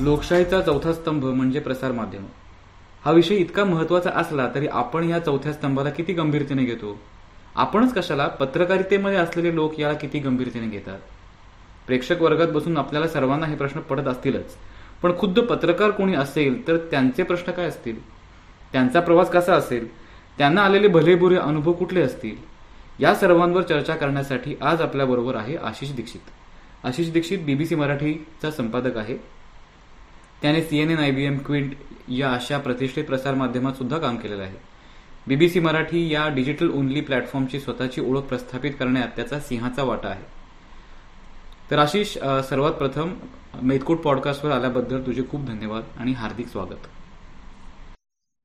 लोकशाहीचा चौथा स्तंभ म्हणजे प्रसार माध्यम. हा विषय इतका महत्त्वाचा असला तरी आपण या चौथ्या स्तंभाला किती गंभीरतेने घेतो? आपणच कशाला पत्रकारितेमध्ये असलेले लोक याला किती गंभीरतेने घेतात? प्रेक्षक वर्गात बसून आपल्याला सर्वांना हे प्रश्न पडत असतीलच. पण खुद्द पत्रकार कोणी असेल तर त्यांचे प्रश्न काय असतील? त्यांचा प्रवास कसा असेल? त्यांना आलेले भले बुरे अनुभव कुठले असतील? या सर्वांवर चर्चा करण्यासाठी आज आपल्याबरोबर आहे आशिष दीक्षित. आशिष दीक्षित बीबीसी मराठीचा संपादक आहे. त्याने सीएनएन आयबीएम क्विंट या अशा प्रतिष्ठित प्रसारमाध्यमात सुद्धा काम केलेलं आहे. बीबीसी मराठी या डिजिटल ओनली प्लॅटफॉर्मची स्वतःची ओळख प्रस्थापित करण्यात त्याचा सिंहाचा वाटा आहे. तर आशिष सर्वात प्रथम मेदकूट पॉडकास्टवर आल्याबद्दल तुझे खूप धन्यवाद आणि हार्दिक स्वागत.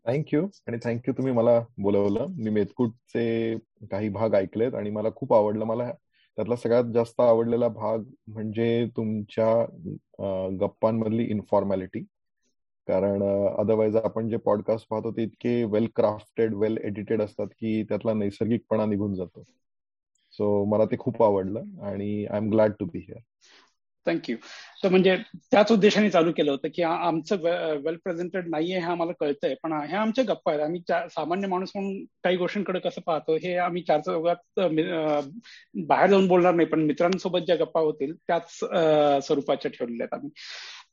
थँक्यू आणि थँक्यू तुम्ही मला बोलवलं. मी मेदकूटचे काही भाग ऐकलेत आणि मला खूप आवडलं. मला त्यातला सगळ्यात जास्त आवडलेला भाग म्हणजे तुमच्या गप्पांमधली इन्फॉर्मॅलिटी कारण अदरवाईज आपण जे पॉडकास्ट पाहतो ते इतके वेल क्राफ्टेड वेल एडिटेड असतात की त्यातला नैसर्गिकपणा निघून जातो. सो मला ते खूप आवडलं आणि I am glad to be here thank you तर म्हणजे त्याच उद्देशाने चालू केलं होतं की आमचं वेल प्रेझेंटेड नाहीये हे आम्हाला कळतंय पण ह्या आमच्या गप्पा आहेत. आम्ही सामान्य माणूस म्हणून काही गोष्टींकडे कसं पाहतो हे आम्ही चार चौघात बाहेर जाऊन बोलणार नाही पण मित्रांसोबत ज्या गप्पा होतील त्याच स्वरूपाच्या ठेवलेल्या आहेत आम्ही.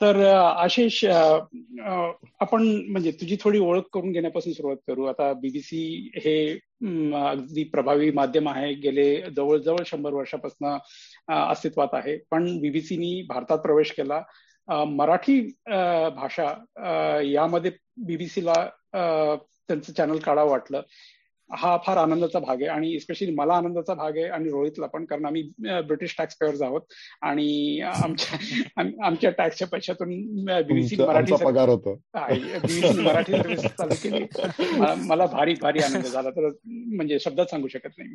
तर आशिष आपण म्हणजे तुझी थोडी ओळख करून घेण्यापासून सुरुवात करू. आता बीबीसी हे अगदी प्रभावी माध्यम आहे. गेले जवळजवळ शंभर वर्षापासून अस्तित्वात आहे. पण बीबीसीनी भारतात प्रवेश केला. मराठी भाषा यामध्ये बीबीसीला त्यांचं चॅनल काढावं वाटलं. हा फार आनंदाचा भाग आहे आणि स्पेशली मला आनंदाचा भाग आहे आणि रोहितला पण कारण आम्ही ब्रिटिश टॅक्स पेअर्स आहोत आणि आमच्या आमच्या टॅक्सच्या पैशातून बीबीसी मराठी पगार होतो. बीबीसी मराठी सर्व्हिस चालू केली. मला भारी भारी आनंद झाला. तर म्हणजे शब्दात सांगू शकत नाही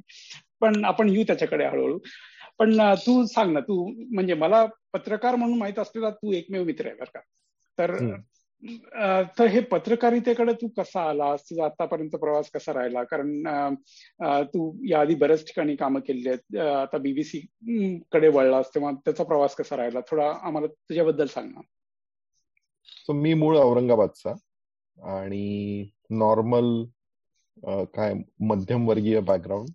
पण आपण येऊ त्याच्याकडे हळूहळू. पण तू सांग ना तू म्हणजे मला पत्रकार म्हणून माहीत असलेला तू एकमेव मित्र आहे बरं का. तर तर हे पत्रकारितेकडे तू कसा आलास? तुझा आतापर्यंत प्रवास कसा राहिला? कारण तू याआधी बऱ्याच ठिकाणी कामं केली आहेत. आता बीबीसी कडे वळलास तेव्हा त्याचा प्रवास कसा राहिला? थोडा आम्हाला तुझ्याबद्दल सांग ना. सो मी मूळ औरंगाबादचा आणि नॉर्मल काय मध्यमवर्गीय बॅकग्राऊंड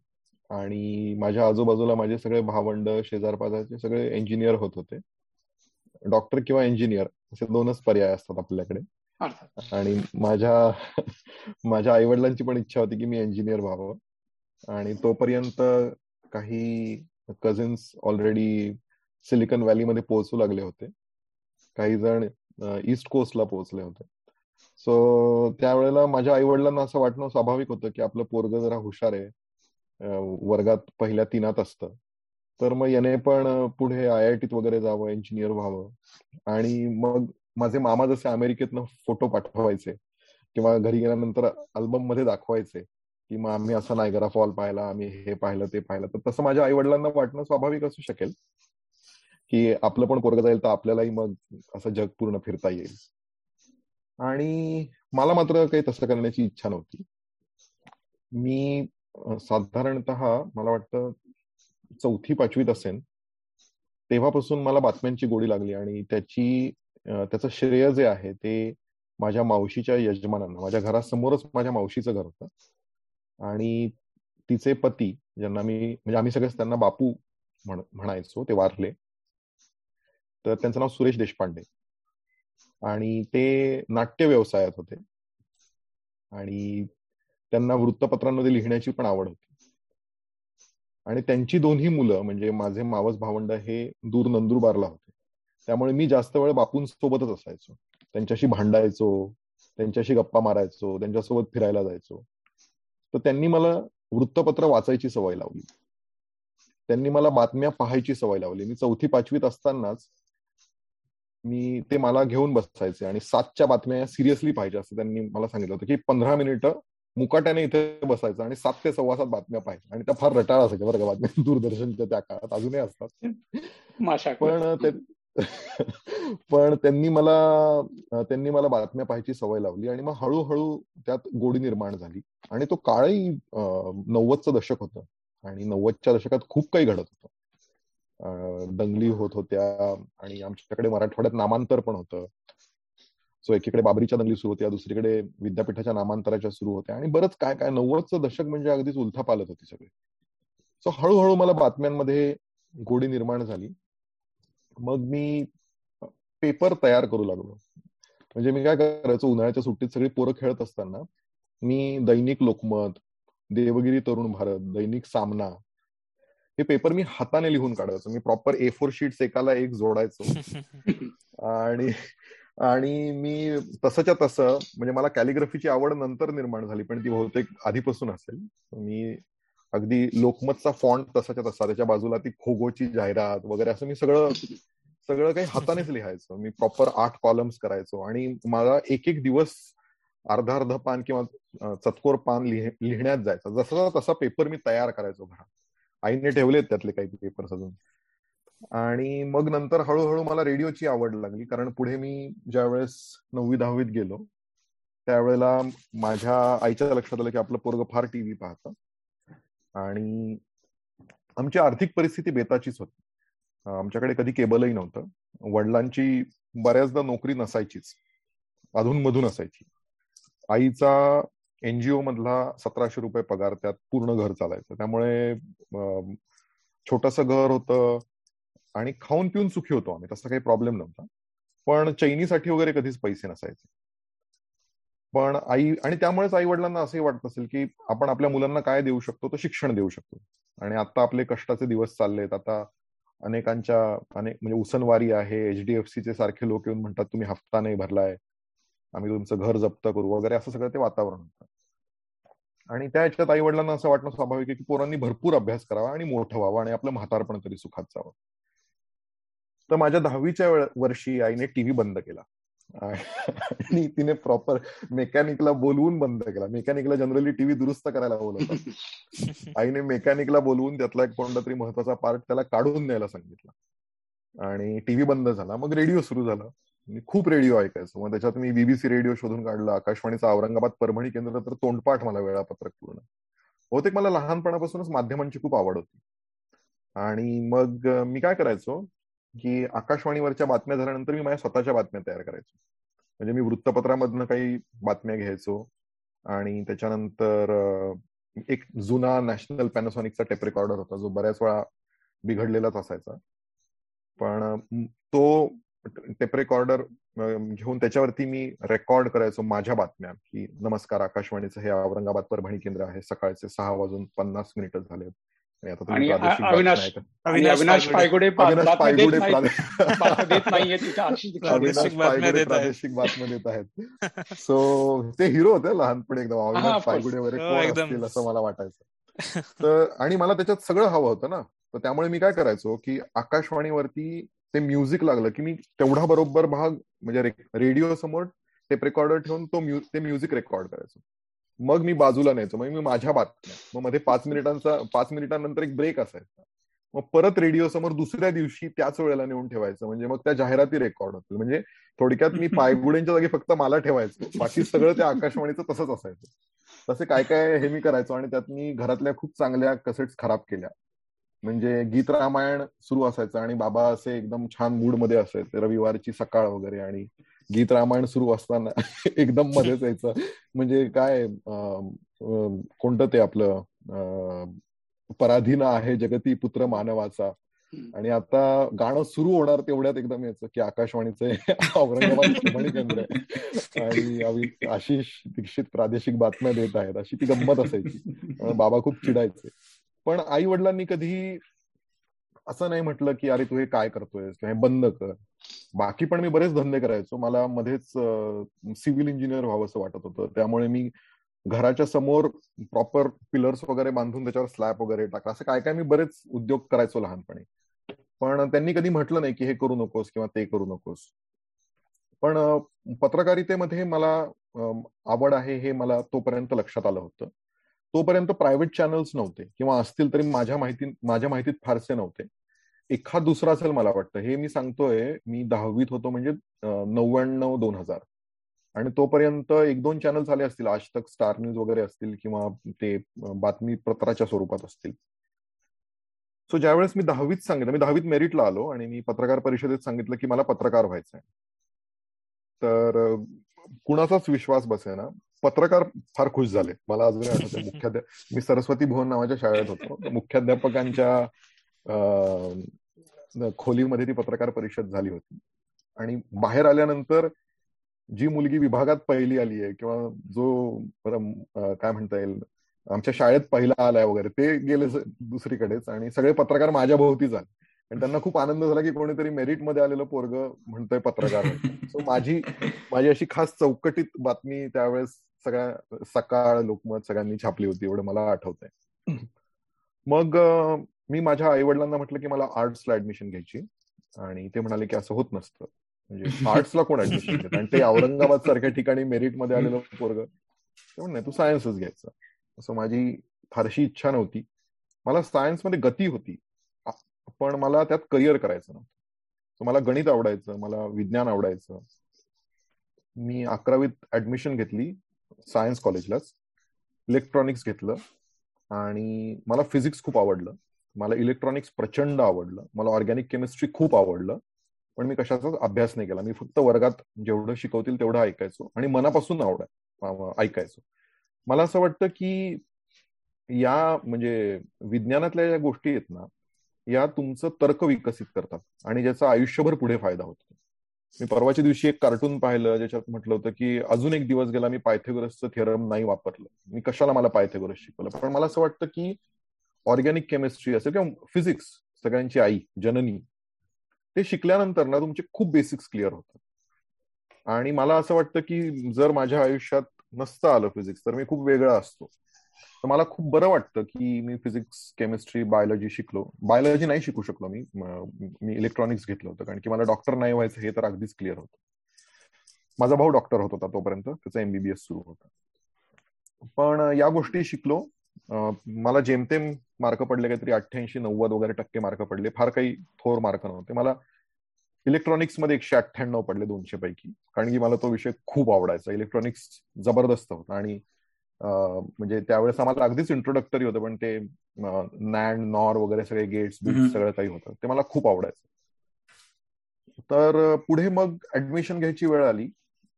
आणि माझ्या आजूबाजूला माझे सगळे भावंड शेजार पाजारचे सगळे इंजिनियर होत होते. डॉक्टर किंवा इंजिनियर असे दोनच पर्याय असतात आपल्याकडे. आणि माझ्या माझ्या आई वडिलांची पण इच्छा होती की मी इंजिनियर व्हावं. आणि तोपर्यंत काही कझिन्स ऑलरेडी सिलिकॉन व्हॅलीमध्ये पोहोचू लागले होते. काही जण ईस्ट कोस्टला पोहोचले होते. सो त्यावेळेला माझ्या आई वडिलांना असं वाटणं स्वाभाविक होतं की आपलं पोरग जरा हुशार आहे. वर्गात पहिल्या तिनात असतं. तर मग याने पण पुढे आय आय टीत वगैरे जावं इंजिनियर व्हावं. आणि मग माझे मामा जसे अमेरिकेतनं फोटो पाठवायचे किंवा घरी गेल्यानंतर अल्बममध्ये दाखवायचे की मग आम्ही असं नायगरा फॉल पाहिला आम्ही हे पाहिलं ते पाहिलं. तर तसं माझ्या आई वडिलांना वाटणं स्वाभाविक असू शकेल की आपलं पण पोरग जाईल तर आपल्यालाही मग असं जग पूर्ण फिरता येईल. आणि मला मात्र काही तसं करण्याची इच्छा नव्हती. मी साधारणत मला वाटतं चौथी पाचवीत असेल तेव्हापासून मला बातम्यांची गोडी लागली आणि त्याची त्याचं श्रेय जे आहे ते माझ्या मावशीच्या यजमानांना माझ्या घरासमोरच माझ्या मावशीचं घर होतं. आणि तिचे पती ज्यांना मी म्हणजे आम्ही सगळेच त्यांना बापू म्हणायचो ते वारले. तर त्यांचं नाव सुरेश देशपांडे. आणि ते नाट्य व्यवसायात होते. आणि त्यांना वृत्तपत्रांमध्ये लिहिण्याची पण आवड होती. आणि त्यांची दोन्ही मुलं म्हणजे माझे मावस भावंड हे दूर नंदुरबारला होते. त्यामुळे मी जास्त वेळ बापूंसोबतच असायचो. त्यांच्याशी भांडायचो त्यांच्याशी गप्पा मारायचो त्यांच्यासोबत फिरायला जायचो. तर त्यांनी मला वृत्तपत्र वाचायची सवय लावली. त्यांनी मला बातम्या पाहायची सवय लावली. मी चौथी पाचवीत असतानाच मी ते मला घेऊन बसायचे आणि सातच्या बातम्या सिरियसली पाहिजे असं त्यांनी मला सांगितलं होतं की पंधरा मिनिटं मुकाट्याने इथे बसायचं आणि सात ते सव्वा सात बातम्या पाहिजे आणि त्या फार रटाळ असायच्या बरं का बातम्या. दूरदर्शनच्या त्या काळात अजूनही असतात. पण ते पण त्यांनी मला त्यांनी मला बातम्या पाहायची सवय लावली आणि मग हळूहळू त्यात गोडी निर्माण झाली. आणि तो काळही नव्वदचं दशक होतं. आणि नव्वदच्या दशकात खूप काही घडत होतं. दंगली होत होत्या आणि आमच्याकडे मराठवाड्यात नामांतर पण होतं. सो एकीकडे बाबरीच्या दंगली सुरू होत्या दुसरीकडे विद्यापीठाच्या नामांतराच्या सुरू होत्या आणि बरंच काय काय नव्वदचं दशक म्हणजे अगदीच उलथा पालत होती सगळे. सो हळूहळू मला बातम्यांमध्ये गोडी निर्माण झाली. मग मी पेपर तयार करू लागलो. म्हणजे मी काय करायचो उन्हाळ्याच्या सुट्टीत सगळी पोरं खेळत असताना मी दैनिक लोकमत देवगिरी तरुण भारत दैनिक सामना हे पेपर मी हाताने लिहून काढायचो. मी प्रॉपर ए फोर शीट्स एकाला एक जोडायचो. आणि आणि मी तसंच्या तसं म्हणजे मला कॅलिग्राफीची आवड नंतर निर्माण झाली पण ती बहुतेक आधीपासून असेल. मी अगदी लोकमतचा फॉन्ट तसाच्या तसा त्याच्या बाजूला ती खोगोची जाहिरात वगैरे असं मी सगळं सगळं काही हातानेच लिहायचं. मी प्रॉपर आठ कॉलम्स करायचो आणि मला एक एक दिवस अर्धा अर्धा पान किंवा चतकोर पान लिहिण्यात जायचं. जसा तसा पेपर मी तयार करायचो घरात आईने ठेवलेत त्यातले काही पेपर अजून. आणि मग नंतर हळूहळू मला रेडिओची आवड लागली. कारण पुढे मी ज्यावेळेस नववी दहावीत गेलो त्यावेळेला माझ्या आईच्या लक्षात आलं की आपलं पोरग फार टीव्ही पाहतं. आणि आमची आर्थिक परिस्थिती बेताचीच होती. आमच्याकडे कधी केबलही नव्हतं. वडिलांची बऱ्याचदा नोकरी नसायचीच. अधून मधून असायची. आईचा एनजीओ मधला सतराशे रुपये पगार त्यात पूर्ण घर चालायचं. त्यामुळे छोटस घर होतं. आणि खाऊन पिऊन सुखी होतो आम्ही. तसा काही प्रॉब्लेम नव्हता. पण चैनीसाठी वगैरे कधीच पैसे नसायचे. पण आई आणि त्यामुळेच आई वडिलांना असंही वाटत असेल की आपण आपल्या मुलांना काय देऊ शकतो तर शिक्षण देऊ शकतो. आणि आता आपले कष्टाचे दिवस चाललेत. आता अनेकांच्या अनेक म्हणजे उसनवारी आहे. एचडीएफसीचे सारखे लोक येऊन म्हणतात तुम्ही हफ्ता नाही भरलाय. आम्ही तुमचं घर जप्त करू. वगैरे असं सगळं ते वातावरण होतं. आणि त्या ह्याच्यात आई वडिलांना असं वाटणं स्वाभाविक आहे की पोरांनी भरपूर अभ्यास करावा आणि मोठं व्हावं आणि आपलं म्हातारपण तरी सुखात जावं. तर माझ्या दहावीच्या वर्षी आईने टीव्ही बंद केला. आणि तिने प्रॉपर मेकॅनिकला बोलवून बंद केला. मेकॅनिकला जनरली टीव्ही दुरुस्त करायला बोलवतात आईने मेकॅनिकला बोलवून त्यातला एक कोणता तरी महत्त्वाचा पार्ट त्याला काढून द्यायला सांगितला. आणि टीव्ही बंद झाला. मग रेडिओ सुरू झाला. मी खूप रेडिओ ऐकायचो. मग त्याच्यात मी बीबीसी रेडिओ शोधून काढला. आकाशवाणीचा औरंगाबाद परभणी केंद्र तर तोंडपाठ मला वेळापत्रक पूर्ण. बहुतेक मला लहानपणापासूनच माध्यमांची खूप आवड होती. आणि मग मी काय करायचो? की आकाशवाणीवरच्या बातम्या झाल्यानंतर मी माझ्या स्वतःच्या बातम्या तयार करायचो. म्हणजे मी वृत्तपत्रामधनं काही बातम्या घ्यायचो आणि त्याच्यानंतर एक जुना नॅशनल पॅनासॉनिकचा टेप रेकॉर्डर होता जो बऱ्याच वेळा बिघडलेलाच असायचा. पण तो टेप रेकॉर्डर घेऊन त्याच्यावरती मी रेकॉर्ड करायचो माझ्या बातम्या की नमस्कार आकाशवाणीचं हे औरंगाबाद परभणी केंद्र आहे सकाळचे सहा वाजून पन्नास मिनिटं झाले आणि अविनाश अविनाश पायगुडे प्रादेशिक बातम्या देत आहेत. सो ते हिरो होते लहानपणी एकदम. अविनाश पायगुडे वगैरे असं मला वाटायचं. तर आणि मला त्याच्यात सगळं हवं होतं ना. तर त्यामुळे मी काय करायचो की आकाशवाणीवरती ते म्युझिक लागलं की मी तेवढा बरोबर भाग म्हणजे रेडिओ समोर टेप रेकॉर्डर ठेवून तो ते म्युझिक रेकॉर्ड करायचो. मग मी बाजूला न्यायचो. मग मी माझ्या बातम्या. मग मध्ये पाच मिनिटांचा पाच मिनिटांनंतर एक ब्रेक असायचा. मग परत रेडिओ समोर दुसऱ्या दिवशी त्याच वेळेला नेऊन ठेवायचं. म्हणजे मग त्या जाहिराती रेकॉर्ड होतील. म्हणजे थोडक्यात मी पायगुड्यांच्या जागी फक्त मला ठेवायचो. बाकी सगळं त्या आकाशवाणीचं तसंच असायचं. तसे काय काय हे मी करायचो आणि त्यात मी घरातल्या खूप चांगल्या कसेट्स खराब केल्या. म्हणजे गीत रामायण सुरू असायचं आणि बाबा असे एकदम छान मूडमध्ये असायचे. रविवारची सकाळ वगैरे आणि गीत रामायण सुरू असताना एकदम मध्येच यायचं. म्हणजे काय कोणतं ते आपलं पराधीन आहे जगती पुत्र मानवाचा. आणि आता गाणं सुरू होणार तेवढ्यात एकदम यायचं की आकाशवाणीचे औरंगाबाद केंद्र आहे आणि आशिष दीक्षित प्रादेशिक बातम्या देत आहेत. अशी ती गंमत असायची. बाबा खूप चिडायचे. पण आई वडिलांनी कधी असं नाही म्हटलं की अरे तू हे काय करतोय हे बंद कर. बाकी पण मी बरेच धंदे करायचो. मला मध्येच सिव्हिल इंजिनियर व्हावं असं वाटत होतं. त्यामुळे मी घराच्या समोर प्रॉपर पिलर्स वगैरे बांधून त्याच्यावर स्लॅब वगैरे टाका असं काय काय मी बरेच उद्योग करायचो लहानपणी. पण त्यांनी कधी म्हटलं नाही की हे करू नकोस किंवा ते करू नकोस. पण पत्रकारितेमध्ये मला आवड आहे हे मला तोपर्यंत लक्षात आलं होतं. तोपर्यंत प्रायव्हेट चॅनल्स नव्हते. किंवा असतील तरी माझ्या माहिती माझ्या माहितीत फारसे नव्हते. एखाद दुसरा असेल मला वाटतं. हे मी सांगतोय मी दहावीत होतो म्हणजे नव्याण्णव दोन हजार. आणि तोपर्यंत एक दोन चॅनल आले असतील. आज तक स्टार न्यूज वगैरे असतील किंवा ते बातमी पत्राच्या स्वरूपात असतील. सो ज्यावेळेस मी दहावीत सांगितलं मी दहावीत मेरिटला आलो आणि मी पत्रकार परिषदेत सांगितलं की मला पत्रकार व्हायचं आहे तर कुणाचाच विश्वास बसेना. पत्रकार फार खुश झाले. मला अजूनही आठवते मुख्याध्याप मी सरस्वती भुवन नावाच्या शाळेत होतो. मुख्याध्यापकांच्या खोलीमध्ये ती पत्रकार परिषद झाली होती. आणि बाहेर आल्यानंतर जी मुलगी विभागात पहिली आली आहे किंवा जो काय म्हणता येईल आमच्या शाळेत पहिला आलाय वगैरे ते गेले दुसरीकडेच आणि सगळे पत्रकार माझ्या भोवती झाले. आणि त्यांना खूप आनंद झाला की कोणीतरी मेरिटमध्ये आलेलं पोरग म्हणतोय पत्रकार. सो माझी माझी अशी खास चौकटीत बातमी त्यावेळेस सगळ्या सकाळ लोकमत सगळ्यांनी छापली होती एवढं मला आठवतंय. मग मी माझ्या आई वडिलांना म्हटलं की मला आर्ट्सला ऍडमिशन घ्यायची आणि ते म्हणाले की असं होत नसतं. म्हणजे आर्ट्सला कोण ऍडमिशन घेत आणि ते औरंगाबाद सारख्या ठिकाणी मेरिटमध्ये आलेलं पोरग. नाही तू सायन्सच घ्यायचं. असं माझी फारशी इच्छा नव्हती. मला सायन्समध्ये गती होती. पण मला त्यात करिअर करायचं नव्हतं. मला गणित आवडायचं मला विज्ञान आवडायचं. मी अकरावीत ऍडमिशन घेतली. सायन्स कॉलेजलाच इलेक्ट्रॉनिक्स घेतलं आणि मला फिजिक्स खूप आवडलं. मला इलेक्ट्रॉनिक्स प्रचंड आवडलं. मला ऑर्गॅनिक केमिस्ट्री खूप आवडलं. पण मी कशाचाच अभ्यास नाही केला. मी फक्त वर्गात जेवढं शिकवतील तेवढं ऐकायचो आणि मनापासून आवड ऐकायचो. मला असं वाटतं की या म्हणजे विज्ञानातल्या ज्या गोष्टी आहेत ना या तुमचं तर्क विकसित करतात आणि ज्याचा आयुष्यभर पुढे फायदा होतो. मी परवाच्या दिवशी एक कार्टून पाहिलं ज्याच्यात म्हटलं होतं की अजून एक दिवस गेला मी पायथेगोरसचं थिअरम नाही वापरलं. मी कशाला मला पायथेगोरस शिकवलं? पण मला असं वाटतं की ऑर्गॅनिक केमिस्ट्री असेल किंवा फिजिक्स सगळ्यांची आई जननी ते शिकल्यानंतर ना तुमचे खूप बेसिक्स क्लिअर होतात. आणि मला असं वाटतं की जर माझ्या आयुष्यात नसतं आलं फिजिक्स तर मी खूप वेगळा असतो. तर मला खूप बरं वाटतं की मी फिजिक्स केमिस्ट्री बायोलॉजी शिकलो. बायोलॉजी नाही शिकू शकलो मी. मी इलेक्ट्रॉनिक्स घेतलं होतं कारण की मला डॉक्टर नाही व्हायचं हे तर अगदीच क्लिअर होतं. माझा भाऊ डॉक्टर होत होता तोपर्यंत. त्याचा एमबीबीएस सुरू होता. पण या गोष्टी शिकलो. मला जेमतेम मार्क पडले काहीतरी अठ्ठ्याऐंशी नव्वद वगैरे टक्के मार्क पडले. फार काही थोर मार्क नव्हते. मला इलेक्ट्रॉनिक्समध्ये एकशे अठ्ठ्याण्णव पडले दोनशे पैकी. कारण की मला तो विषय खूप आवडायचा. इलेक्ट्रॉनिक्स जबरदस्त होता. आणि म्हणजे त्यावेळेस आम्हाला अगदीच इंट्रोडक्टरी होतं पण ते नॅन्ड नॉर वगैरे सगळे गेट्स सगळं काही होतं. ते मला खूप आवडायचं. तर पुढे मग ऍडमिशन घ्यायची वेळ आली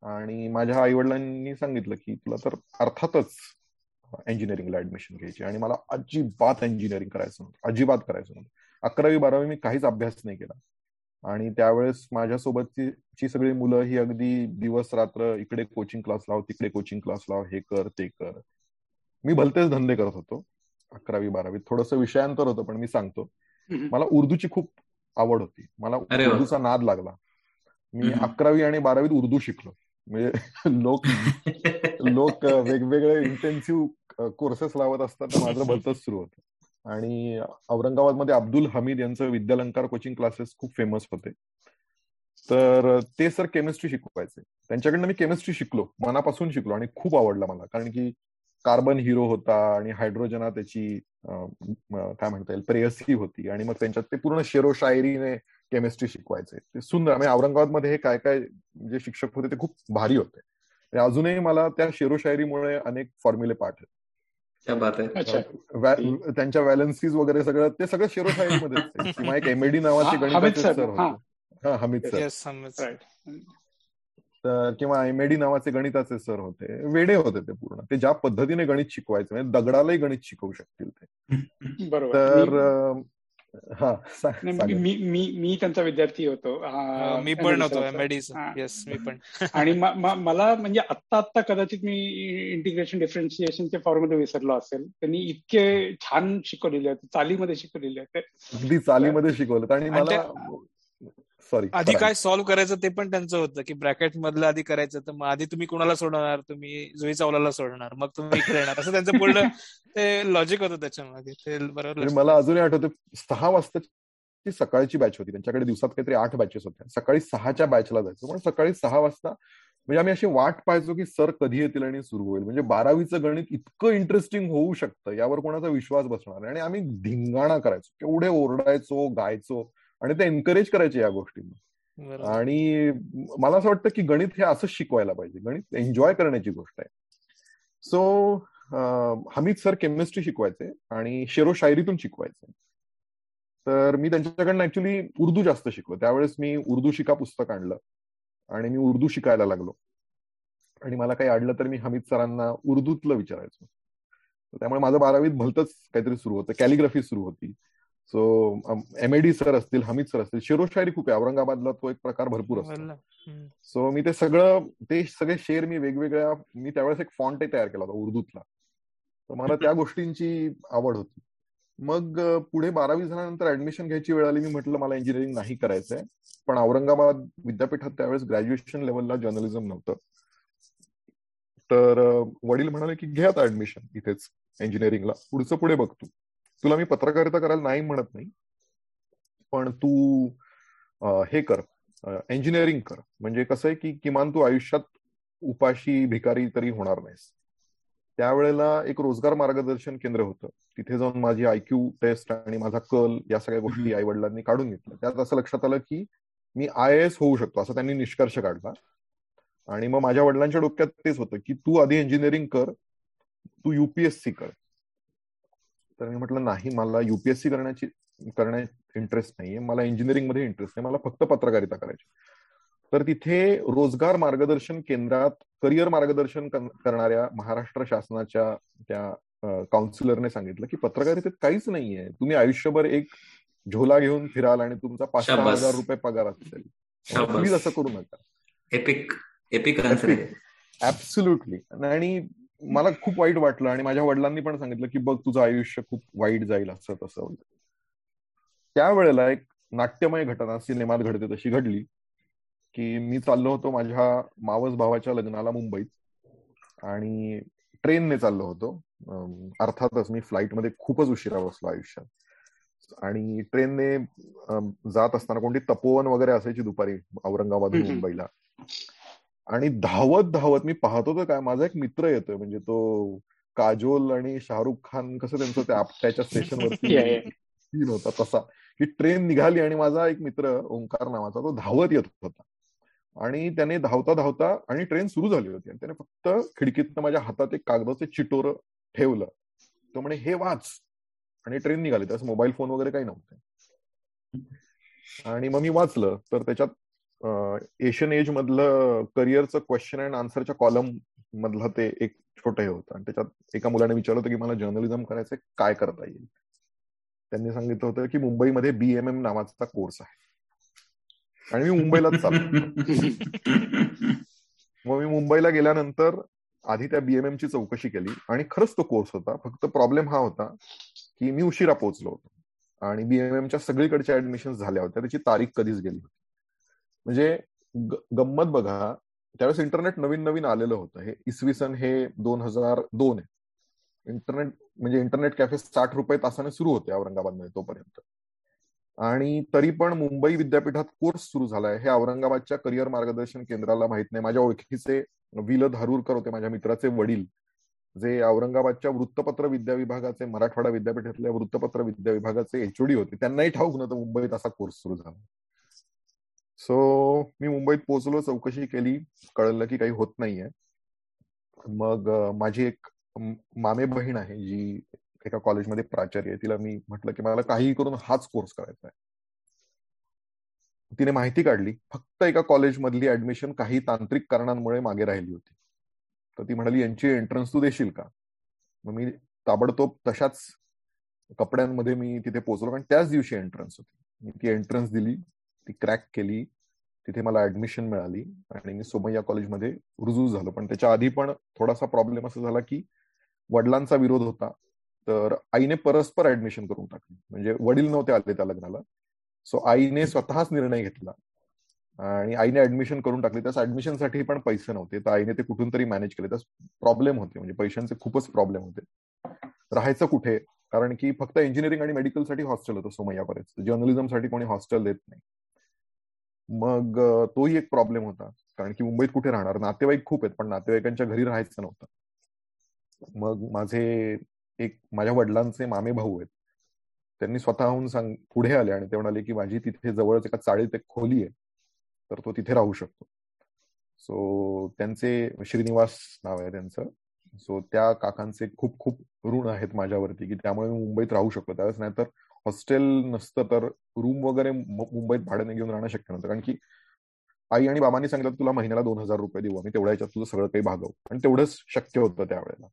आणि माझ्या आई वडिलांनी सांगितलं की तुला तर अर्थातच इंजिनिअरिंगला ऍडमिशन घ्यायची आणि मला अजिबात इंजिनिअरिंग करायचं नव्हतं. अजिबात करायचं नव्हतं. अकरावी बारावी मी काहीच अभ्यास नाही केला. आणि त्यावेळेस माझ्यासोबतची सगळी मुलं ही अगदी दिवस रात्र इकडे कोचिंग क्लास लाव तिकडे कोचिंग क्लास लाव हे कर ते कर. मी भलतेच धंदे करत होतो अकरावी बारावीत थोडस विषयांतर होतं पण मी सांगतो. मला उर्दूची खूप आवड होती. मला उर्दूचा नाद लागला. मी अकरावी आणि बारावीत उर्दू शिकलो. म्हणजे लोक लोक वेगवेगळे इंटेन्सिव्ह कोर्सेस लावत असतात माझं भलतच सुरू होतं. आणि औरंगाबादमध्ये अब्दुल हमीद यांचं विद्यालंकार कोचिंग क्लासेस खूप फेमस होते. तर ते सर केमिस्ट्री शिकवायचे. त्यांच्याकडनं मी केमिस्ट्री शिकलो. मनापासून शिकलो आणि खूप आवडला मला. कारण की कार्बन हिरो होता आणि हायड्रोजना त्याची काय म्हणता येईल प्रेयसी होती. आणि मग त्यांच्यात ते पूर्ण शेरो शायरीने केमिस्ट्री शिकवायचे. ते सुंदर म्हणजे औरंगाबादमध्ये हे काय काय जे शिक्षक होते ते खूप भारी होते. अजूनही मला त्या शेरो शायरीमुळे अनेक फॉर्म्युले पाठ त्यांच्या व्हॅलन्सीज वगैरे सगळं ते सगळं शिरोशाहीमध्ये किंवा एक एमएडी नावाचे गणिताचे सर होते. हा. हमीद सर. तर किंवा एमएडी नावाचे गणिताचे सर होते. वेडे होते ते पूर्ण. ते ज्या पद्धतीने गणित शिकवायचे म्हणजे दगडालाही गणित शिकवू शकतील ते. तर मी मी मी त्यांचा विद्यार्थी होतो. मी पण होतो येस मी पण. आणि मला म्हणजे आत्ता आत्ता कदाचित मी इंटिग्रेशन डिफरन्शिएशनच्या फॉर्ममध्ये विसरलो असेल. त्यांनी इतके छान शिकवलेले होते चालीमध्ये शिकवलेले होते. अगदी चालीमध्ये शिकवलं आणि मला सॉरी आधी काय सॉल्व्ह करायचं ते पण त्यांचं होतं की ब्रॅकेट मधलं आधी करायचं तर मग आधी तुम्ही कुणाला सोडणार? तुम्ही जुई चावलाला सोडणार. मग तुम्ही इकडे येणार. असं त्यांचं पूर्ण ते लॉजिक होतं त्याच्यामध्ये ते बरोबर मला अजूनही आठवतं सहा वाजता सकाळची बॅच होती. त्यांच्याकडे दिवसात काहीतरी आठ बॅचेस होत्या. सकाळी सहाच्या बॅचला जायचं. पण सकाळी सहा वाजता म्हणजे आम्ही अशी वाट पाहायचो की सर कधी येतील आणि सुरू होईल. म्हणजे बारावीचं गणित इतकं इंटरेस्टिंग होऊ शकतं यावर कोणाचा विश्वास बसणार आणि आम्ही धिंगाणा करायचो. केवढे ओरडायचो गायचो. आणि ते एनकरेज करायचे या गोष्टींना. आणि मला असं वाटतं की गणित हे असंच शिकवायला पाहिजे. गणित एन्जॉय करण्याची गोष्ट आहे. सो हमीद सर केमिस्ट्री शिकवायचे आणि शेरो शायरीतून शिकवायचे. तर मी त्यांच्याकडनं ऍक्च्युली उर्दू जास्त शिकलो. त्यावेळेस मी उर्दू शिका पुस्तक आणलं आणि मी उर्दू शिकायला लागलो. आणि मला काही अडलं तर मी हमीद सरांना उर्दूतलं विचारायचो. त्यामुळे माझं बारावीत भलतच काहीतरी सुरू होतं. कॅलिग्राफी सुरू होती. सो एम डी सर असतील हमीद सर असतील शेरोशायरी खूप आहे. औरंगाबादला तो एक प्रकार भरपूर असतो. सो मी ते सगळं ते सगळे शेर मी वेगवेगळ्या मी त्यावेळेस एक फॉन्ट तयार केला होता उर्दूतला. तर मला त्या गोष्टींची आवड होती. मग पुढे बारावी झाल्यानंतर ऍडमिशन घ्यायची वेळ आली मी म्हटलं मला इंजिनिअरिंग नाही करायचंय. पण औरंगाबाद विद्यापीठात त्यावेळेस ग्रॅज्युएशन लेवलला जर्नलिझम नव्हतं. तर वडील म्हणाले की घे आता ऍडमिशन इथेच इंजिनिअरिंगला पुढचं पुढे बघतो तुला मी पत्रकारिता करायला नाही म्हणत नाही. पण तू हे कर इंजिनिअरिंग कर. म्हणजे कसं आहे की किमान तू आयुष्यात उपाशी भिकारी तरी होणार नाहीस. त्यावेळेला एक रोजगार मार्गदर्शन केंद्र होतं. तिथे जाऊन माझी आयक्यू टेस्ट आणि माझा कल या सगळ्या गोष्टी आई वडिलांनी काढून घेतल्या. त्यात असं लक्षात आलं की मी आय एस होऊ शकतो असं त्यांनी निष्कर्ष काढला. आणि मग माझ्या वडिलांच्या डोक्यात तेच होतं की तू आधी इंजिनिअरिंग कर तू युपीएससी कर. तर मी म्हटलं नाही मला युपीएससी करण्याची करण्यात इंटरेस्ट नाहीये. मला इंजिनिअरिंगमध्ये इंटरेस्ट नाही. मला फक्त पत्रकारिता करायची. तर तिथे रोजगार मार्गदर्शन केंद्रात करिअर मार्गदर्शन करणाऱ्या महाराष्ट्र शासनाच्या त्या काउन्सिलरने सांगितलं की पत्रकारितेत काहीच नाहीये. तुम्ही आयुष्यभर एक झोला घेऊन फिराल आणि तुमचा पाच सहा हजार रुपये पगार असेल. प्लीज असं करू नका. एपिक एपिक ऍब्सुल्युटली आणि मला खूप वाईट वाटलं आणि माझ्या वडिलांनी पण सांगितलं की बघ तुझं आयुष्य खूप वाईट जाईल असं तसं. त्यावेळेला एक नाट्यमय घटना सिनेमात घडते तशी घडली की मी चाललो होतो माझ्या मावस भावाच्या लग्नाला मुंबईत आणि ट्रेनने चाललो होतो. अर्थातच मी फ्लाईटमध्ये खूपच उशिरा बसलो आयुष्यात. आणि ट्रेनने जात असताना कोणती तपोवन वगैरे असायची दुपारी औरंगाबाद मुंबईला. आणि धावत धावत मी पाहतो तर काय माझा एक मित्र येतोय. म्हणजे तो काजोल आणि शाहरुख खान कसं त्यांचं त्या आपट्याच्या स्टेशनवरती सीन होता तसा. की ट्रेन निघाली आणि माझा एक मित्र ओंकार नावाचा तो धावत येत होता. आणि त्याने धावता धावता आणि ट्रेन सुरू झाली होती. आणि त्याने फक्त खिडकीतनं माझ्या हातात एक कागदाचे चिटोर ठेवलं. तो म्हणे हे वाच. आणि ट्रेन निघाली. त्यास मोबाईल फोन वगैरे काही नव्हते. आणि मग मी वाचलं. तर त्याच्यात एशियन एज मधलं करिअरचं क्वेश्चन अँड आन्सरच्या कॉलम मधलं ते एक छोटं हे होतं. आणि त्याच्यात एका मुलाने विचारलं होतं की मला जर्नलिझम करायचं काय करता येईल? त्यांनी सांगितलं होतं की मुंबईमध्ये बीएमएम नावाचा कोर्स आहे. आणि मी मुंबईलाच चाललो मग मी मुंबईला गेल्यानंतर आधी त्या बीएमएम ची चौकशी केली. आणि खरंच तो कोर्स होता. फक्त प्रॉब्लेम हा होता की मी उशिरा पोहोचलो होतो. आणि बीएमएमच्या सगळीकडच्या ऍडमिशन झाल्या होत्या. त्याची तारीख कधीच गेली होती. म्हणजे गंमत बघा. त्यावेळेस इंटरनेट नवीन नवीन आलेलं होतं. हे इसवी सन हे दोन हजार दोन आहे. इंटरनेट म्हणजे इंटरनेट कॅफे साठ रुपये तासाने सुरू होते औरंगाबादमध्ये तोपर्यंत. आणि तरी पण मुंबई विद्यापीठात कोर्स सुरू झालाय. हे औरंगाबादच्या करिअर मार्गदर्शन केंद्राला माहीत नाही. माझ्या ओळखीचे विल धारूरकर होते माझ्या मित्राचे वडील जे औरंगाबादच्या वृत्तपत्र विद्या विभागाचे मराठवाडा विद्यापीठातल्या वृत्तपत्र विद्या विभागाचे एचओडी होते. त्यांनाही ठाऊक नव्हतं मुंबईत असा कोर्स सुरू झाला. सो मी मुंबईत पोहोचलो चौकशी केली. कळलं की काही होत नाहीये. मग माझी एक मामे बहीण आहे जी एका कॉलेजमध्ये प्राचार्य आहे. तिला मी म्हटलं की मला काहीही करून हाच कोर्स करायचा आहे. तिने माहिती काढली. फक्त एका कॉलेजमधली ऍडमिशन काही तांत्रिक कारणांमुळे मागे राहिली होती. तर ती म्हणाली यांची एंट्रन्स तू देशील का? मग मी ताबडतोब तशाच कपड्यांमध्ये मी तिथे पोहोचलो. कारण त्याच दिवशी एंट्रन्स होती. मी ती एंट्रन्स दिली. ती क्रॅक केली तिथे मला ऍडमिशन मिळाली आणि मी सोमय्या कॉलेजमध्ये रुजू झालो. पण त्याच्या आधी पण थोडासा प्रॉब्लेम असा झाला की वडिलांचा विरोध होता तर आईने परस्पर ऍडमिशन करून टाकली. म्हणजे वडील नव्हते आले त्या लग्नाला. सो आईने स्वतःच निर्णय घेतला आणि आईने ऍडमिशन करून टाकली. त्यास ऍडमिशनसाठी पण पैसे नव्हते. तर आईने ते कुठून तरी मॅनेज केले. त्यास प्रॉब्लेम होते. म्हणजे पैशांचे खूपच प्रॉब्लेम होते. राहायचं कुठे? कारण की फक्त इंजिनिअरिंग आणि मेडिकलसाठी हॉस्टेल होतं सोमय्यापर्यंत. जर्नलिझमसाठी कोणी हॉस्टेल देत नाही. मग तोही एक प्रॉब्लेम होता. कारण की मुंबईत कुठे राहणार? नातेवाईक खूप आहेत पण नातेवाईकांच्या घरी राहायचं नव्हतं. मग माझे एक माझ्या वडिलांचे मामे भाऊ आहेत. त्यांनी स्वतःहून सांग पुढे आले आणि ते म्हणाले की माझी तिथे जवळच एका चाळीत एक खोली आहे. तर तो तिथे राहू शकतो. सो त्यांचे श्रीनिवास नाव आहे त्यांचं. सो त्या काकांचे खूप खूप ऋण आहेत माझ्यावरती की त्यामुळे मी मुंबईत राहू शकतो त्यावेळेस नाही तर हॉस्टेल नसतं तर रूम वगैरे मुंबईत भाड्याने घेऊन राहणं शक्य नव्हतं. कारण की आई आणि बाबांनी सांगितलं तुला महिन्याला दोन हजार रुपये देऊ आम्ही तेवढ्या याच्यात तुझं सगळं काही भागव. आणि तेवढंच शक्य होतं त्यावेळेला.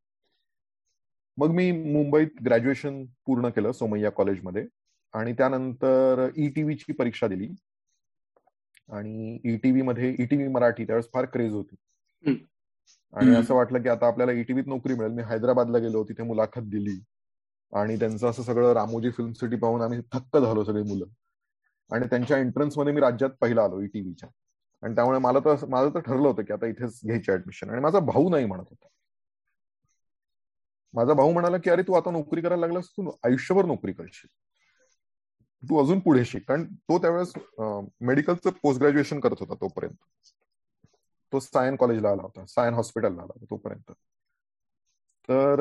मग मी मुंबईत ग्रॅज्युएशन पूर्ण केलं सोमय्या कॉलेजमध्ये आणि त्यानंतर ईटीव्हीची परीक्षा दिली. आणि ईटीव्ही मध्ये ईटीव्ही मराठी त्यावेळेस फार क्रेज होती. आणि असं वाटलं की आता आपल्याला ईटीव्हीत नोकरी मिळेल. मी हैदराबादला गेलो तिथे मुलाखत दिली. आणि त्यांचं असं सगळं रामोजी फिल्म सिटी पाहून आम्ही थक्क झालो सगळी मुलं. आणि त्यांच्या एंट्रन्समध्ये मी राज्यात पहिला आलो ईटीव्हीच्या आणि त्यामुळे मला तर माझं तर ठरलं होतं की आता इथेच घ्यायची ऍडमिशन आणि माझा भाऊ नाही म्हणत होता. माझा भाऊ म्हणाला की अरे तू आता नोकरी करायला लागलास तू आयुष्यभर नोकरी करशील. तू अजून पुढे शिक. कारण तो त्यावेळेस मेडिकलचं पोस्ट ग्रॅज्युएशन करत होता तोपर्यंत. तो सायन कॉलेजला आला होता सायन हॉस्पिटलला आला होता तोपर्यंत. तर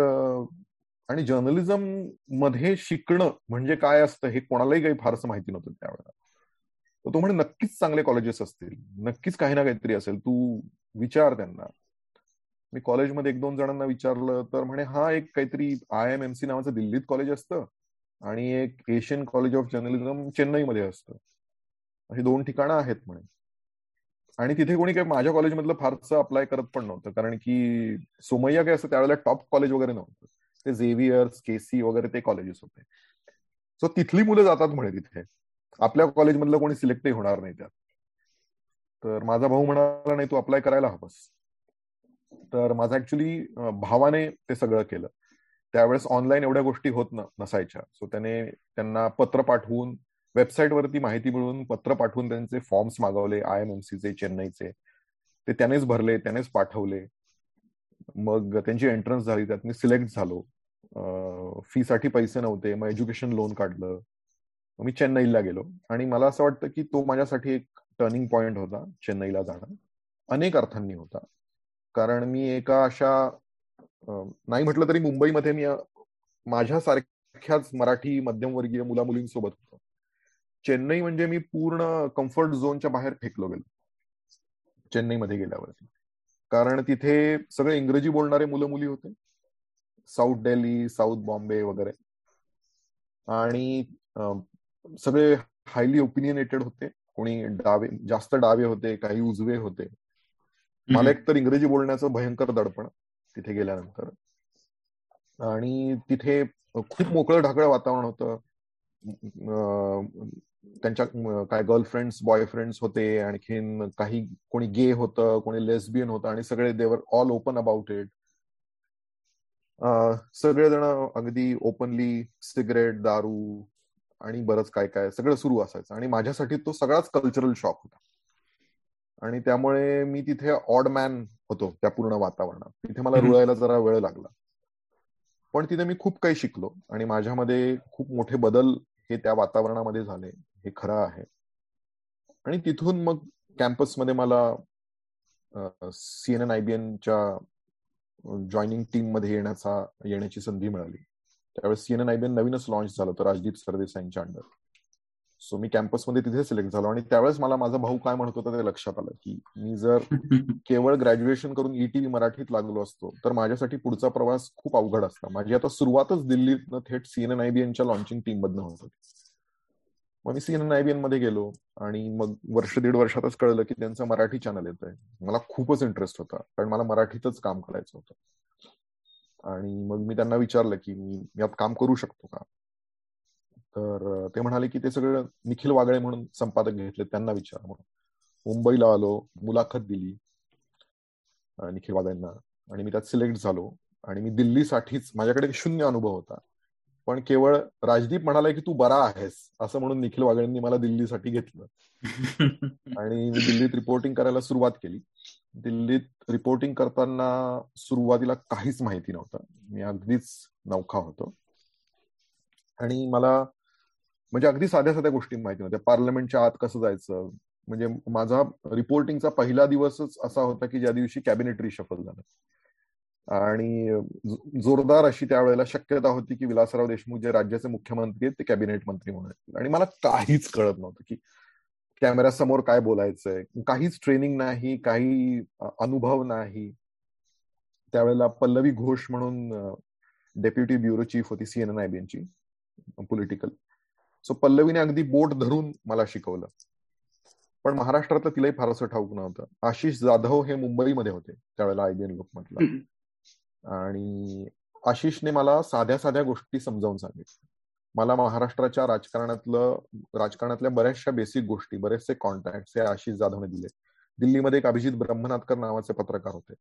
आणि जर्नलिझममध्ये शिकणं म्हणजे काय असतं हे कोणालाही काही फारसं माहिती नव्हतं त्यावेळेला. तर तो म्हणे नक्कीच चांगले कॉलेजेस असतील नक्कीच काही ना काहीतरी असेल तू विचार त्यांना. मी कॉलेजमध्ये एक दोन जणांना विचारलं तर म्हणे हा एक काहीतरी आय एम एम सी नावाचं दिल्लीत कॉलेज असतं आणि एक एशियन कॉलेज ऑफ जर्नलिझम चेन्नईमध्ये असतं. अशी दोन ठिकाणं आहेत म्हणे. आणि तिथे कोणी काही माझ्या कॉलेजमधलं फारसं अप्लाय करत पण नव्हतं कारण की सोमय्या काय असं त्यावेळेला टॉप कॉलेज वगैरे नव्हतं. ते झेवियर्स केसी वगैरे ते कॉलेजेस होते. सो तिथली मुलं जातात म्हणे तिथे. आपल्या कॉलेजमधलं कोणी सिलेक्टही होणार नाही त्यात. तर माझा भाऊ म्हणाला नाही तू अप्लाय करायला हवंस. तर माझा ऍक्च्युली भावाने ते सगळं केलं. त्यावेळेस ऑनलाईन एवढ्या गोष्टी होत नसायच्या. सो त्याने त्यांना पत्र पाठवून वेबसाईटवरती माहिती मिळवून पत्र पाठवून त्यांचे फॉर्म्स मागवले आय एम एम सीचे चेन्नईचे. ते त्यानेच भरले त्यानेच पाठवले. मग त्यांची एंट्रन्स झाली त्यात मी सिलेक्ट झालो. फी साठी पैसे नव्हते मग एज्युकेशन लोन काढलं. मी चेन्नईला गेलो. आणि मला असं वाटतं की तो माझ्यासाठी एक टर्निंग पॉइंट होता चेन्नईला जाणं. अनेक अर्थांनी होता. कारण मी एका अशा नाही म्हटलं तरी मुंबईमध्ये मी माझ्यासारख्याच मराठी मध्यमवर्गीय मुला मुलींसोबत होतो. चेन्नई म्हणजे मी पूर्ण कम्फर्ट झोनच्या बाहेर फेकलो गेलो. चेन्नईमध्ये गेल्यावरती. कारण तिथे सगळे इंग्रजी बोलणारे मुलं मुली होते. साऊथ दिल्ली साऊथ बॉम्बे वगैरे. आणि सगळे हायली ओपिनियनेटेड होते. कोणी डावे जास्त डावे होते काही उजवे होते. मला एक तर इंग्रजी बोलण्याचं भयंकर दडपण तिथे गेल्यानंतर. आणि तिथे खूप मोकळं ढाकळं वातावरण होतं. त्यांच्या काय गर्लफ्रेंड्स बॉयफ्रेंड्स होते आणखीन काही कोणी गे होतं कोणी लेस्बियन होतं आणि सगळे they were all open about it सगळेजण अगदी ओपनली सिगरेट दारू आणि बरंच काय काय सगळं सुरू असायचं. आणि माझ्यासाठी तो सगळाच कल्चरल शॉक होता. आणि त्यामुळे मी तिथे ऑड मॅन होतो त्या पूर्ण वातावरणात. तिथे मला रुळायला जरा वेळ लागला. पण तिथे मी खूप काही शिकलो. आणि माझ्यामध्ये खूप मोठे बदल हे त्या वातावरणामध्ये झाले. हे खरं आहे. आणि तिथून मग कॅम्पसमध्ये मला सीएनएन एनच्या जॉईनिंग टीममध्ये येण्याचा येण्याची संधी मिळाली. त्यावेळेस सीएनएन आयबीएन नवीनच लॉन्च झालं होतं राजदीप सरदेसाईंच्या अंडर सो मी कॅम्पसमध्ये तिथे सिलेक्ट झालो आणि त्यावेळेस मला माझा भाऊ काय म्हणत होता ते लक्षात आलं की मी जर केवळ ग्रॅज्युएशन करून ईटीव्ही e मराठीत लागलो असतो तर माझ्यासाठी पुढचा प्रवास खूप अवघड असता. माझी आता सुरुवातच दिल्लीतनं थेट सीएनएन आयबीएनच्या लॉन्चिंग टीम मधनं होत. होती मग मी सीएनएन आयबीएनमध्ये गेलो आणि मग वर्ष दीड वर्षातच कळलं की त्यांचं मराठी चॅनल येत आहे मला खूपच इंटरेस्ट होता कारण मला मराठीतच काम करायचं होतं. आणि मग मी त्यांना विचारलं की मी यात काम करू शकतो का? तर ते म्हणाले की ते सगळं निखिल वागळे म्हणून संपादक घेतले त्यांना विचार म्हणून. मुंबईला आलो मुलाखत दिली निखिल वागळेंना. आणि मी त्यात सिलेक्ट झालो. आणि मी दिल्लीसाठीच माझ्याकडे शून्य अनुभव होता. पण केवळ राजदीप म्हणाला की तू बरा आहेस असं म्हणून निखिल वागळेंनी मला दिल्लीसाठी घेतलं. आणि मी दिल्लीत रिपोर्टिंग करायला सुरुवात केली. दिल्लीत रिपोर्टिंग करताना सुरुवातीला काहीच माहिती नव्हतं. मी अगदीच नौखा होतो. आणि मला म्हणजे अगदी साध्या साध्या गोष्टी माहिती नव्हत्या पार्लमेंटच्या आत कसं जायचं? म्हणजे माझा रिपोर्टिंगचा पहिला दिवसच असा होता की ज्या दिवशी कॅबिनेट रिशफल झालं. आणि जोरदार अशी त्यावेळेला शक्यता होती की विलासराव देशमुख जे राज्याचे मुख्यमंत्री आहेत ते कॅबिनेट मंत्री म्हणून आणि मला काहीच कळत नव्हतं की कॅमेऱ्यासमोर काय बोलायचंय. काहीच ट्रेनिंग नाही काही अनुभव नाही. त्यावेळेला पल्लवी घोष म्हणून डेप्युटी ब्युरो चीफ होती सीएनएन आयबीएनची पॉलिटिकल सो पल्लवीने अगदी बोट धरून मला शिकवलं. पण महाराष्ट्रातलं तिलाही फारसं ठाऊक नव्हतं. आशिष जाधव हे मुंबईमध्ये होते त्यावेळेला आयबीएन म्हटलं आणि आशिषने मला साध्या साध्या गोष्टी समजावून सांगितल्या. मला महाराष्ट्राच्या राजकारणातलं राजकारणातल्या बऱ्याचशा बेसिक गोष्टी बरेचसे कॉन्टॅक्ट हे आशिष जाधवने दिले. दिल्लीमध्ये एक अभिजित ब्रह्मनाथकर नावाचे पत्रकार होते.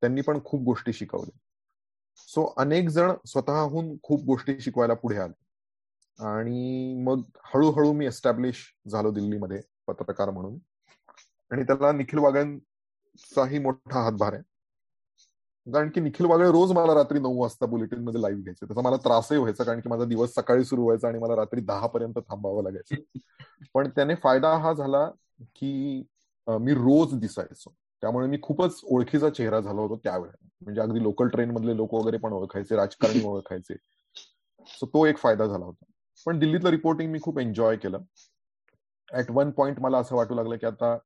त्यांनी पण खूप गोष्टी शिकवल्या. सो अनेक जण स्वतःहून खूप गोष्टी शिकवायला पुढे आले. आणि मग हळूहळू मी एस्टॅब्लिश झालो दिल्लीमध्ये पत्रकार म्हणून. आणि त्याला निखिल वागळ्यांचाही मोठा हातभार आहे. कारण की निखिल वागळे रोज मला रात्री नऊ वाजता बुलेटिनमध्ये लाईव्ह घ्यायचे. त्याचा मला त्रासही व्हायचा कारण की माझा दिवस सकाळी सुरू व्हायचा आणि मला रात्री दहा पर्यंत थांबावं लागायचं. पण त्याने फायदा हा झाला की मी रोज दिसायचो. त्यामुळे मी खूपच ओळखीचा चेहरा झालो होतो त्यावेळेला म्हणजे अगदी लोकल ट्रेन मधले लोक वगैरे पण ओळखायचे राजकारणी ओळखायचे. सो तो एक फायदा झाला होता. पण दिल्लीतलं रिपोर्टिंग मी खूप एन्जॉय केलं. ऍट वन पॉइंट मला असं वाटू लागलं की आता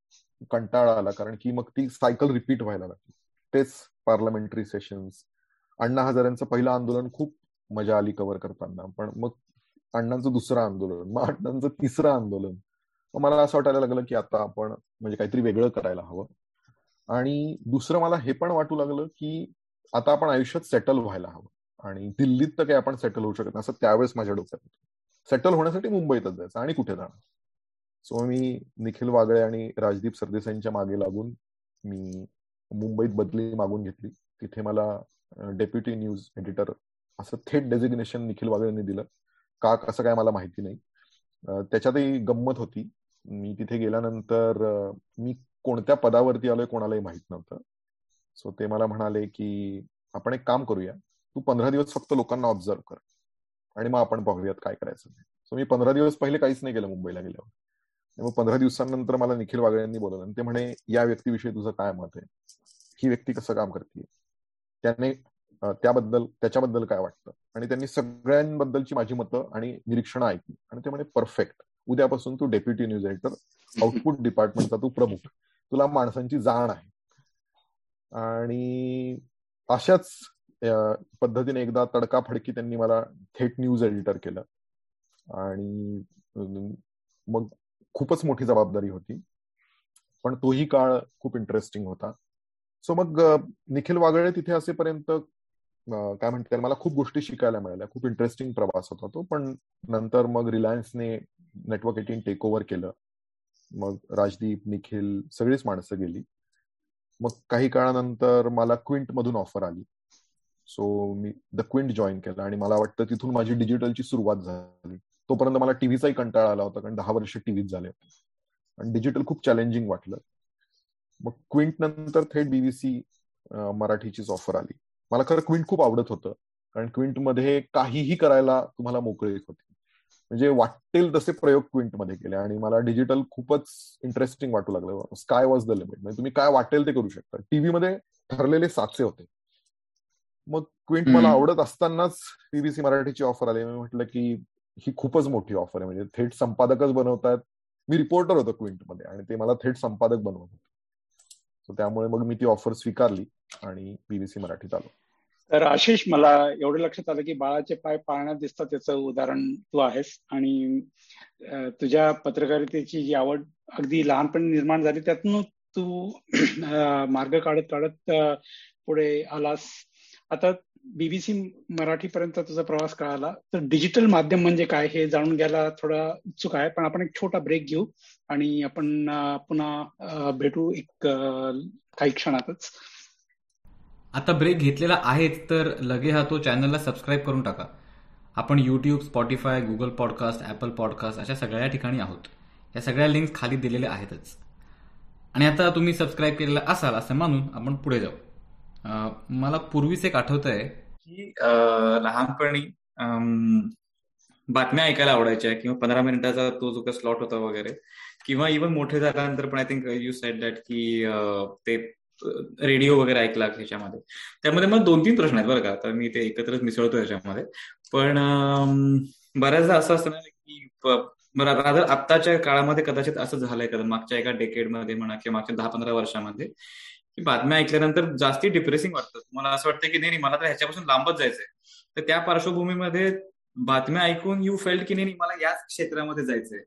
कंटाळा आला कारण की मग ती सायकल रिपीट व्हायला लागली. तेच पार्लमेंटरी सेशन्स अण्णा हजारांचं पहिलं आंदोलन खूप मजा आली कव्हर करताना. पण मग अण्णांचं दुसरं आंदोलन मग अण्णांचं तिसरं आंदोलन. मग मला असं वाटायला लागलं की आता आपण म्हणजे काहीतरी वेगळं करायला हवं. आणि दुसरं मला हे पण वाटू लागलं की आता आपण आयुष्यात सेटल व्हायला हवं. आणि दिल्लीत तर काही आपण सेटल होऊ शकत नाही. असं त्यावेळेस माझ्या डोक्यात होतं. सेटल होण्यासाठी मुंबईतच जायचं आणि कुठे जाणार? सो मी निखिल वागळे आणि राजदीप सरदेसाईंच्या मागे लागून मी मुंबईत बदली मागून घेतली. तिथे मला डेप्युटी न्यूज एडिटर असं थेट डेजिग्नेशन निखिल वागळेंनी दिलं. का कसं काय मला माहिती नाही. त्याच्यातही गंमत होती. मी तिथे गेल्यानंतर मी कोणत्या पदावरती आलोय कोणालाही माहीत नव्हतं. सो ते मला म्हणाले की आपण एक काम करूया. तू पंधरा दिवस फक्त लोकांना ऑब्झर्व कर. आणि मग आपण पाहूयात काय करायचं. सो मी पंधरा दिवस पहिले काहीच नाही केलं मुंबईला गेल्यावर. मग पंधरा दिवसांनंतर मला निखिल वागळे यांनी बोलवलं आणि ते म्हणे या व्यक्तीविषयी तुझं काय मत आहे? ही व्यक्ती कसं काम करते? त्याने त्याबद्दल त्याच्याबद्दल काय वाटतं? आणि त्यांनी सगळ्यांबद्दलची माझी मतं आणि निरीक्षणं ऐकली. आणि ते म्हणे परफेक्ट. उद्यापासून तू डेप्युटी न्यूज एडिटर आउटपुट डिपार्टमेंटचा तू प्रमुख. तुला माणसांची जाण आहे. आणि अशाच पद्धतीने एकदा तडकाफडकी त्यांनी मला थेट न्यूज एडिटर केलं. आणि मग खूपच मोठी जबाबदारी होती. पण तोही काळ खूप इंटरेस्टिंग होता. सो मग निखिल वागळे तिथे असेपर्यंत काय म्हणते मला खूप गोष्टी शिकायला मिळाल्या. खूप इंटरेस्टिंग प्रवास होता तो. पण नंतर मग रिलायन्सने नेटवर्क एटीन टेक ओव्हर केलं. मग राजदीप निखिल सगळीच माणसं गेली. मग काही काळानंतर मला क्विंट मधून ऑफर आली. सो मी द क्विंट जॉईन केला आणि मला वाटतं तिथून माझी डिजिटलची सुरुवात झाली. तोपर्यंत मला टीव्हीचाही कंटाळा आला होता कारण दहा वर्ष टीव्हीत झाले होते. आणि डिजिटल खूप चॅलेंजिंग वाटलं. मग क्विंट नंतर थेट बीबीसी मराठीचीच ऑफर आली. मला खरं क्विंट खूप आवडत होतं कारण क्विंटमध्ये काहीही करायला तुम्हाला मोकळी होती. म्हणजे वाटेल तसे प्रयोग क्विंटमध्ये केले आणि मला डिजिटल खूपच इंटरेस्टिंग वाटू लागलं. स्काय वॉज द लिमिट म्हणजे तुम्ही काय वाटेल ते करू शकता. टीव्ही मध्ये ठरलेले साचे होते. मग क्विंट मला आवडत असतानाच बीबीसी मराठीची ऑफर आली. मी म्हटलं की ही खूपच मोठी ऑफर आहे. म्हणजे थेट संपादकच बनवतात. मी रिपोर्टर होतो क्विंटमध्ये आणि ते मला थेट संपादक बनवत होते. त्यामुळे मग मी ती ऑफर स्वीकारली आणि बीबीसी मराठीत आलो. तर आशिष मला एवढं लक्षात आलं की बाळाचे पाय पाळण्यात दिसतात त्याचं उदाहरण तू आहेस. आणि तुझ्या पत्रकारितेची जी आवड अगदी लहानपणी निर्माण झाली त्यातून तू मार्ग काढत काढत पुढे आलास. आता बीबीसी मराठी पर्यंत तुझा प्रवास कळाला. तर डिजिटल माध्यम म्हणजे काय हे जाणून घ्यायला थोडा उत्सुक आहे. पण आपण एक छोटा ब्रेक घेऊ आणि आपण पुन्हा भेटू एक काही क्षणातच. आता ब्रेक घेतलेला आहेच तर लगे हा तो चॅनलला सबस्क्राईब करून टाका. आपण YouTube Spotify Google podcast Apple podcast अशा सगळ्या ठिकाणी आहोत. या सगळ्या लिंक्स खाली दिलेल्या आहेतच. आणि आता तुम्ही सबस्क्राईब केलेला असाल असं मानून आपण पुढे जाऊ. मला पूर्वीच एक आठवत आहे की लहानपणी बातम्या ऐकायला आवडायच्या किंवा पंधरा मिनिटाचा तो जो काही स्लॉट होता वगैरे किंवा इव्हन मोठे झाल्यानंतर पण I think you said that की ते रेडिओ वगैरे ऐकला ह्याच्यामध्ये. त्यामध्ये मग दोन तीन प्रश्न आहेत बरं का तर मी ते एकत्रच मिसळतो याच्यामध्ये पण बऱ्याचदा असं असतं ना की रादर आत्ताच्या काळामध्ये कदाचित असं झालंय कदा मागच्या एका डेकेडमध्ये म्हणा किंवा मागच्या दहा पंधरा वर्षामध्ये बातम्या ऐकल्यानंतर जास्ती डिप्रेसिंग वाटतं. तुम्हाला असं वाटतं की नाही मला तर ह्याच्यापासून लांबच जायचंय. तर त्या पार्श्वभूमीमध्ये बातम्या ऐकून यू फेल्ट की नाही मला याच क्षेत्रामध्ये जायचंय.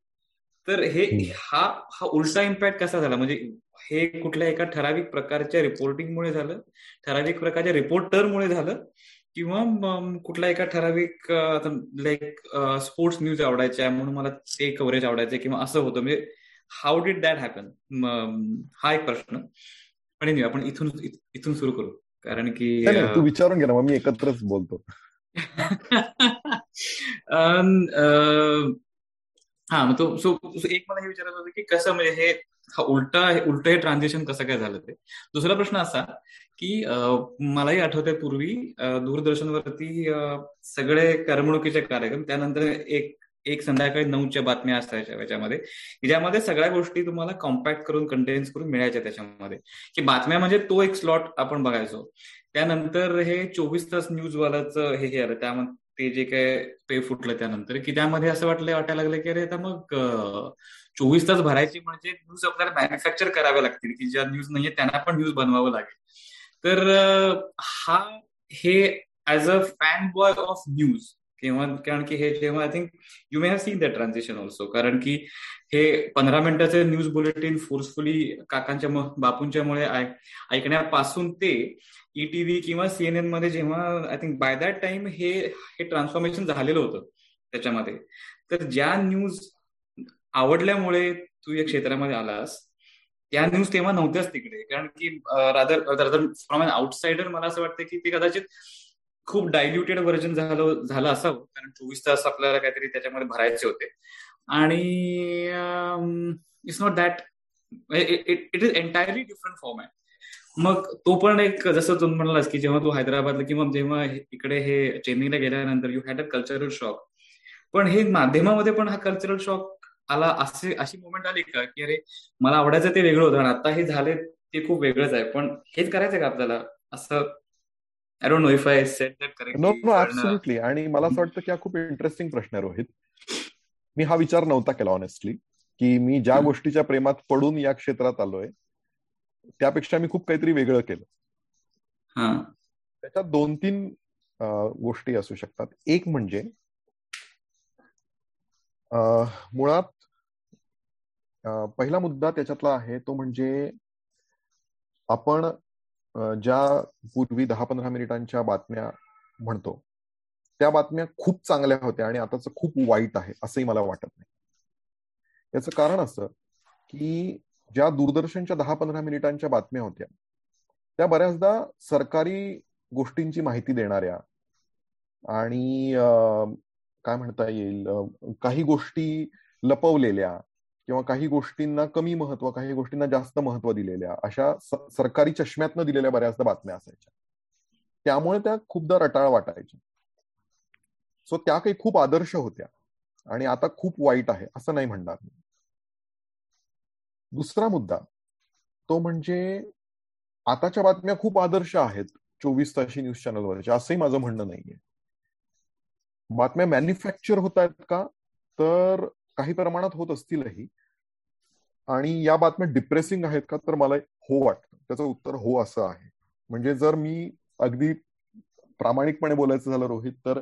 तर हे हा हा उलटा इम्पॅक्ट कसा झाला? म्हणजे हे कुठल्या एका ठराविक प्रकारच्या रिपोर्टिंगमुळे झालं? ठराविक प्रकारच्या रिपोर्टरमुळे झालं? किंवा कुठल्या एका ठराविक लाईक स्पोर्ट्स न्यूज आवडायच्या म्हणून मला ते कव्हरेज आवडायचं किंवा असं होतं? म्हणजे हाऊ डिड दॅट हॅपन हा एक प्रश्न. आणि आपण इथून इथून सुरू करू. कारण की तू विचारून ना मी एकत्रच बोलतो. हा मग तो सो एक मला हे विचारायचं होतं की कसं म्हणजे हे हा उलटा उलट हे ट्रान्झिशन कसं काय झालं ते? दुसरा प्रश्न असा की मलाही आठवतंय पूर्वी दूरदर्शनवरती सगळे करमणुकीचे कार्यक्रम त्यानंतर एक एक संध्याकाळी नऊच्या बातम्या असायच्या त्याच्यामध्ये ज्यामध्ये सगळ्या गोष्टी तुम्हाला कॉम्पॅक्ट करून कंटेन्स करून मिळायच्या त्याच्यामध्ये. की बातम्या म्हणजे तो एक स्लॉट आपण बघायचो. त्यानंतर हे चोवीस तास न्यूजवाल्याचं हे हे आलं. त्यामध्ये ते जे काय पे फुटलं त्यानंतर की त्यामध्ये असं वाटलं वाटायला लागलं की अरे आता मग चोवीस तास भरायची म्हणजे न्यूज आपल्याला मॅन्युफॅक्चर कराव्या लागतील की ज्या न्यूज नाहीये त्यांना पण न्यूज बनवावं लागेल. तर हा हे as a fan boy of news किंवा कारण की हे जेव्हा I think you may have seen the transition also कारण की हे पंधरा मिनिटाचे न्यूज बुलेटिन फोर्सफुली काकांच्या बापूंच्या मुळे ऐकण्यापासून ते ईटीव्ही किंवा सीएनएनमध्ये जेव्हा I think by that time हे हे ट्रान्सफॉर्मेशन झालेलं होतं त्याच्यामध्ये. तर ज्या न्यूज आवडल्यामुळे तू या क्षेत्रामध्ये आलास त्या न्यूज तेव्हा नव्हत्याच तिकडे. कारण की रादर फ्रॉम अन आउटसाइडर मला असं वाटतं की ते कदाचित खूप डायल्युटेड व्हर्जन झालं झालं असावं. कारण चोवीस तास आपल्याला काहीतरी त्याच्यामध्ये भरायचे होते. आणि it's not that it is entirely different form आहे मग तो पण एक जसं तुम्ही म्हणालास की जेव्हा तू हैदराबादला किंवा जेव्हा इकडे हे चेन्नईला गेल्यानंतर you had a cultural shock पण हे माध्यमामध्ये पण हा कल्चरल शॉक आला असे अशी मुवमेंट आली का की अरे मला आवडायचं ते वेगळं होतं आता हे झाले ते खूप वेगळंच आहे. पण हेच करायचं का आपल्याला? असं I don't know if I set that correct no no absolutely आणि मला असं वाटतं की हा खूप इंटरेस्टिंग प्रश्न आहे रोहित. मी हा विचार नव्हता केला ऑनेस्टली की मी ज्या गोष्टीच्या प्रेमात पडून या क्षेत्रात आलोय त्यापेक्षा मी खूप काहीतरी वेगळं केलं. त्याच्यात दोन तीन गोष्टी असू शकतात. एक म्हणजे मुळात पहिला मुद्दा त्याच्यातला आहे तो म्हणजे आपण ज्या पूर्वी दहा पंधरा मिनिटांच्या बातम्या म्हणतो त्या बातम्या खूप चांगल्या होत्या आणि आताच खूप वाईट आहे असंही मला वाटत नाही. याचं कारण असं की ज्या दूरदर्शनच्या दहा पंधरा मिनिटांच्या बातम्या होत्या त्या बऱ्याचदा सरकारी गोष्टींची माहिती देणाऱ्या आणि काय म्हणता येईल काही गोष्टी लपवलेल्या किंवा काही गोष्टींना कमी महत्त्व काही गोष्टींना जास्त महत्त्व दिलेल्या अशा सरकारी चष्म्यातनं दिलेल्या बऱ्याचदा बातम्या असायच्या. त्यामुळे त्या खूपदा रटाळ वाटायच्या. सो त्या काही खूप आदर्श होत्या. आणि आता खूप वाईट आहे असं नाही म्हणणार मी. दुसरा मुद्दा तो म्हणजे आताच्या बातम्या खूप आदर्श आहेत चोवीस ताशी न्यूज चॅनलवरच्या असंही माझं म्हणणं नाहीये. बातम्या मॅन्युफॅक्चर होत आहेत का? तर काही प्रमाणात होत असतीलही. आणि या बातम्या डिप्रेसिंग आहेत का तर मला हो वाटतं. त्याचं उत्तर हो असं आहे. म्हणजे जर मी अगदी प्रामाणिकपणे बोलायचं झालं रोहित तर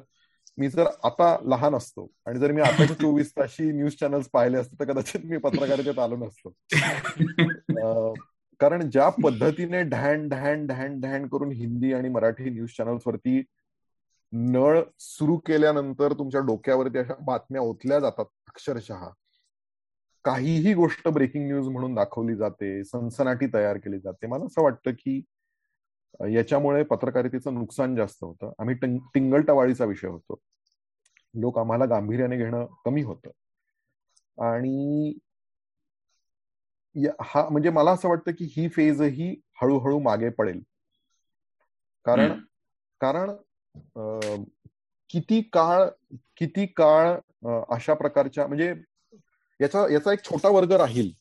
मी जर आता लहान असतो आणि जर मी आताच्या चोवीस ताशी न्यूज चॅनल्स पाहिले असते तर कदाचित मी पत्रकारितेत आलो नसतो. कारण ज्या पद्धतीने ढॅन ढॅन ढॅन ढॅन करून हिंदी आणि मराठी न्यूज चॅनल्स वरती नळ सुरू केल्यानंतर तुमच्या डोक्यावरती अशा बातम्या ओतल्या जातात अक्षरशः. काहीही गोष्ट ब्रेकिंग न्यूज म्हणून दाखवली जाते सनसनाटी तयार केली जाते. मला असं वाटतं की याच्यामुळे पत्रकारितेचं नुकसान जास्त होतं. आम्ही टिंगल टवाळीचा विषय होतो. लोक आम्हाला गांभीर्याने घेणं कमी होतं. आणि हा म्हणजे मला असं वाटतं की ही फेजही हळूहळू मागे पडेल. कारण कारण किती काळ किती काळ अशा प्रकारच्या म्हणजे याचा याचा एक छोटा वर्ग राहील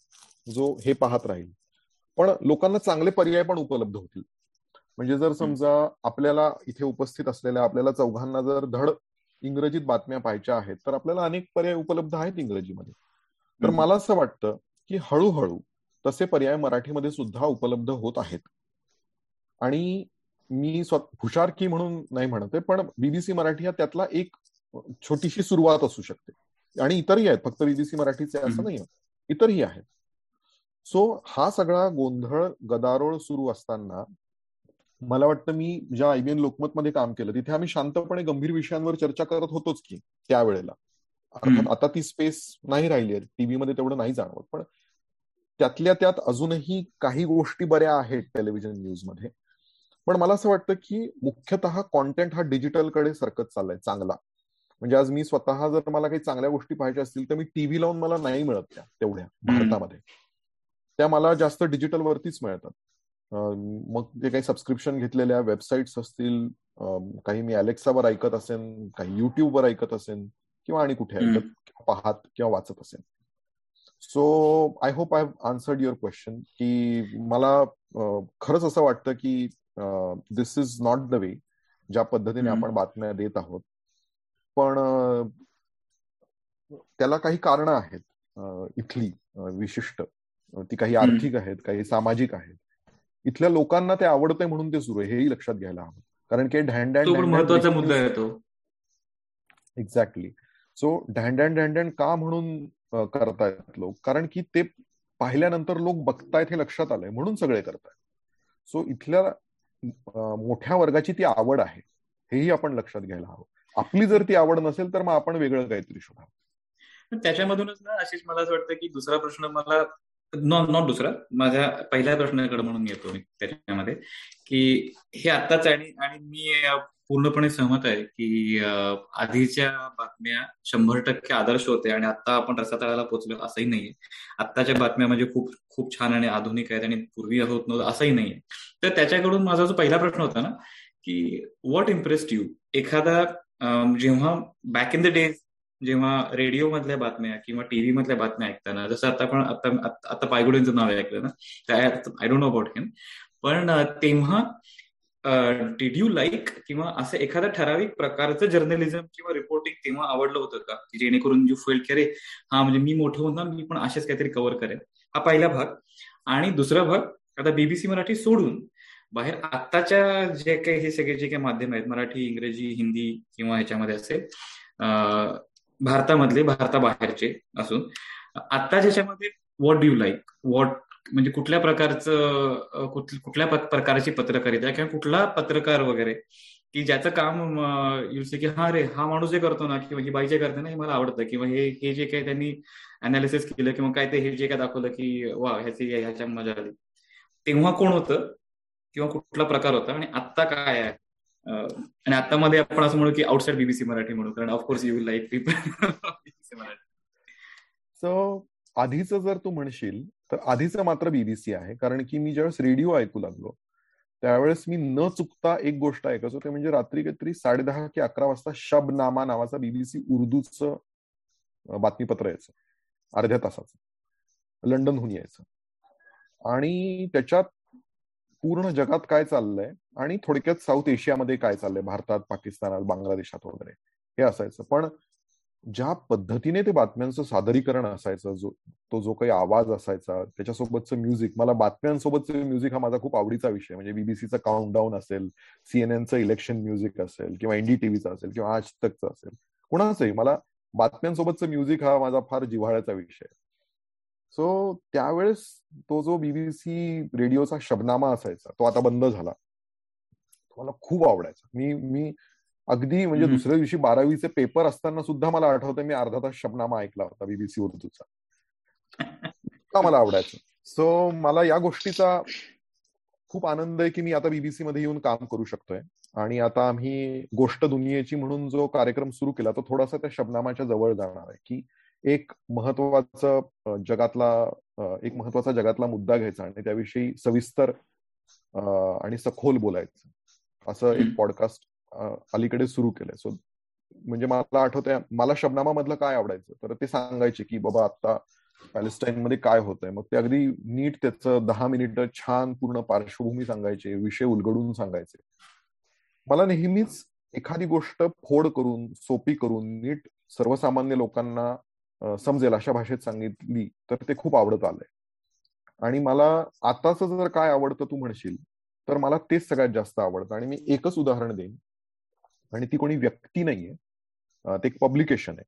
जो हे पाहत राहील. पण लोकांना चांगले पर्याय पण उपलब्ध होतील. म्हणजे जर समजा आपल्याला इथे उपस्थित असलेल्या आपल्याला चौघांना जर धड इंग्रजीत बातम्या पाहायच्या आहेत तर आपल्याला अनेक पर्याय उपलब्ध आहेत इंग्रजीमध्ये. तर मला असं वाटतं की हळूहळू तसे पर्याय मराठीमध्ये सुद्धा उपलब्ध होत आहेत. आणि मी हुशार की म्हणून नाही म्हणते पण बीबीसी मराठी हा त्यातला एक छोटीशी सुरुवात असू शकते. आणि इतरही आहेत. फक्त बीबीसी मराठीचे असं नाही इतरही आहेत. सो हा सगळा गोंधळ गदारोळ सुरू असताना मला वाटतं मी ज्या आयबीएन लोकमतमध्ये काम केलं तिथे आम्ही शांतपणे गंभीर विषयांवर चर्चा करत होतोच की त्यावेळेला. अर्थात आता ती स्पेस नाही राहिली आहे. टीव्हीमध्ये तेवढं नाही जाणवत. पण त्यातल्या त्यात अजूनही काही गोष्टी बऱ्या आहेत टेलिव्हिजन न्यूजमध्ये पण मला असं वाटतं की मुख्यतः कॉन्टेंट हा डिजिटलकडे सरकत चाललाय चांगला. म्हणजे आज मी स्वतः जर मला काही चांगल्या गोष्टी पाहिजे असतील तर मी टीव्ही लावून मला नाही मिळत त्या तेवढ्या भारतामध्ये. त्या मला जास्त डिजिटल वरतीच मिळतात. मग जे काही सबस्क्रिप्शन घेतलेल्या वेबसाईट्स असतील काही मी अलेक्सावर ऐकत असेल काही युट्यूबवर ऐकत असेल किंवा आणि कुठे ऐकत पाहत किंवा वाचत असेल so I hope I answered your question की मला खरंच असं वाटतं की this is not the way ज्या पद्धतीने आपण बातम्या देत आहोत. पण त्याला काही कारण आहेत. इथली विशिष्ट. ती काही आर्थिक आहेत काही सामाजिक आहेत. इथल्या लोकांना ते आवडतंय म्हणून ते सुरू आहे हेही लक्षात घ्यायला हवं. कारण की ढँड महत्त्वाचा मुद्दा आहे तो. एक्झॅक्टली सो ढँड ढँड का म्हणून करतायत लोक? कारण की ते पाहिल्यानंतर लोक बघतायत हे लक्षात आलंय म्हणून सगळे करतायत. सो इथल्या मोठ्या वर्गाची ती आवड आहे हेही आपण लक्षात घ्यायला हवं. आपली जर ती आवड नसेल तर मग आपण वेगळं काहीतरी शोधा त्याच्यामधूनच ना अशीच मला असं वाटतं की दुसरा प्रश्न मला नॉट नॉट दुसरा माझ्या पहिल्या प्रश्नाकडे म्हणून येतो मी त्याच्यामध्ये की हे आताच आणि आणि मी पूर्णपणे सहमत आहे की आधीच्या बातम्या शंभर टक्के आदर्श होते आणि आता आपण रसातळाला पोहोचलो असंही नाहीये. आत्ताच्या बातम्या म्हणजे खूप खूप छान आणि आधुनिक आहेत आणि पूर्वी होत नव्हतं असंही नाहीये. तर त्याच्याकडून माझा जो पहिला प्रश्न होता ना की व्हॉट इम्प्रेस्ड यू एखादा जेव्हा बॅक इन द डेज जेव्हा रेडिओ मधल्या बातम्या किंवा टीव्ही मधल्या बातम्या ऐकताना जसं आता आपण आता आता पायगुडेंचं नाव ऐकलं ना I don't know about him पण तेव्हा डीड यू लाईक किंवा असं एखाद्या ठराविक प्रकारचं जर्नलिझम किंवा रिपोर्टिंग तेव्हा आवडलं होतं का? जेणेकरून यू फेल की अरे हा म्हणजे मी मोठं होऊन ना मी पण असेच काहीतरी कव्हर करेन. हा पहिला भाग. आणि दुसरा भाग आता बीबीसी मराठी सोडून बाहेर आत्ताच्या जे काही हे सगळे जे काही माध्यम आहेत मराठी इंग्रजी हिंदी किंवा ह्याच्यामध्ये असेल भारतामधले भारताबाहेरचे असून आत्ता ज्याच्यामध्ये what do you like what म्हणजे कुठल्या प्रकारचं कुठल्या प्रकारची पत्रकारिता किंवा कुठला पत्रकार वगैरे की ज्याचं काम युसे की हा रे हा माणूस जे करतो ना किंवा ही बाई जे करते ना हे मला आवडतं. किंवा हे हे जे काही त्यांनी अनालिसिस केलं किंवा काय ते हे जे काय दाखवलं की वा ह्याची ह्याच्या मजा आली. तेव्हा कोण होतं? किंवा कुठला प्रकार होता आणि आत्ता काय आहे? आणि आता मध्ये आपण असं म्हणू की आउटसाइड बीबीसी मराठी म्हणू कारण of course you will like people BBC Marathi. So आधीचं जर तू म्हणशील तर आधीचं मात्र बीबीसी आहे कारण की मी ज्यावेळेस रेडिओ ऐकू लागलो त्यावेळेस मी न चुकता एक गोष्ट ऐकायचो ते म्हणजे रात्री काहीतरी साडे दहा कि अकरा वाजता शबनामा नावाचा बीबीसी उर्दूचं बातमीपत्र यायचं अर्ध्या तासाचं लंडनहून यायचं. आणि त्याच्यात पूर्ण जगात काय चाललंय आणि थोडक्यात साऊथ एशियामध्ये काय चाललंय? भारतात पाकिस्तानात बांगलादेशात वगैरे. हे असायचं. पण ज्या पद्धतीने ते बातम्यांचं सादरीकरण असायचं जो तो जो काही आवाज असायचा त्याच्यासोबतचं म्युझिक मला बातम्यांसोबतचं म्युझिक हा माझा खूप आवडीचा विषय म्हणजे बीबीसीचा काउंटडाऊन असेल सीएनएनचं इलेक्शन म्युझिक असेल किंवा एनडीटीव्हीचं असेल किंवा आज तकचं असेल. कुणाचंही मला बातम्यांसोबतचं म्युझिक हा माझा फार जिव्हाळ्याचा विषय सो त्यावेळेस तो जो बीबीसी रेडिओचा शबनामा असायचा तो आता बंद झाला. तो मला खूप आवडायचा. मी मी अगदी म्हणजे दुसऱ्या दिवशी बारावीचे पेपर असताना सुद्धा मला आठवतं मी अर्धा तास शबनामा ऐकला होता बीबीसी उर्दूचा मला आवडायचं? सो मला या गोष्टीचा खूप आनंद आहे की मी आता बीबीसी मध्ये येऊन काम करू शकतोय. आणि आता आम्ही गोष्ट दुनियेची म्हणून जो कार्यक्रम सुरू केला तो थोडासा त्या शबनामाच्या जवळ जाणार आहे की एक महत्वाचं जगातला एक महत्त्वाचा जगातला मुद्दा घ्यायचा आणि त्याविषयी सविस्तर आणि सखोल बोलायचं. असं एक पॉडकास्ट अलीकडे सुरू केलंय. सो म्हणजे मला आठवतंय मला शबनामा मधलं काय आवडायचं? तर ते सांगायचे की बाबा आता पॅलेस्टाईन मध्ये काय होतंय? मग ते अगदी नीट त्याचं दहा मिनिट छान पूर्ण पार्श्वभूमी सांगायचे विषय उलगडून सांगायचे. मला नेहमीच एखादी गोष्ट फोड करून सोपी करून नीट सर्वसामान्य लोकांना समजेल अशा भाषेत सांगितली तर ते खूप आवडत आलंय. आणि मला आताच जर काय आवडतं तू म्हणशील तर मला तेच सगळ्यात जास्त आवडतं. आणि मी एकच उदाहरण देईन. आणि ती कोणी व्यक्ती नाहीये. ते एक पब्लिकेशन आहे.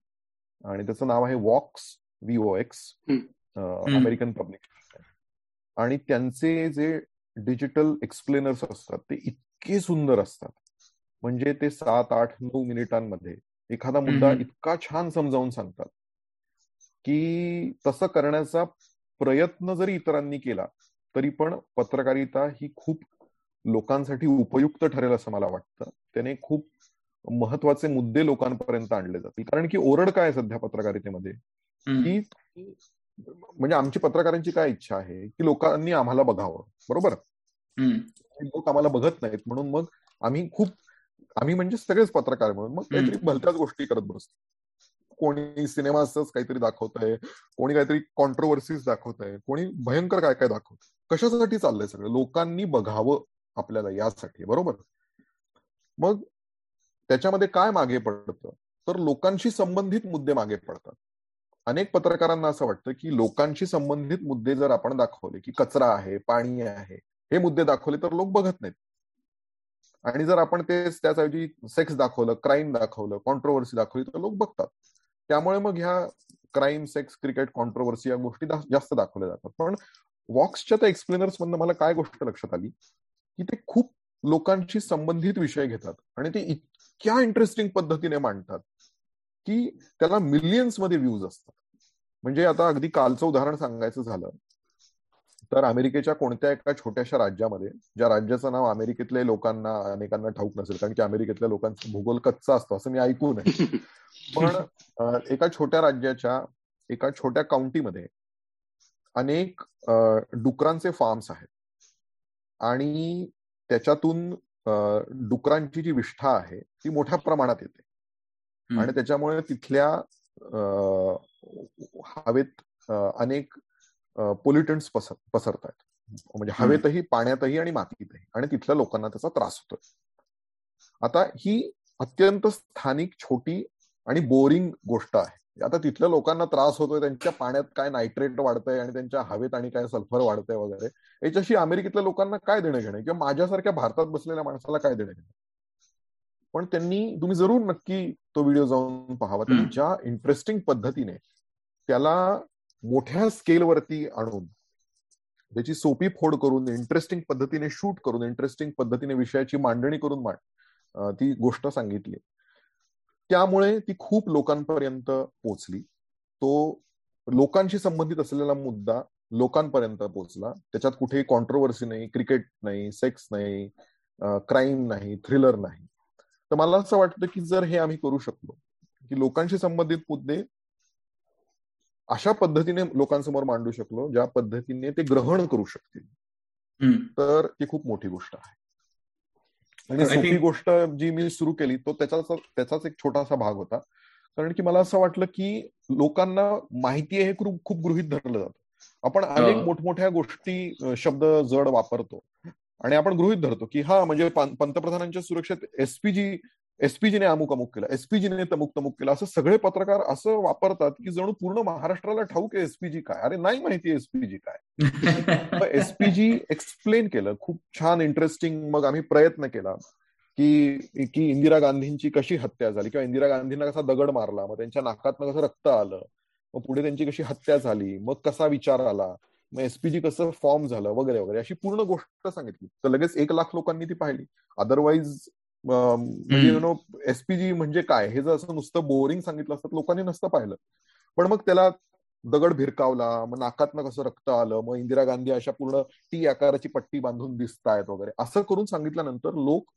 आणि त्याचं नाव आहे Vox V O X American public आणि त्यांचे जे डिजिटल एक्सप्लेनर्स असतात ते इतके सुंदर असतात. म्हणजे ते सात आठ नऊ मिनिटांमध्ये एखादा मुद्दा इतका छान समजावून सांगतात. की तसं करण्याचा प्रयत्न जरी इतरांनी केला तरी पण पत्रकारिता ही खूप लोकांसाठी उपयुक्त ठरेल असं मला वाटतं. त्याने खूप महत्त्वाचे मुद्दे लोकांपर्यंत आणले जातील. कारण की ओरड काय सध्या पत्रकारितेमध्ये? की म्हणजे आमची पत्रकारांची काय इच्छा आहे? की लोकांनी आम्हाला बघावं. बरोबर? लोक आम्हाला बघत नाहीत. म्हणून मग आम्ही खूप आम्ही म्हणजे सगळेच पत्रकार म्हणून मग काहीतरी भलत्याच गोष्टी करत बसतो. कोणी सिनेमाच काहीतरी दाखवत आहे कोणी काहीतरी कॉन्ट्रोवर्सीज दाखवत आहे कोणी भयंकर काय काय दाखवत कशासाठी चाललंय सगळं? लोकांनी बघावं आपल्याला यासाठी बरोबर? मग त्याच्यामध्ये काय मागे पडतं? तर लोकांशी संबंधित मुद्दे मागे पडतात. अनेक पत्रकारांना असं वाटतं की लोकांशी संबंधित मुद्दे जर आपण दाखवले की कचरा आहे पाणी आहे हे मुद्दे दाखवले तर लोक बघत नाहीत. आणि जर आपण ते त्याच्याऐवजी सेक्स दाखवलं क्राईम दाखवलं कॉन्ट्रोवर्सी दाखवली तर लोक बघतात. त्यामुळे मग ह्या क्राईम सेक्स क्रिकेट कॉन्ट्रोवर्सी या गोष्टी जास्त दाखवल्या जातात. पण वॉक्सच्या त्या एक्सप्लेनर्स मधनं मला काय गोष्ट लक्षात आली? की ते खूप लोकांशी संबंधित विषय घेतात आणि ते इतक्या इंटरेस्टिंग पद्धतीने मांडतात की त्याला मिलियन्समध्ये व्ह्यूज असतात. म्हणजे आता अगदी कालचं उदाहरण सांगायचं झालं तर अमेरिकेच्या कोणत्या एका छोट्याशा राज्यामध्ये ज्या राज्याचं नाव अमेरिकेतल्या लोकांना अनेकांना ठाऊक नसेल कारण की अमेरिकेतल्या लोकांचा भूगोल कच्चा असतो असं मी ऐकू नये. पण एका छोट्या राज्याच्या एका छोट्या काउंटीमध्ये अनेक डुकरांचे फार्म्स आहेत. आणि त्याच्यातून डुकरांची जी विष्ठा आहे ती मोठ्या प्रमाणात येते. आणि त्याच्यामुळे तिथल्या हवेत अनेक पोल्युटन्स पसर पसरत आहेत म्हणजे हवेतही पाण्यातही आणि मातीतही. आणि तिथल्या लोकांना त्याचा त्रास होतोय. आता ही अत्यंत स्थानिक छोटी आणि बोरिंग गोष्ट आहे. आता तिथल्या लोकांना त्रास होतोय त्यांच्या पाण्यात काय नायट्रेट वाढतंय आणि त्यांच्या हवेत आणि काय सल्फर वाढतंय वगैरे याच्याशी अमेरिकेतल्या लोकांना काय देणं घेणं? किंवा माझ्यासारख्या भारतात बसलेल्या माणसाला काय देणं घेणं? पण त्यांनी तुम्ही जरूर नक्की तो व्हिडिओ जाऊन पाहावा. त्यांनी ज्या इंटरेस्टिंग पद्धतीने त्याला मोठ्या स्केलवरती आणून त्याची सोपी फोड करून इंटरेस्टिंग पद्धतीने शूट करून इंटरेस्टिंग पद्धतीने विषयाची मांडणी करून मांड ती गोष्ट सांगितली. त्यामुळे ती खूप लोकांपर्यंत पोचली. तो लोकांशी संबंधित असलेला मुद्दा लोकांपर्यंत पोचला. त्याच्यात कुठेही कॉन्ट्रोवर्सी नाही क्रिकेट नाही सेक्स नाही क्राईम नाही थ्रिलर नाही. तर मला असं वाटतं की जर हे आम्ही करू शकलो की लोकांशी संबंधित मुद्दे अशा पद्धतीने लोकांसमोर मांडू शकलो ज्या पद्धतीने ते ग्रहण करू शकतील. तर ती खूप मोठी गोष्ट आहे. आणि सोपी गोष्ट जी मी सुरू केली तो त्याचाच त्याचाच एक छोटासा भाग होता. कारण की मला असं वाटलं की लोकांना माहिती हे खूप गृहित धरलं जातं. आपण अनेक मोठमोठ्या गोष्टी शब्द जड वापरतो. आणि आपण गृहित धरतो की हा म्हणजे पंतप्रधानांच्या सुरक्षेत एसपीजी एसपीजीने अमुक अमुक केला. एसपीजीने तमुक तमुक केला. असं सगळे पत्रकार असं वापरतात की जणू पूर्ण महाराष्ट्राला ठाऊक आहे एसपीजी काय. अरे नाही माहिती एसपीजी काय. एसपीजी एक्सप्लेन केलं. खूप छान इंटरेस्टिंग मग आम्ही प्रयत्न केला की की इंदिरा गांधींची कशी हत्या झाली किंवा इंदिरा गांधींना कसा दगड मारला मग त्यांच्या नाकातनं कसं रक्त आलं मग पुढे त्यांची कशी हत्या झाली मग कसा विचार आला मग एसपीजी कसं फॉर्म झालं वगैरे वगैरे अशी पूर्ण गोष्ट सांगितली. तर लगेच एक लाख लोकांनी ती पाहिली. अदरवाईज म्हणजे यु नो एसपीजी म्हणजे काय? हे जर असं नुसतं बोरिंग सांगितलं असतं लोकांनी नसतं पाहिलं. पण मग त्याला दगड भिरकावला मग नाकातनं कसं रक्त आलं मग इंदिरा गांधी अशा पूर्ण टी आकाराची पट्टी बांधून दिसतायत वगैरे असं करून सांगितल्यानंतर लोक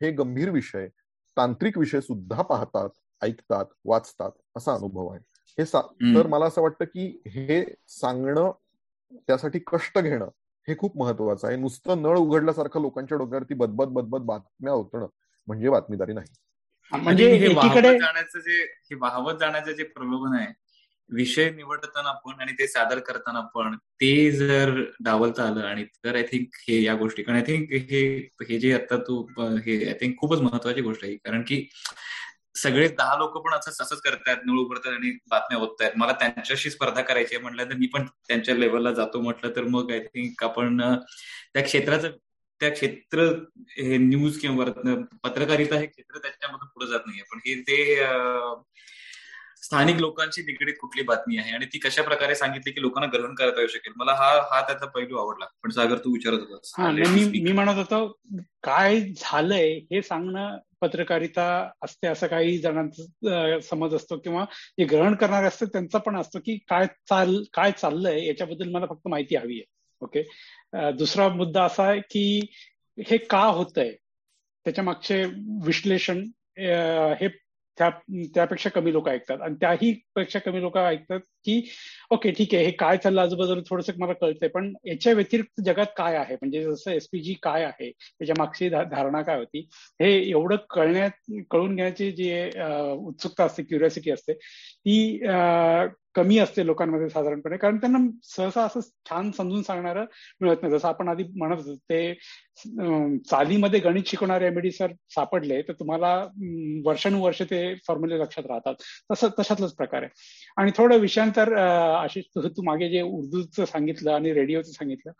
हे गंभीर विषय तांत्रिक विषय सुद्धा पाहतात ऐकतात वाचतात असा अनुभव आहे. हे तर मला असं वाटतं की हे सांगणं त्यासाठी कष्ट घेणं हे खूप महत्वाचं आहे. नुसतं नळ उघडल्यासारखं लोकांच्या डोक्यावरती बदबद बदबद बातम्या होतणं म्हणजे बातमीदारी नाही. म्हणजे हे वाहवत जाण्याचं जे हे वाहवत जाण्याचं जे प्रलोभन आहे विषय निवडताना पण आणि ते सादर करताना पण ते जर डावलता आलं आणि तर आय थिंक हे या गोष्टी कारण आय थिंक हे हे जे आता तू हे आय थिंक खूपच महत्वाची गोष्ट आहे. कारण की सगळे दहा लोक पण असं असंच करतायत नळ उघडतात आणि बातम्या होत आहेत मला त्यांच्याशी स्पर्धा करायची आहे म्हटलं तर मी पण त्यांच्या लेवलला जातो म्हटलं तर मग आय थिंक आपण त्या क्षेत्राचं त्या क्षेत्र हे न्यूज किंवा पत्रकारिता हे क्षेत्र त्याच्यामधून पुढे जात नाहीये. पण हे ते स्थानिक लोकांची निगडीत कुठली बातमी आहे? आणि ती कशा प्रकारे सांगितली की लोकांना ग्रहण करता येऊ शकेल? मला हा हा त्याचा पैलू आवडला. पण सागर तू विचारत होतास. मी मी म्हणत होतो काय झालंय हे सांगणं पत्रकारिता असते असं काही जणांचा समज असतो किंवा जे ग्रहण करणारे असतात त्यांचा पण असतो की काय चाल काय चाललंय याच्याबद्दल मला फक्त माहिती हवी आहे. ओके? दुसरा मुद्दा असा आहे की हे का होतंय? त्याच्या मागचे विश्लेषण हे त्या त्यापेक्षा कमी लोक ऐकतात. आणि त्याही पेक्षा कमी लोक ऐकतात की ओके ठीक आहे हे काय चाललं आजूबाजूला थोडंसं मला कळतंय पण याच्या व्यतिरिक्त जगात काय आहे? म्हणजे जसं एसपीजी काय आहे? त्याच्या मागची धारणा काय होती? हे एवढं कळण्यात कळून घेण्याची जी उत्सुकता असते क्युरियोसिटी असते ती कमी असते लोकांमध्ये साधारणपणे. कारण त्यांना सहसा असं छान समजून सांगणारं मिळत नाही. जसं आपण आधी म्हणत होतो ते चालीमध्ये गणित शिकवणारे एमडी सर सापडले तर तुम्हाला वर्षानुवर्ष ते फॉर्म्युले लक्षात राहतात. तसं तशातलाच प्रकार आहे. आणि थोडं विषयां त्यानंतर आशिष तू मागे जे उर्दूचं सांगितलं आणि रेडिओचं सांगितलं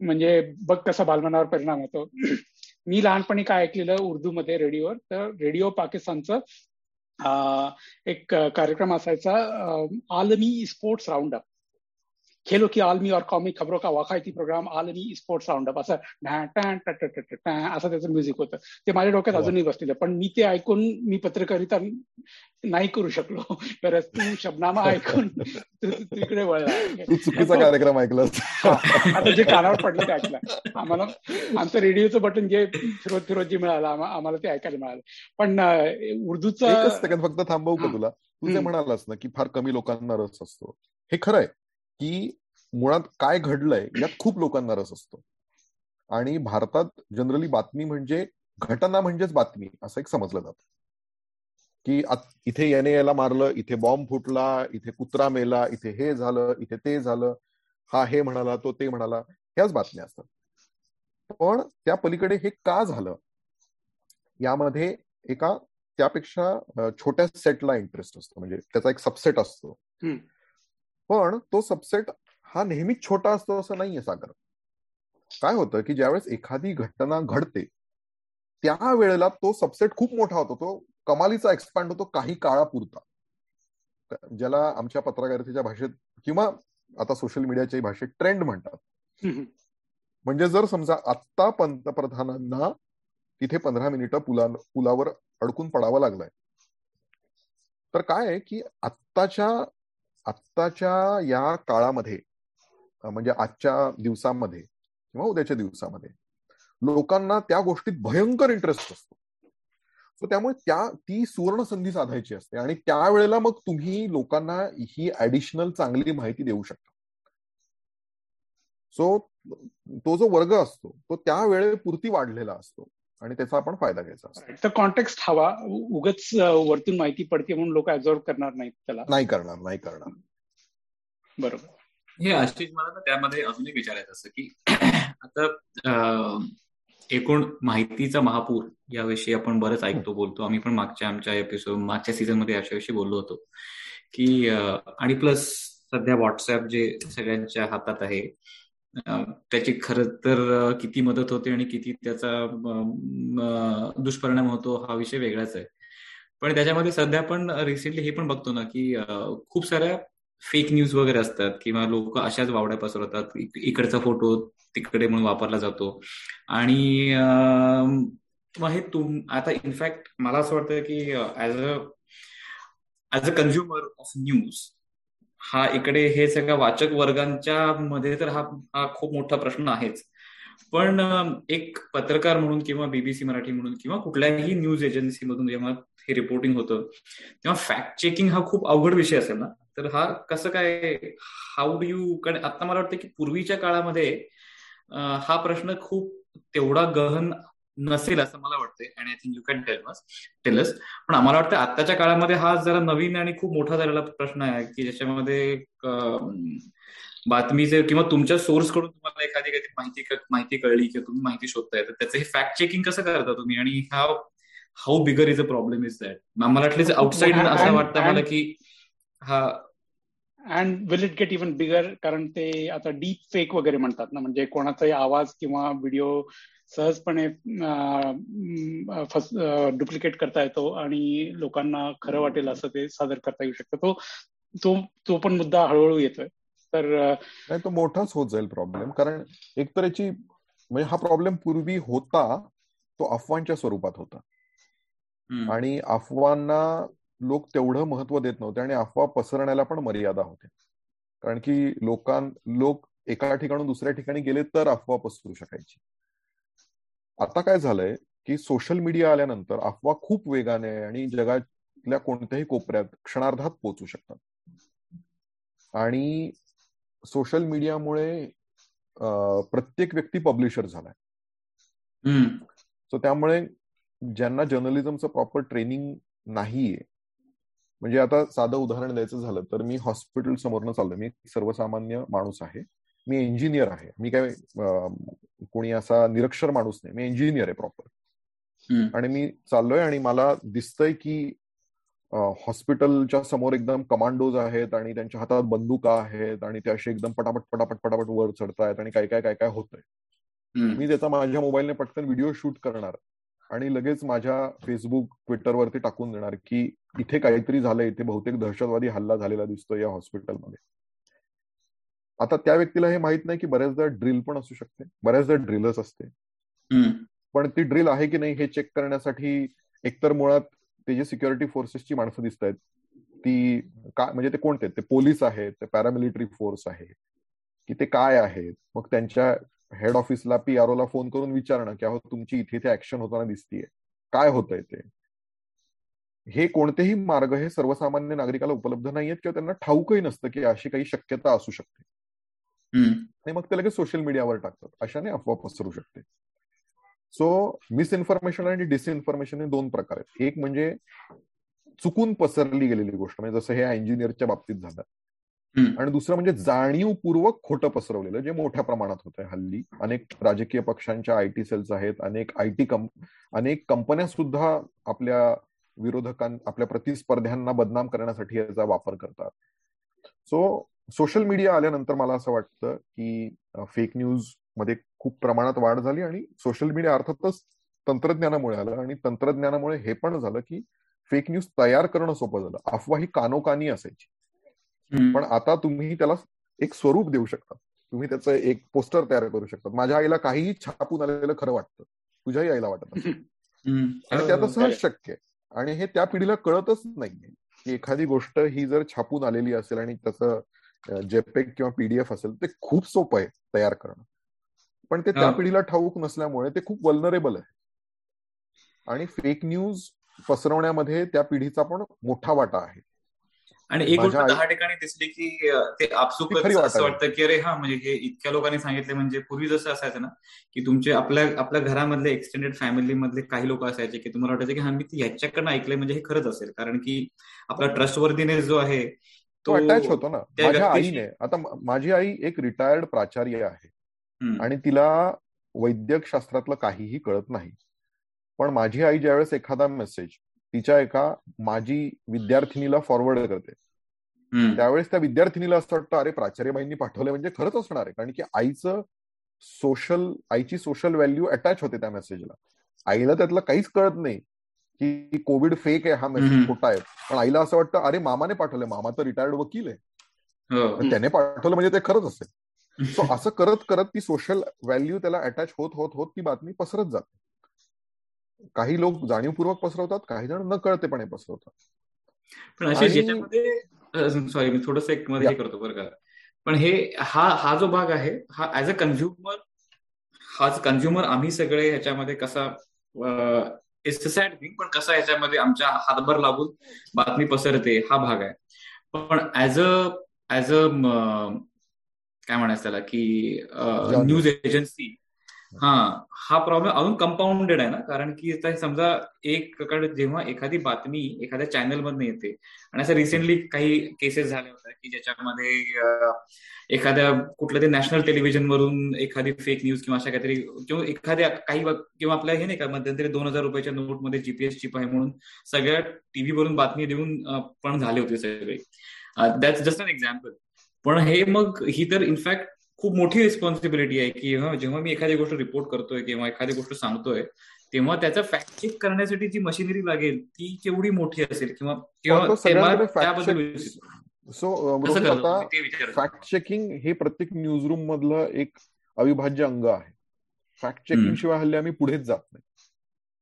म्हणजे बघ कसा बालमनावर परिणाम होतो. मी लहानपणी काय ऐकलेलं उर्दूमध्ये रेडिओवर तर रेडिओ पाकिस्तानचं एक कार्यक्रम असायचा आलमी स्पोर्ट्स राऊंड अप. खेलो की आलमी और कौमी खबरों का वाकायती प्रोग्राम आलमी स्पोर्ट्स राऊंड अप असं असं त्याचं म्युझिक होतं ते माझ्या डोक्यात अजूनही बसलेलं पण मी ते ऐकून मी पत्रकारिता नाही करू शकलो। तर तू शबनामा ऐकून तिकडे वळला चुकीचा कार्यक्रम ऐकला आता जे कानावर पडलं ते ऐकलं. आम्हाला आमचं रेडिओचं बटन जे फिरोज फिरोज जे मिळालं आम्हाला ते ऐकायला मिळालं. पण उर्दूचं फक्त थांबवू का तुला? तू जे म्हणालास ना की फार कमी लोकांना रस असतो. हे खरं आहे की मुळात काय घडलंय यात खूप लोकांना रस असतो. आणि भारतात जनरली बातमी म्हणजे घटना म्हणजेच बातमी असं एक समजलं जातं. की इथे याने याला मारलं इथे बॉम्ब फुटला इथे कुत्रा मेला इथे हे झालं इथे ते झालं हा हे म्हणाला तो ते म्हणाला ह्याच बातम्या असतात. पण त्या पलीकडे हे का झालं? यामध्ये एका त्यापेक्षा छोट्या सेटला इंटरेस्ट असतो. म्हणजे त्याचा एक सबसेट असतो. पण तो सबसेट हा नेहमीच छोटा असतो असं नाहीये सागर. काय होतं की ज्यावेळेस एखादी घटना घडते त्या वेळेला तो सबसेट खूप मोठा होतो. तो कमालीचा एक्सपांड होतो काही काळापुरता. ज्याला आमच्या पत्रकारितेच्या भाषेत किंवा आता सोशल मीडियाच्या भाषेत ट्रेंड म्हणतात. म्हणजे जर समजा आत्ता पंतप्रधानांना तिथे पंधरा मिनिटं पुला पुलावर अडकून पडावं लागलंय तर काय आहे की आत्ताच्या आत्ताच्या या काळामध्ये म्हणजे आजच्या दिवसामध्ये किंवा उद्याच्या दिवसामध्ये लोकांना त्या गोष्टीत भयंकर इंटरेस्ट असतो. सो त्यामुळे त्या ती सुवर्ण संधी साधायची असते आणि त्यावेळेला मग तुम्ही लोकांना ही ऍडिशनल चांगली माहिती देऊ शकता. सो तो जो वर्ग असतो तो त्या वेळेपुरती वाढलेला असतो. आणि त्याचा आपण फायदा घ्यायचा असतो. कॉन्टेक्स्ट हवा. उगच वरतून माहिती पडते म्हणून लोक ऍब्झॉर्व करणार नाहीत त्याला. नाही करणार नाही करणार. बरोबर. हे आशिष मला त्यामध्ये अजून एक विचारायचं असं की आता एकूण माहितीचा महापूर याविषयी आपण बरंच ऐकतो बोलतो. आम्ही पण मागच्या आमच्या एपिसोड मागच्या सीझनमध्ये याच्याविषयी बोललो होतो. की आणि प्लस सध्या व्हॉट्सअप जे सगळ्यांच्या हातात आहे त्याची खर तर किती मदत होते आणि किती त्याचा दुष्परिणाम होतो हा विषय वेगळाच आहे. पण त्याच्यामध्ये सध्या पण रिसेंटली हे पण बघतो ना की खूप साऱ्या फेक न्यूज वगैरे असतात किंवा लोक अशाच वावड्या पसरवतात. इकडचा फोटो तिकडे म्हणून वापरला जातो. आणि मग हे तुम आता इनफॅक्ट मला असं वाटतं की as a as a consumer of news हा इकडे हे सगळ्या वाचक वर्गांच्या मध्ये तर हा हा खूप मोठा प्रश्न आहेच. पण एक पत्रकार म्हणून किंवा बीबीसी मराठी म्हणून किंवा कुठल्याही न्यूज एजन्सी मधून जेव्हा हे रिपोर्टिंग होतं तेव्हा फॅक्ट चेकिंग हा खूप अवघड विषय असेल ना? तर हा कसं काय हाऊ डू यू कारण आता मला वाटतं की पूर्वीच्या काळामध्ये हा प्रश्न खूप तेवढा गहन नसेल असं मला वाटतंय आणि I think you can tell us tells पण आम्हाला वाटतं आत्ताच्या काळामध्ये हा जरा नवीन आणि खूप मोठा झालेला प्रश्न आहे की ज्याच्यामध्ये बातमीचे किंवा तुमच्या सोर्सकडून तुम्हाला एखादी काही माहिती माहिती कळली किंवा तुम्ही माहिती शोधताय तर त्याचं हे फॅक्ट चेकिंग कसं करता तुम्ही? आणि हा how bigger is a problem is that मला वाटलं आउटसाइड असं वाटतं मला की हा and will it get even bigger कारण ते आता डीप फेक वगैरे म्हणतात ना. म्हणजे कोणाचाही आवाज किंवा व्हिडिओ सहजपणे डुप्लिकेट करता येतो आणि लोकांना खरं वाटेल असं ते सादर करता येऊ शकतं. तो तो तो पण मुद्दा हळूहळू येतोय. तर नाही तो मोठाच होत जाईल प्रॉब्लेम कारण एकतर याची म्हणजे हा प्रॉब्लेम पूर्वी होता तो अफवांच्या स्वरूपात होता. आणि अफवांना लोक तेवढं महत्त्व देत नव्हते आणि अफवा पसरण्याला पण मर्यादा होते कारण की लोकां लोक एका ठिकाणून दुसऱ्या ठिकाणी गेले तर अफवा पसरू शकायची. आता काय झालंय की सोशल मीडिया आल्यानंतर अफवा खूप वेगाने आणि जगातल्या कोणत्याही कोपऱ्यात क्षणार्धात पोहोचू शकतात. आणि सोशल मीडियामुळे प्रत्येक व्यक्ती पब्लिशर झालाय. सो त्यामुळे ज्यांना जर्नलिझमचं प्रॉपर ट्रेनिंग नाहीये म्हणजे आता साधं उदाहरण द्यायचं झालं तर मी हॉस्पिटल समोरनं चाललोय. मी सर्वसामान्य माणूस आहे. मी इंजिनियर आहे. मी काय कोणी असा निरक्षर माणूस नाही. मी इंजिनियर आहे प्रॉपर आणि मी चाललोय आणि मला दिसतंय की हॉस्पिटलच्या समोर एकदम कमांडोज आहेत आणि त्यांच्या हातात बंदुका आहेत आणि ते असे एकदम पटापट पटापट पटापट वर चढतायत आणि काय काय काय काय होतंय. मी त्याचा माझ्या मोबाईलने पटकन व्हिडिओ शूट करणार आणि लगेच माझ्या फेसबुक ट्विटरवरती टाकून देणार की इथे काहीतरी झालंय इथे बहुतेक दहशतवादी हल्ला झालेला दिसतोय या हॉस्पिटलमध्ये. आता त्या व्यक्तीला हे माहीत नाही की बऱ्याचदा ड्रिल पण असू शकते बऱ्याचदा ड्रिलच असते. पण ती ड्रिल आहे की नाही हे चेक करण्यासाठी एकतर मुळात ते जे सिक्युरिटी फोर्सेसची माणसं दिसत आहेत ती का म्हणजे ते कोणते ते पोलीस आहेत ते पॅरामिलिटरी फोर्स आहे की ते काय आहेत? मग त्यांच्या हेड ऑफिसला पी आर फोन करून विचारणं की अहो तुमची इथे इथे ऍक्शन होताना दिसतीये. काय होतंय ते? हे कोणतेही मार्ग हे सर्वसामान्य नागरिकाला उपलब्ध नाहीयेत किंवा त्यांना ठाऊकही नसतं की अशी काही शक्यता असू शकते. आणि मग ते लगेच सोशल मीडियावर टाकतात. अशाने अफवा पसरू शकते. सो मिसइन्फॉर्मेशन आणि डिसइन्फॉर्मेशन हे दोन प्रकार आहेत. एक म्हणजे चुकून पसरली गेलेली गोष्ट म्हणजे जसं हे इंजिनियरच्या बाबतीत झालं. आणि दुसरं म्हणजे जाणीवपूर्वक खोटं पसरवलेलं जे मोठ्या प्रमाणात होत आहे हल्ली. अनेक राजकीय पक्षांच्या आयटी सेल्स आहेत अनेक आयटी कंप अनेक कंपन्या सुद्धा आपल्या विरोधकां आपल्या प्रतिस्पर्ध्यांना बदनाम करण्यासाठी याचा वापर करतात. सो सोशल मीडिया आल्यानंतर मला असं वाटतं की फेक न्यूजमध्ये खूप प्रमाणात वाढ झाली आणि सोशल मीडिया अर्थातच तंत्रज्ञानामुळे आलं आणि तंत्रज्ञानामुळे हे पण झालं की फेक न्यूज तयार करणं सोपं झालं. अफवा ही कानोकानी असायची. पण आता तुम्ही त्याला एक स्वरूप देऊ शकता. तुम्ही त्याचं एक पोस्टर तयार करू शकता. माझ्या आईला काहीही छापून आलेलं खरं वाटतं. तुझ्याही आईला वाटत आणि ते आता सहज शक्य आहे. आणि हे त्या पिढीला कळतच नाहीये की एखादी गोष्ट ही जर छापून आलेली असेल आणि त्याचं जेपेक किंवा पीडीएफ असेल ते खूप सोपं आहे तयार करणं. पण ते त्या पिढीला ठाऊक नसल्यामुळे ते खूप वल्नरेबल आहे. आणि फेक न्यूज पसरवण्यामध्ये त्या पिढीचा पण मोठा वाटा आहे. आणि एक गोष्ट दहा ठिकाणी दिसली की ते आपसुक असं वाटतं की अरे हा म्हणजे हे इतक्या लोकांनी सांगितले म्हणजे पूर्वी जसं असायचं ना की तुमचे आपल्या आपल्या घरामधले एक्सटेंडेड फॅमिली मधले काही लोक असायचे की तुम्हाला वाटायचे की हा मी ह्याच्याकडनं ऐकलंय म्हणजे हे खरंच असेल. कारण की आपला ट्रस्टवर्दीनेस जो आहे तो अटॅच होतो ना. माझ्या आईने आता माझी आई एक रिटायर्ड प्राचार्य आहे. आणि तिला वैद्यक शास्त्रातलं काहीही कळत नाही. पण माझी आई ज्यावेळेस एखादा मेसेज तिच्या एका माझी विद्यार्थिनीला फॉरवर्ड करते. त्यावेळेस त्या विद्यार्थिनीला असं वाटतं अरे प्राचार्यबाईंनी पाठवलं म्हणजे खरंच असणार आहे. कारण की आईचं सोशल आईची सोशल व्हॅल्यू अटॅच होते त्या मेसेजला आईला त्यातलं काहीच कळत नाही की कोविड फेक आहे हा मेसेज खोटा आहे. पण आईला असं वाटतं अरे मामाने पाठवलंय मामा तर रिटायर्ड वकील आहे. त्याने पाठवलं म्हणजे ते खरंच असेल. सो असं करत करत ती सोशल व्हॅल्यू त्याला अटॅच होत होत होत ती बातमी पसरत जाते. काही लोक जाणीवपूर्वक पसरवतात काही जण न कळतेपणे पसरवतात. पण याच्यामध्ये सॉरी मी थोडस एक मध्ये करतो बरं का. पण हे हा हा जो भाग आहे हा ऍज अ कन्झ्युमर हा कन्झ्युमर आम्ही सगळे ह्याच्यामध्ये कसा इट्स सॅड थिंग पण कसा ह्याच्यामध्ये आमच्या हातभर लागून बातमी पसरते हा भाग आहे. पण ऍज अ ऍज अ काय म्हणायचं त्याला की न्यूज एजन्सी हा हा प्रॉब्लेम अजून कंपाऊंडेड आहे ना. कारण की आता समजा एक जेव्हा एखादी बातमी एखाद्या चॅनल मधून येते आणि असं रिसेंटली काही केसेस झाले होते की ज्याच्यामध्ये एखाद्या कुठल्या ते नॅशनल टेलिव्हिजन वरून एखादी फेक न्यूज किंवा अशा काहीतरी किंवा एखाद्या काही किंवा आपल्या हे नाही का मध्यंतरी दोन हजार रुपयाच्या नोटमध्ये जीपीएस चिप आहे म्हणून सगळ्या टीव्हीवरून बातमी देऊन पण झाले होते सगळे. दॅट्स जस्ट अन एक्झाम्पल पण हे मग ही तर इनफॅक्ट खूप मोठी रिस्पॉन्सिबिलिटी आहे की जेव्हा मी एखादी गोष्ट रिपोर्ट करतोय किंवा एखादी गोष्ट सांगतोय तेव्हा त्याचा फॅक्ट चेक करण्यासाठी जी मशिनरी लागेल ती केवढी मोठी असेल किंवा त्याबद्दल सो फॅक्ट चेकिंग हे प्रत्येक न्यूजरूम मधलं एक अविभाज्य अंग आहे. फॅक्ट चेकिंग शिवाय हल्ली आम्ही पुढेच जात नाही.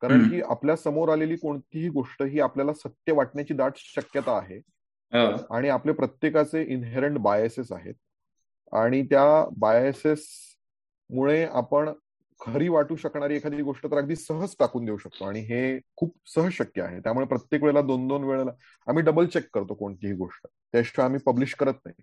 कारण की आपल्यासमोर आलेली कोणतीही गोष्ट ही आपल्याला सत्य वाटण्याची दाट शक्यता आहे. आणि आपले प्रत्येकाचे इनहेरंट बायसेस आहेत. आणि त्या बायसेस मुळे आपण खरी वाटू शकणारी एखादी गोष्ट तर अगदी सहज टाकून देऊ शकतो. आणि हे खूप सहज शक्य आहे. त्यामुळे प्रत्येक वेळेला दोन दोन वेळेला आम्ही डबल चेक करतो कोणतीही गोष्ट. त्याशिवाय आम्ही पब्लिश करत नाही.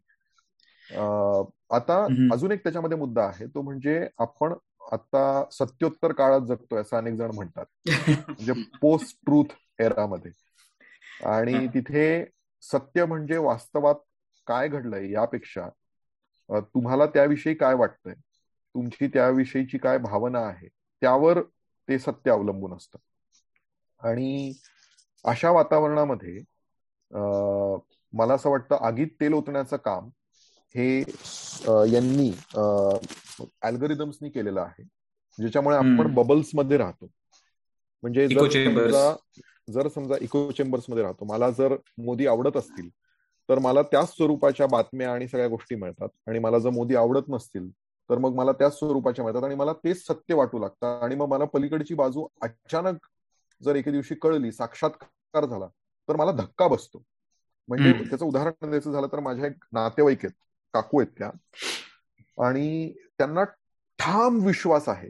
आता अजून एक त्याच्यामध्ये मुद्दा आहे. तो म्हणजे आपण आता सत्योत्तर काळात जगतोय असं अनेक जण म्हणतात. म्हणजे पोस्ट ट्रूथ एरामध्ये आणि तिथे सत्य म्हणजे वास्तवात काय घडलंय यापेक्षा तुम्हाला त्याविषयी काय वाटतंय? तुमची त्याविषयीची काय भावना आहे? त्यावर ते सत्य अवलंबून असतं. आणि अशा वातावरणामध्ये मला असं वाटतं आगीत तेल ओतण्याचं काम हे यांनी अल्गोरिदम्सनी केलेलं आहे. ज्याच्यामुळे आपण बबल्समध्ये राहतो. म्हणजे जर समजा जर समजा इको चेंबर्समध्ये राहतो. मला जर मोदी आवडत असतील तर मला त्याच स्वरूपाच्या बातम्या आणि सगळ्या गोष्टी मिळतात. आणि मला जर मोदी आवडत नसतील तर मग मला त्याच स्वरूपाच्या मिळतात आणि मला तेच सत्य वाटू लागतं. आणि मग मला पलीकडची बाजू अचानक जर एके दिवशी कळली साक्षात्कार झाला तर मला धक्का बसतो. म्हणजे त्याचं उदाहरण द्यायचं झालं तर माझ्या एक नातेवाईक आहेत काकू आहेत त्या. आणि त्यांना ठाम विश्वास आहे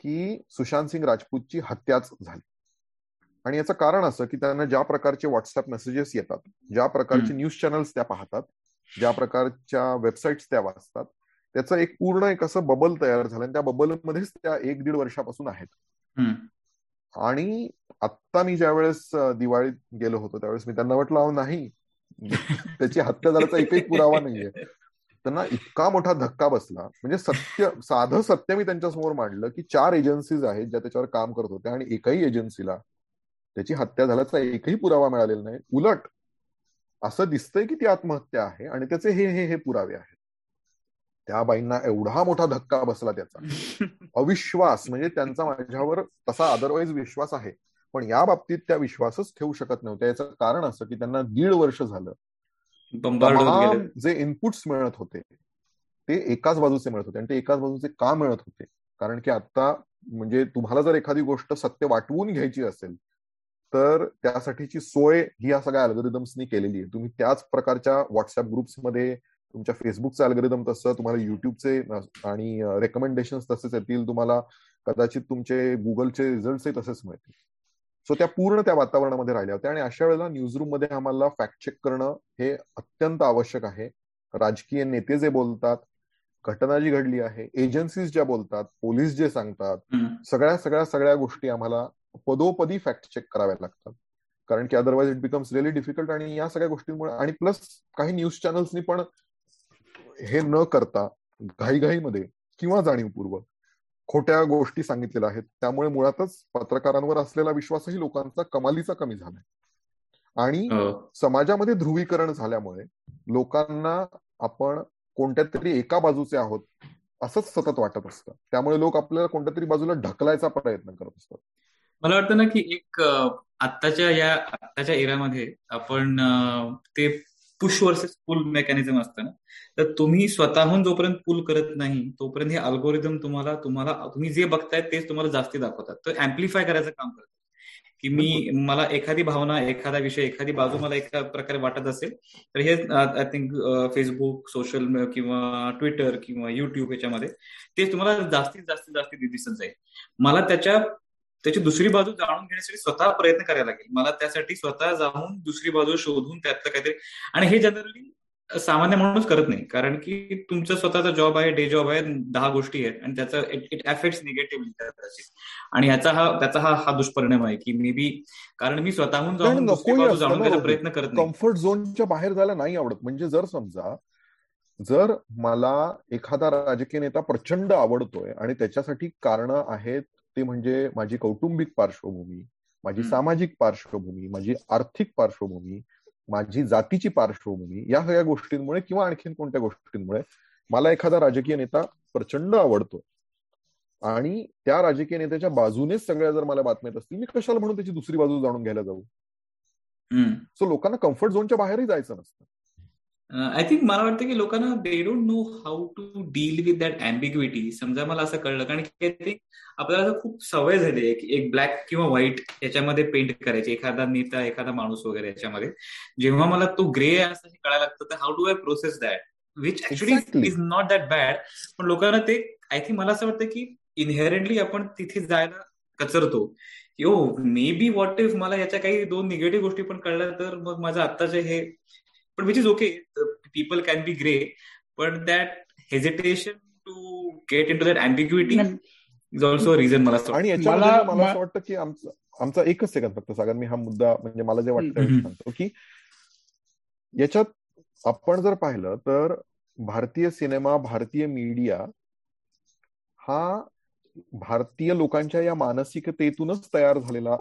की सुशांत सिंग राजपूतची हत्याच झाली. आणि याचं कारण असं की त्यांना ज्या प्रकारचे व्हॉट्सअप मेसेजेस येतात ज्या प्रकारचे न्यूज चॅनल्स त्या पाहतात ज्या प्रकारच्या वेबसाईट्स त्या वाचतात त्याचं एक पूर्ण एक असं बबल तयार झालं आणि त्या बबलमध्येच त्या एक दीड वर्षापासून आहेत. आणि आत्ता मी ज्या वेळेस दिवाळीत गेलो होतो त्यावेळेस मी त्यांना म्हटलं नाही. त्याची हत्या झाल्याचा एकही पुरावा नाहीये. त्यांना इतका मोठा धक्का बसला. म्हणजे सत्य साधं सत्य मी त्यांच्यासमोर मांडलं की चार एजन्सीज आहेत ज्या त्याच्यावर काम करत होत्या आणि एकही एजन्सीला त्याची हत्या झाल्याचा एकही पुरावा मिळालेला नाही. उलट असं दिसतंय की ती आत्महत्या आहे आणि त्याचे हे हे हे पुरावे आहेत. त्या बाईंना एवढा मोठा धक्का बसला त्याचा. अविश्वास म्हणजे त्यांचा माझ्यावर तसा अदरवाईज विश्वास आहे. पण या बाबतीत त्या विश्वासच ठेवू शकत नव्हत्या. याचं कारण असं की त्यांना दीड वर्ष झालं. जे इनपुट्स मिळत होते ते एकाच बाजूचे मिळत होते. आणि ते एकाच बाजूचे का मिळत होते? कारण की आता म्हणजे तुम्हाला जर एखादी गोष्ट सत्य वाटवून घ्यायची असेल तर त्यासाठीची सोय ही या सगळ्या अल्गोरिदम्सनी केलेली आहे. तुम्ही त्याच प्रकारच्या व्हॉट्सअप ग्रुप्समध्ये तुमच्या फेसबुकचं अल्गोरिदम तसं तुम्हाला युट्यूबचे आणि रेकमेंडेशन तसेच येतील. तुम्हाला कदाचित तुमचे गुगलचे रिझल्टही तसेच मिळतील. सो त्या पूर्ण त्या वातावरणामध्ये राहिल्या होत्या. आणि अशा वेळेला न्यूजरूममध्ये आम्हाला फॅक्ट चेक करणं हे अत्यंत आवश्यक आहे. राजकीय नेते जे बोलतात घटना जी घडली आहे एजन्सीज ज्या बोलतात पोलीस जे सांगतात सगळ्या सगळ्या सगळ्या गोष्टी आम्हाला पदोपदी फॅक्ट चेक कराव्या लागतात. कारण की otherwise it becomes really difficult आणि या सगळ्या गोष्टींमुळे आणि प्लस काही न्यूज चॅनल्सनी पण हे न करता घाईघाईमध्ये किंवा जाणीवपूर्वक खोट्या गोष्टी सांगितलेल्या आहेत. त्यामुळे मुळातच पत्रकारांवर असलेला विश्वासही लोकांचा कमालीचा कमी झालाय. आणि हो. समाजामध्ये ध्रुवीकरण झाल्यामुळे लोकांना आपण कोणत्या तरी एका बाजूचे आहोत असंच सतत वाटत असतं. त्यामुळे लोक आपल्याला कोणत्या तरी बाजूला ढकलायचा प्रयत्न करत असतात. मला वाटतं ना की एक आत्ताच्या या आत्ताच्या एरियामध्ये आपण ते पुश वर्सेस पुल मेकॅनिझम असतं ना. तर तुम्ही स्वतःहून जोपर्यंत पुल करत नाही तोपर्यंत हे अल्गोरिदम तुम्हाला तुम्हाला तुम्ही जे बघताय तेच तुम्हाला जास्ती दाखवतात. तर अँप्लिफाय करायचं काम करतात की मी मला एखादी भावना एखादा विषय एखादी बाजू मला एका प्रकारे वाटत असेल तर हे आय थिंक फेसबुक सोशल किंवा ट्विटर किंवा युट्यूब याच्यामध्ये ते तुम्हाला जास्तीत जास्तीत जास्त दिसत जाईल. मला त्याच्या त्याची दुसरी बाजू जाणून घेण्यासाठी स्वतः प्रयत्न करायला लागेल. मला त्यासाठी स्वतः जाऊन दुसरी बाजू शोधून त्यातलं काहीतरी आणि हे जनरली सामान्य माणूस करत नाही. कारण की तुमचा स्वतःचा जॉब आहे डे जॉब आहे दहा गोष्टी आहेत आणि त्याचा इट अफेक्ट निगेटिव्हली आणि याचा हा त्याचा हा हा दुष्परिणाम आहे की मे बी कारण मी स्वतःहून जाऊन बाजू जाणून घ्यायचा प्रयत्न करत नाही. कम्फर्ट झोनच्या बाहेर जायला नाही आवडत. म्हणजे जर समजा जर मला एखादा राजकीय नेता प्रचंड आवडतोय आणि त्याच्यासाठी कारण आहेत ते म्हणजे माझी कौटुंबिक पार्श्वभूमी माझी सामाजिक पार्श्वभूमी माझी आर्थिक पार्श्वभूमी माझी जातीची पार्श्वभूमी या सगळ्या गोष्टींमुळे किंवा आणखीन कोणत्या गोष्टींमुळे मला एखादा राजकीय नेता प्रचंड आवडतो. आणि त्या राजकीय नेत्याच्या बाजूनेच सगळ्या जर मला बातम्या असतील मी कशाला म्हणून त्याची दुसरी बाजू जाणून घ्यायला जाऊ? सो लोकांना कम्फर्ट झोनच्या बाहेरही जायचं नसतं. आय थिंक मला वाटतं की लोकांना they don't know how to deal with that ambiguity समजा मला असं कळलं कारण की आपल्याला खूप सवय झाली आहे की एक ब्लॅक किंवा व्हाईट याच्यामध्ये पेंट करायची एखादा नेता एखादा माणूस वगैरे याच्यामध्ये. जेव्हा मला तो ग्रे असं कळायला लागतं तर how do I process that which actually is not that bad पण लोकांना ते आय थिंक मला असं वाटतं की इनहेरंटली आपण तिथे जायला कचरतो. यो मे बी वॉट इफ मला याच्या काही दोन निगेटिव्ह गोष्टी पण कळल्या तर मग माझं आत्ताचे हे पण which is okay people can be grey but that hesitation to get into that ambiguity is also reason मला आणि याच्यामध्ये मला असं वाटतं की आमचं आमचा एकच सेकंद फक्त? सागर मी हा मुद्दा म्हणजे मला जे वाटतं सांगतो की याच्यात आपण जर पाहिलं तर भारतीय सिनेमा भारतीय मीडिया हा भारतीय लोकांच्या या मानसिकतेतूनच तयार झालेला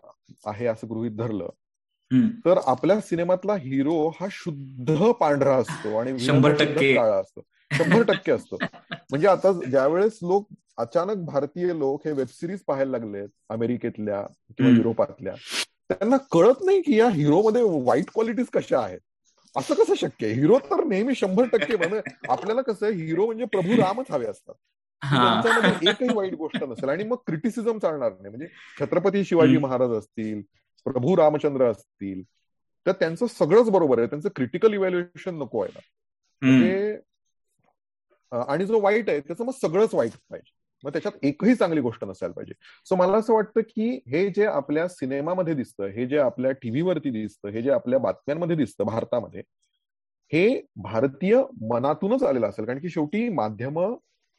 आहे असं गृहित धरलं. तर आपल्या सिनेमातला हिरो हा शुद्ध पांढरा असतो आणि शंभर टक्के. काळा असतो. शंभर टक्के असतो. म्हणजे आता ज्यावेळेस लोक अचानक भारतीय लोक हे वेबसिरीज पाहायला लागलेत अमेरिकेतल्या किंवा युरोपातल्या त्यांना कळत नाही की या हिरोमध्ये वाईट क्वालिटीज कशा आहेत. असं कसं शक्य आहे? हिरो तर नेहमी शंभर टक्के म्हणजे आपल्याला कसं आहे हिरो म्हणजे प्रभू रामच हवे असतात. त्यांच्यामध्ये एकही वाईट गोष्ट नसेल आणि मग क्रिटिसिझम चालणार नाही. म्हणजे छत्रपती शिवाजी महाराज असतील प्रभू रामचंद्र असतील तर त्यांचं सगळंच बरोबर आहे. त्यांचं क्रिटिकल इव्हॅल्युएशन नको आहे ना. म्हणजे आणि जो वाईट आहे त्याचं मग सगळंच वाईट पाहिजे. मग त्याच्यात एकही चांगली गोष्ट नसायला पाहिजे. सो मला असं वाटतं की हे जे आपल्या सिनेमामध्ये दिसतं हे जे आपल्या टीव्हीवरती दिसतं हे जे आपल्या बातम्यांमध्ये दिसतं भारतामध्ये हे भारतीय मनातूनच आलेलं असेल. कारण की शेवटी माध्यम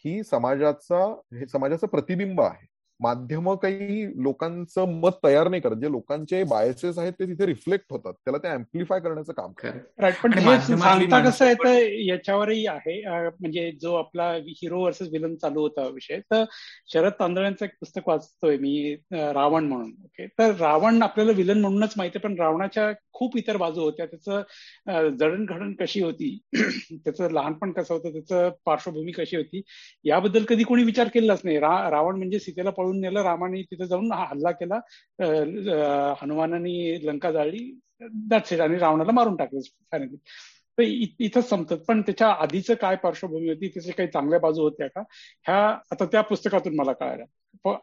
ही समाजाचा हे समाजाचं प्रतिबिंब आहे. माध्यम काही लोकांचं मत तयार नाही करत. जे लोकांचे बायसेस आहेत ते तिथे रिफ्लेक्ट होतात. त्याला ते अँप्लिफाय करण्याचं काम राईट पण सांगता कसं आहे तर याच्यावरही आहे. म्हणजे जो आपला हिरो वर्सेस विलन चालू होता विषय. तर शरद तांदळ्यांचं एक पुस्तक वाचतोय मी रावण म्हणून. ओके तर रावण आपल्याला विलन म्हणूनच माहिती पण रावणाच्या खूप इतर बाजू होत्या. त्याचं जडणघडण कशी होती त्याचं लहानपण कसं होतं त्याचं पार्श्वभूमी कशी होती याबद्दल कधी कोणी विचार केलाच नाही. रावण म्हणजे सीतेला पळून नेलं रामाने तिथे जाऊन हल्ला केला हनुमानाने लंका जाळली दॅट्स इट. आणि रावणाला मारून टाकलं फायनली. तर इथं संपतात पण त्याच्या आधीचं काय पार्श्वभूमी होती त्याचे काही चांगल्या बाजू होत्या का? ह्या आता त्या पुस्तकातून मला कळाल्या.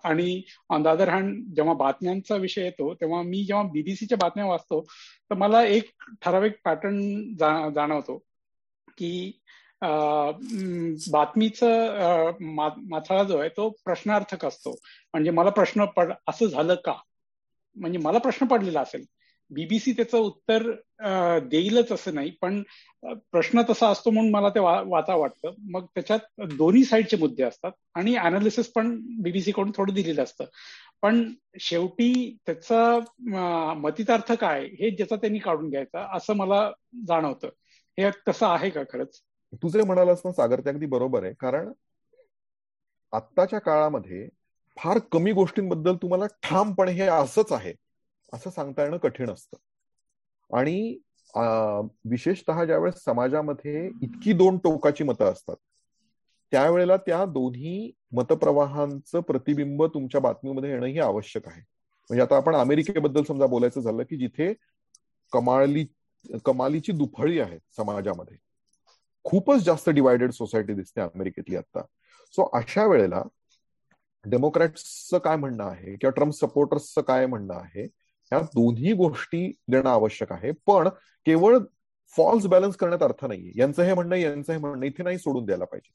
आणि ऑन द अदर हँड जेव्हा बातम्यांचा विषय येतो तेव्हा मी जेव्हा बीबीसीच्या बातम्या वाचतो तर मला एक ठराविक पॅटर्न जाणवतो की बातमीचं माथाळा जो आहे तो प्रश्नार्थक असतो. म्हणजे मला प्रश्न पड असं झालं का? म्हणजे मला प्रश्न पडलेला असेल. बीबीसी त्याचं उत्तर देईलच असं नाही. पण प्रश्न तसा असतो म्हणून मला ते वाचा वाटतं. मग त्याच्यात दोन्ही साईडचे मुद्दे असतात आणि अनालिसिस पण बीबीसी कडून थोडं दिलेलं असतं. पण शेवटी त्याचा मतितार्थ काय? हे ज्याचा त्यांनी काढून घ्यायचा असं मला जाणवतं. हे तसं आहे का खरंच? तू जे म्हणालास ना सागर ते अगदी बरोबर आहे. कारण आत्ताच्या काळामध्ये फार कमी गोष्टींबद्दल तुम्हाला ठामपणे हे असंच आहे. असं सांगता येणं कठीण असतं. आणि विशेषतः ज्यावेळेस समाजामध्ये इतकी दोन टोकाची मतं असतात त्यावेळेला त्या दोन्ही मतप्रवाहांचं प्रतिबिंब तुमच्या बातमीमध्ये येणं ही आवश्यक आहे. म्हणजे आता आपण अमेरिकेबद्दल समजा बोलायचं झालं की जिथे कमाली कमालीची दुफळी आहे समाजामध्ये खूपच जास्त डिवायडेड सोसायटी दिसते अमेरिकेतली आता. सो अशा वेळेला डेमोक्रॅट्सचं काय म्हणणं आहे किंवा ट्रम्प सपोर्टर्सचं काय म्हणणं आहे? ह्या दोन्ही गोष्टी देणं आवश्यक आहे. पण केवळ फॉल्स बॅलन्स करण्यात अर्थ नाहीये. यांचं हे म्हणणं यांचं हे म्हणणं इथे नाही सोडून द्यायला पाहिजे.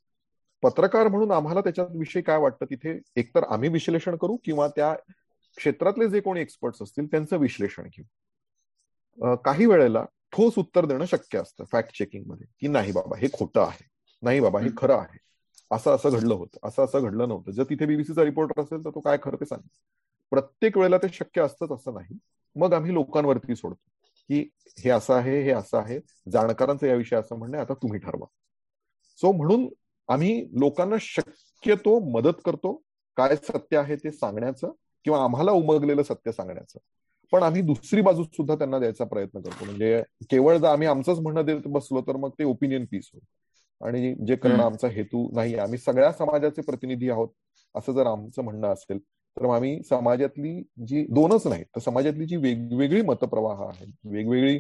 पत्रकार म्हणून आम्हाला त्याच्यात विषय काय वाटतं तिथे? एकतर आम्ही विश्लेषण करू किंवा त्या क्षेत्रातले जे कोणी एक्सपर्ट्स असतील त्यांचं विश्लेषण घेऊ. काही वेळेला ठोस उत्तर देणं शक्य असतं फॅक्ट चेकिंगमध्ये की नाही बाबा हे खोटं आहे. नाही बाबा हे खरं आहे. असं असं घडलं होतं. असं असं घडलं नव्हतं. जर तिथे बीबीसीचा रिपोर्टर असेल तर तो काय खरं ते सांगेल. प्रत्येक वेळेला ते शक्य असतंच असं नाही. मग आम्ही लोकांवरती सोडतो की हे असं आहे हे असं आहे. जाणकारांचं याविषयी असं म्हणणं आता तुम्ही ठरवा. सो म्हणून आम्ही लोकांना शक्यतो मदत करतो काय सत्य आहे ते सांगण्याचं किंवा आम्हाला उमगलेलं सत्य सांगण्याचं. पण आम्ही दुसरी बाजू सुद्धा त्यांना द्यायचा प्रयत्न करतो. म्हणजे केवळ जर आम्ही आमचंच म्हणणं देत बसलो तर मग ते ओपिनियन पीस होईल. आणि जे करणं आमचा हेतू नाही आम्ही सगळ्या समाजाचे प्रतिनिधी आहोत असं जर आमचं म्हणणं असेल तर आम्ही समाजातली जी दोनच नाही तर समाजातली जी वेगवेगळी मतप्रवाह आहेत वेगवेगळी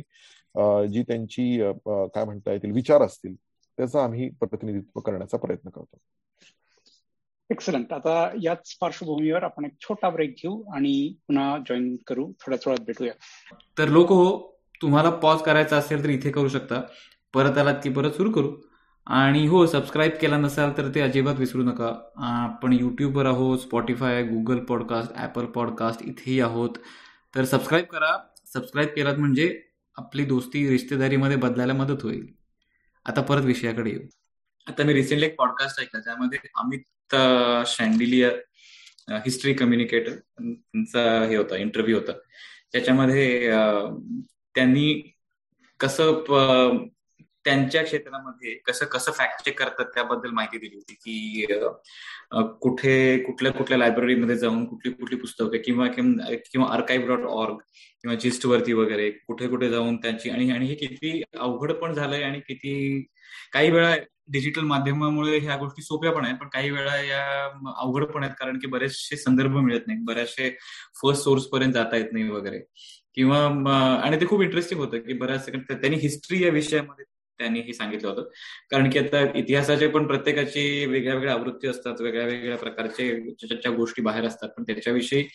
जी त्यांची काय म्हणता येतील विचार असतील त्याचं आम्ही प्रतिनिधित्व करण्याचा प्रयत्न करतो. एक्सलंट आता याच पार्श्वभूमीवर आपण एक छोटा ब्रेक घेऊ आणि पुन्हा जॉईन करू. थोड्याच वेळात भेटूया. तर लोक हो तुम्हाला पॉज करायचा असेल तर इथे करू शकता. परत आलात की परत सुरू करू. आणि हो सबस्क्राईब केला नसाल तर ते अजिबात विसरू नका. आपण यूट्यूबवर आहोत Spotify Google podcast Apple podcast इथेही आहोत. तर सबस्क्राईब करा. सबस्क्राईब केलात म्हणजे आपली दोस्ती रिश्तेदारीमध्ये बदलायला मदत होईल. आता परत विषयाकडे येऊ. आता मी रिसेंटली एक पॉडकास्ट ऐकला ज्यामध्ये अमित शँडिलियर हिस्ट्री कम्युनिकेटर त्यांचा हे होता इंटरव्ह्यू होता. त्याच्यामध्ये त्यांनी कसं त्यांच्या क्षेत्रामध्ये कसं कसं फॅक्ट चेक करतात त्याबद्दल माहिती दिली होती की कुठे कुठल्या कुठल्या लायब्ररीमध्ये जाऊन कुठली कुठली पुस्तकं किंवा किंवा आर्काईव्ह डॉट ऑर्ग किंवा जिस्ट वरती वगैरे कुठे कुठे जाऊन त्यांची आणि आणि हे किती अवघड पण झालंय आणि किती काही वेळा डिजिटल माध्यमामुळे ह्या गोष्टी सोप्या पण आहेत पण काही वेळा या अवघड पण आहेत कारण की बरेचसे संदर्भ मिळत नाही बऱ्याचशे फर्स्ट सोर्स पर्यंत जाता येत नाही वगैरे. किंवा आणि ते खूप इंटरेस्टिंग होतं की बऱ्याच त्यांनी हिस्ट्री या विषयामध्ये त्यांनी हे सांगितलं होतं. कारण की आता इतिहासाचे पण प्रत्येकाची वेगळ्या वेगळ्या आवृत्ती असतात वेगळ्या वेगळ्या प्रकारचे गोष्टी बाहेर असतात. पण त्याच्याविषयी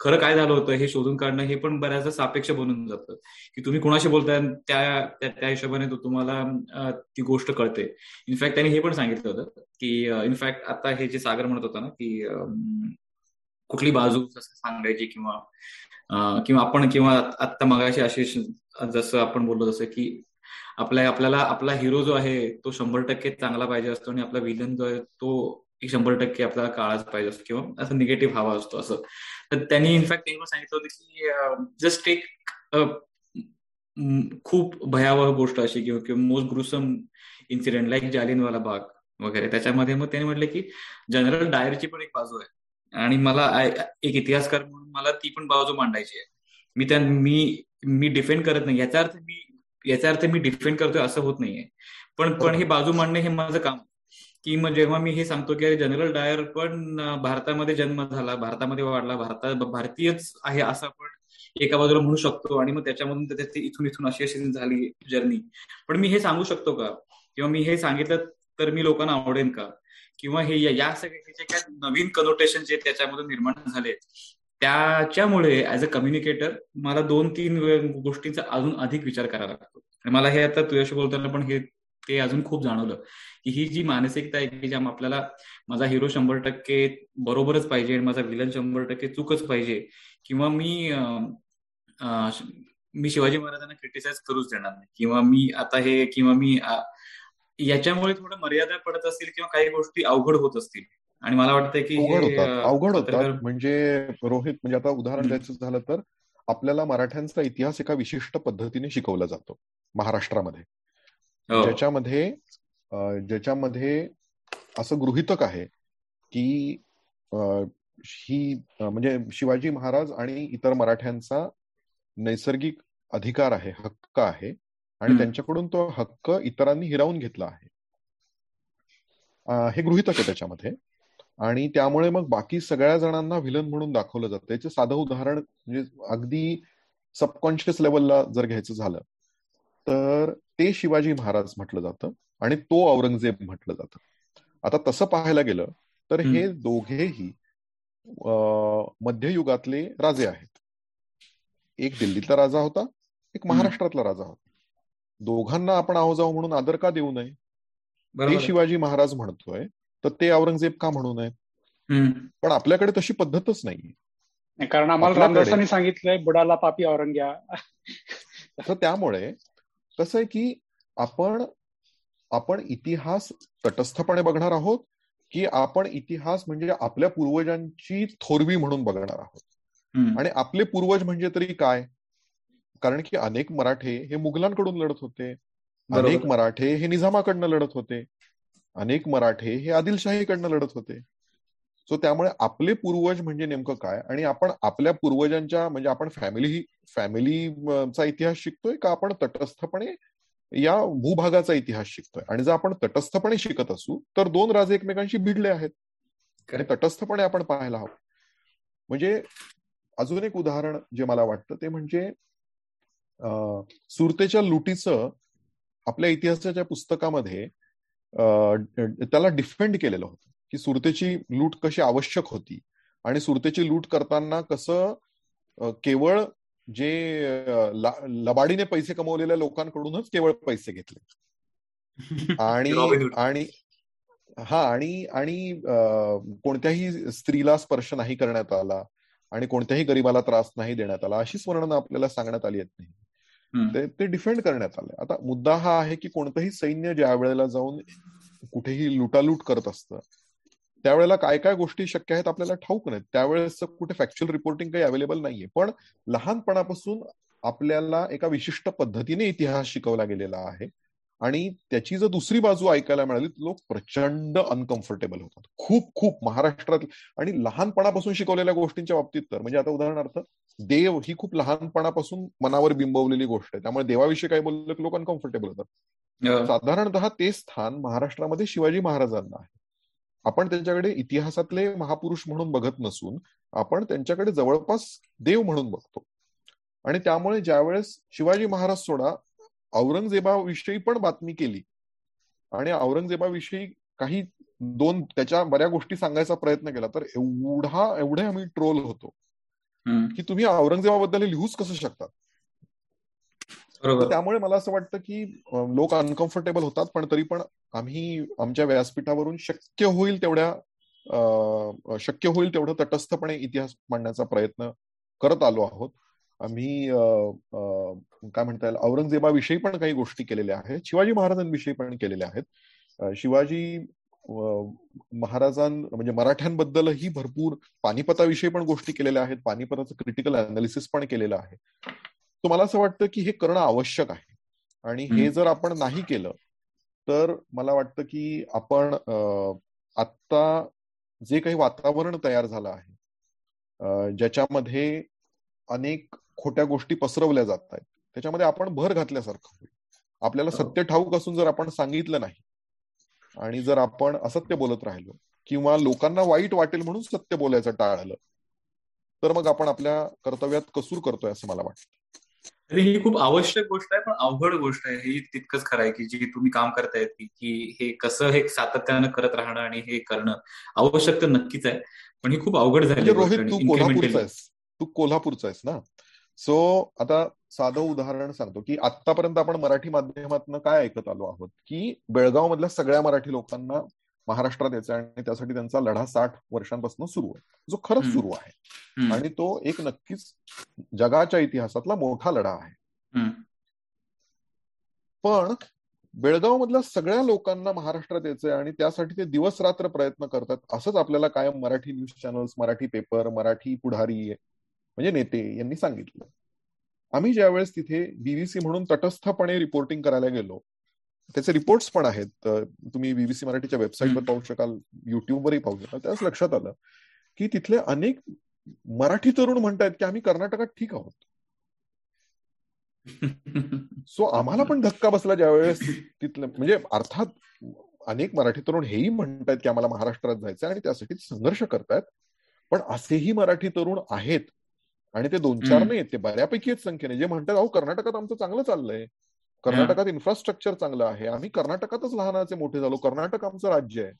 खरं काय झालं होतं हे शोधून काढणं हे पण बऱ्याचदा सापेक्ष बनून जातं. की तुम्ही कुणाशी बोलताय त्या त्या हिशोबाने तुम्हाला ती गोष्ट कळते. इनफॅक्ट त्यांनी हे पण सांगितलं होतं की इनफॅक्ट आता हे जे सागर म्हणत होता ना की कुठली बाजू सांगायची किंवा किंवा आपण किंवा आता मगाशी अशी जसं आपण बोललो जसं की आपल्या आपल्याला आपला हिरो जो आहे तो शंभर टक्के चांगला पाहिजे असतो आणि आपला विलन जो आहे तो एक शंभर टक्के आपल्याला काळाच पाहिजे असतो किंवा असं निगेटिव्ह हवा असतो असं. तर त्यांनी इनफॅक्ट तेव्हा सांगितलं होतं की जस्ट एक खूप भयावह गोष्ट अशी किंवा किंवा most gruesome incident like Jallianwala Bagh वगैरे. त्याच्यामध्ये मग त्यांनी म्हटलं की जनरल डायरची पण एक बाजू आहे. आणि मला एक इतिहासकार म्हणून मला ती पण बाजू मांडायची आहे. मी त्या मी मी डिफेंड करत नाही. याचा अर्थ मी याचा अर्थ मी डिफेंड करतोय असं होत नाहीये. पण पण हे बाजू मांडणे हे माझं काम. की मग जेव्हा मी हे सांगतो की जनरल डायर पण भारतामध्ये जन्म झाला भारतामध्ये वाढला भारतात भारतीयच आहे असं आपण एका बाजूला म्हणू शकतो आणि मग त्याच्यामधून त्याची इथून इथून अशी अशी झाली जर्नी पण मी हे सांगू शकतो का? किंवा मी हे सांगितलं तर मी लोकांना आवडेन का? किंवा हे या सगळे जे काय नवीन कनोटेशन जे त्याच्यामधून निर्माण झाले त्याच्यामुळे ऍज अ कम्युनिकेटर मला दोन तीन गोष्टींचा अजून अधिक विचार करावा लागतो. आणि मला हे आता तुझ्याशी बोलताना पण हे ते अजून खूप जाणवलं की ही जी मानसिकता आहे की ज्या आपल्याला माझा हिरो शंभर टक्के बरोबरच पाहिजे आणि माझा विलन शंभर टक्के चूकच पाहिजे किंवा मी मी शिवाजी महाराजांना क्रिटिसाइज करूच देणार नाही किंवा मी आता हे किंवा मी याच्यामुळे थोडं मर्यादा पडत असतील किंवा काही गोष्टी अवघड होत असतील आणि मला वाटतं की अवघड होतात. अवघड होतात. म्हणजे रोहित म्हणजे आता उदाहरण द्यायचं झालं तर आपल्याला मराठ्यांचा इतिहास एका विशिष्ट पद्धतीने शिकवला जातो महाराष्ट्रामध्ये. हो. ज्याच्यामध्ये ज्याच्यामध्ये असं गृहितक आहे की ही म्हणजे शिवाजी महाराज आणि इतर मराठ्यांचा नैसर्गिक अधिकार आहे हक्क आहे आणि त्यांच्याकडून तो हक्क इतरांनी हिरावून घेतला आहे. हे गृहितक आहे त्याच्यामध्ये. आणि त्यामुळे मग बाकी सगळ्या जणांना व्हिलन म्हणून दाखवलं जातं. याचं साधं उदाहरण म्हणजे अगदी सबकॉन्शियस लेवलला जर घ्यायचं झालं तर ते शिवाजी महाराज म्हटलं जातं आणि तो औरंगजेब म्हटलं जातं. आता तसं पाहायला गेलं तर हे दोघेही मध्ययुगातले राजे आहेत. एक दिल्लीतला राजा होता एक महाराष्ट्रातला राजा होता. दोघांना आपण आहो जाऊ म्हणून आदर का देऊ नये? हे शिवाजी महाराज म्हणतोय तर ते औरंगजेब का म्हणू नये पण आपल्याकडे तशी पद्धतच नाहीये. कारण आम्हाला रामदासांनी सांगितलंय बुडाला पापी औरंग्या. तर त्यामुळे कसं आहे की आपण आपण इतिहास तटस्थपणे बघणार आहोत की आपण इतिहास म्हणजे आपल्या पूर्वजांची थोरवी म्हणून बघणार आहोत. आणि आपले पूर्वज म्हणजे तरी काय? कारण की अनेक मराठे हे मुघलांकडून लढत होते. अनेक मराठे हे निजामाकडनं लढत होते. अनेक मराठे हे आदिलशाहीकडनं लढत होते. सो त्यामुळे आपले पूर्वज म्हणजे नेमकं काय? आणि आपण आपल्या पूर्वजांच्या म्हणजे आपण फॅमिली फॅमिलीचा इतिहास शिकतोय का आपण तटस्थपणे या भूभागाचा इतिहास शिकतोय? आणि जर आपण तटस्थपणे शिकत असू तर दोन राजे एकमेकांशी भिडले आहेत. आणि तटस्थपणे आपण पाहायला हवं. म्हणजे अजून एक उदाहरण जे मला वाटतं ते म्हणजे सुरतेच्या लुटीचं आपल्या इतिहासाच्या पुस्तकामध्ये त्याला डिफेंड केलेलं होतं की सुरतेची लूट कशी आवश्यक होती. आणि सुरतेची लूट करताना कसं केवळ जे लबाडीने पैसे कमवलेल्या लोकांकडूनच केवळ पैसे घेतले. आणि आणि हा आणि आणि कोणत्याही स्त्रीला स्पर्श नाही करण्यात आला आणि कोणत्याही गरीबाला त्रास नाही देण्यात आला अशीच वर्णनं आपल्याला सांगण्यात आली आहेत नाही ते ते डिफेंड करण्यात आले आता मुद्दा हा आहे की कोणतंही सैन्य ज्या वेळेला जाऊन कुठेही लुटालूट करत असतं त्यावेळेला काय काय गोष्टी शक्य आहेत आपल्याला ठाऊक नाहीत. त्यावेळेस कुठे फॅक्च्युअल रिपोर्टिंग काही अवेलेबल नाहीये. पण लहानपणापासून आपल्याला एका विशिष्ट पद्धतीने इतिहास शिकवला गेलेला आहे. आणि त्याची जर दुसरी बाजू ऐकायला मिळाली लोक प्रचंड अनकम्फर्टेबल होतात. खूप खूप महाराष्ट्रात आणि लहानपणापासून शिकवलेल्या गोष्टींच्या बाबतीत तर. म्हणजे आता उदाहरणार्थ देव ही खूप लहानपणापासून मनावर बिंबवलेली गोष्ट आहे. त्यामुळे देवाविषयी काय बोललं की लोक अनकम्फर्टेबल होतात. साधारणतः ते स्थान महाराष्ट्रामध्ये शिवाजी महाराजांना आहे. आपण त्यांच्याकडे इतिहासातले महापुरुष म्हणून बघत नसून आपण त्यांच्याकडे जवळपास देव म्हणून बघतो. आणि त्यामुळे ज्यावेळेस शिवाजी महाराज सोडा औरंगजेबाविषयी पण बातमी केली. आणि औरंगजेबाविषयी काही दोन त्याच्या बऱ्या गोष्टी सांगायचा प्रयत्न केला तर एवढा एवढे आम्ही ट्रोल होतो की तुम्ही औरंगजेबाबद्दल लिहूच कसं शकतात? त्यामुळे मला असं वाटतं की लोक अनकम्फर्टेबल होतात पण तरी पण आम्ही आमच्या व्यासपीठावरून शक्य होईल तेवढ्या शक्य होईल तेवढं तटस्थपणे इतिहास मांडण्याचा प्रयत्न करत आलो आहोत. आम्ही काय म्हणता येईल औरंगजेबाविषयी पण काही गोष्टी केलेल्या आहेत शिवाजी महाराजांविषयी पण केलेल्या आहेत. शिवाजी महाराजां म्हणजे मराठ्यांबद्दलही भरपूर पानिपताविषयी पण गोष्टी केलेल्या आहेत पानिपताचं क्रिटिकल अनालिसिस पण केलेलं आहे. तर मला असं वाटतं की हे करणं आवश्यक आहे. आणि हे जर आपण नाही केलं तर मला वाटतं की आपण आत्ता जे काही वातावरण तयार झालं आहे ज्याच्यामध्ये अनेक खोट्या गोष्टी पसरवल्या जात आहेत त्याच्यामध्ये आपण भर घातल्यासारखं होईल. आपल्याला सत्य ठाऊक असून जर आपण सांगितलं नाही आणि जर आपण असत्य बोलत राहिलो किंवा लोकांना वाईट वाटेल म्हणून सत्य बोलायचं टाळलं तर मग आपण आपल्या कर्तव्यात कसूर करतोय असं मला वाटतं. ही खूप आवश्यक गोष्ट आहे पण अवघड गोष्ट आहे. ही तितकंच खरं आहे की जी तुम्ही काम करतायत की हे कसं हे सातत्यानं करत राहणं आणि हे करणं आवश्यक तर नक्कीच आहे पण ही खूप अवघड झाली म्हणजे रोहित तू कोल्हापूरचा आहेस. तू कोल्हापूरचा आहेस ना. सो आता साधं उदाहरण सांगतो की आतापर्यंत आपण मराठी माध्यमातून काय ऐकत आलो आहोत की बेळगाव मधल्या सगळ्या मराठी लोकांना महाराष्ट्रात यायचं आणि त्यासाठी त्यांचा लढा साठ वर्षांपासून सुरू आहे. जो खरंच सुरू आहे. आणि तो एक नक्कीच जगाच्या इतिहासातला मोठा लढा आहे. पण बेळगाव मधल्या सगळ्या लोकांना महाराष्ट्रात यायचंय आणि त्यासाठी ते दिवस रात्र प्रयत्न करतात असंच आपल्याला कायम Marathi news channels Marathi paper Marathi पुढारी म्हणजे नेते यांनी सांगितलं. आम्ही ज्यावेळेस तिथे बीबीसी म्हणून तटस्थपणे रिपोर्टिंग करायला गेलो त्याचे रिपोर्ट्स पण आहेत. तुम्ही बीबीसी मराठीच्या वेबसाईटवर पाहू शकाल युट्यूबवरही पाहू शकाल. त्याच लक्षात आलं की तिथले अनेक मराठी तरुण म्हणतायत की आम्ही कर्नाटकात ठीक आहोत. सो आम्हाला पण धक्का बसला ज्यावेळेस तिथलं म्हणजे अर्थात अनेक मराठी तरुण हेही म्हणतायत की आम्हाला महाराष्ट्रात जायचं आणि त्यासाठी संघर्ष करतायत. पण असेही मराठी तरुण आहेत आणि ते दोन चार नाही ते बऱ्यापैकी संख्येने. जे म्हणतात अहो कर्नाटकात आमचं चांगलं चाललंय. कर्नाटकात इन्फ्रास्ट्रक्चर चांगलं आहे. आम्ही कर्नाटकातच लहानाचे मोठे झालो. कर्नाटक आमचं राज्य आहे.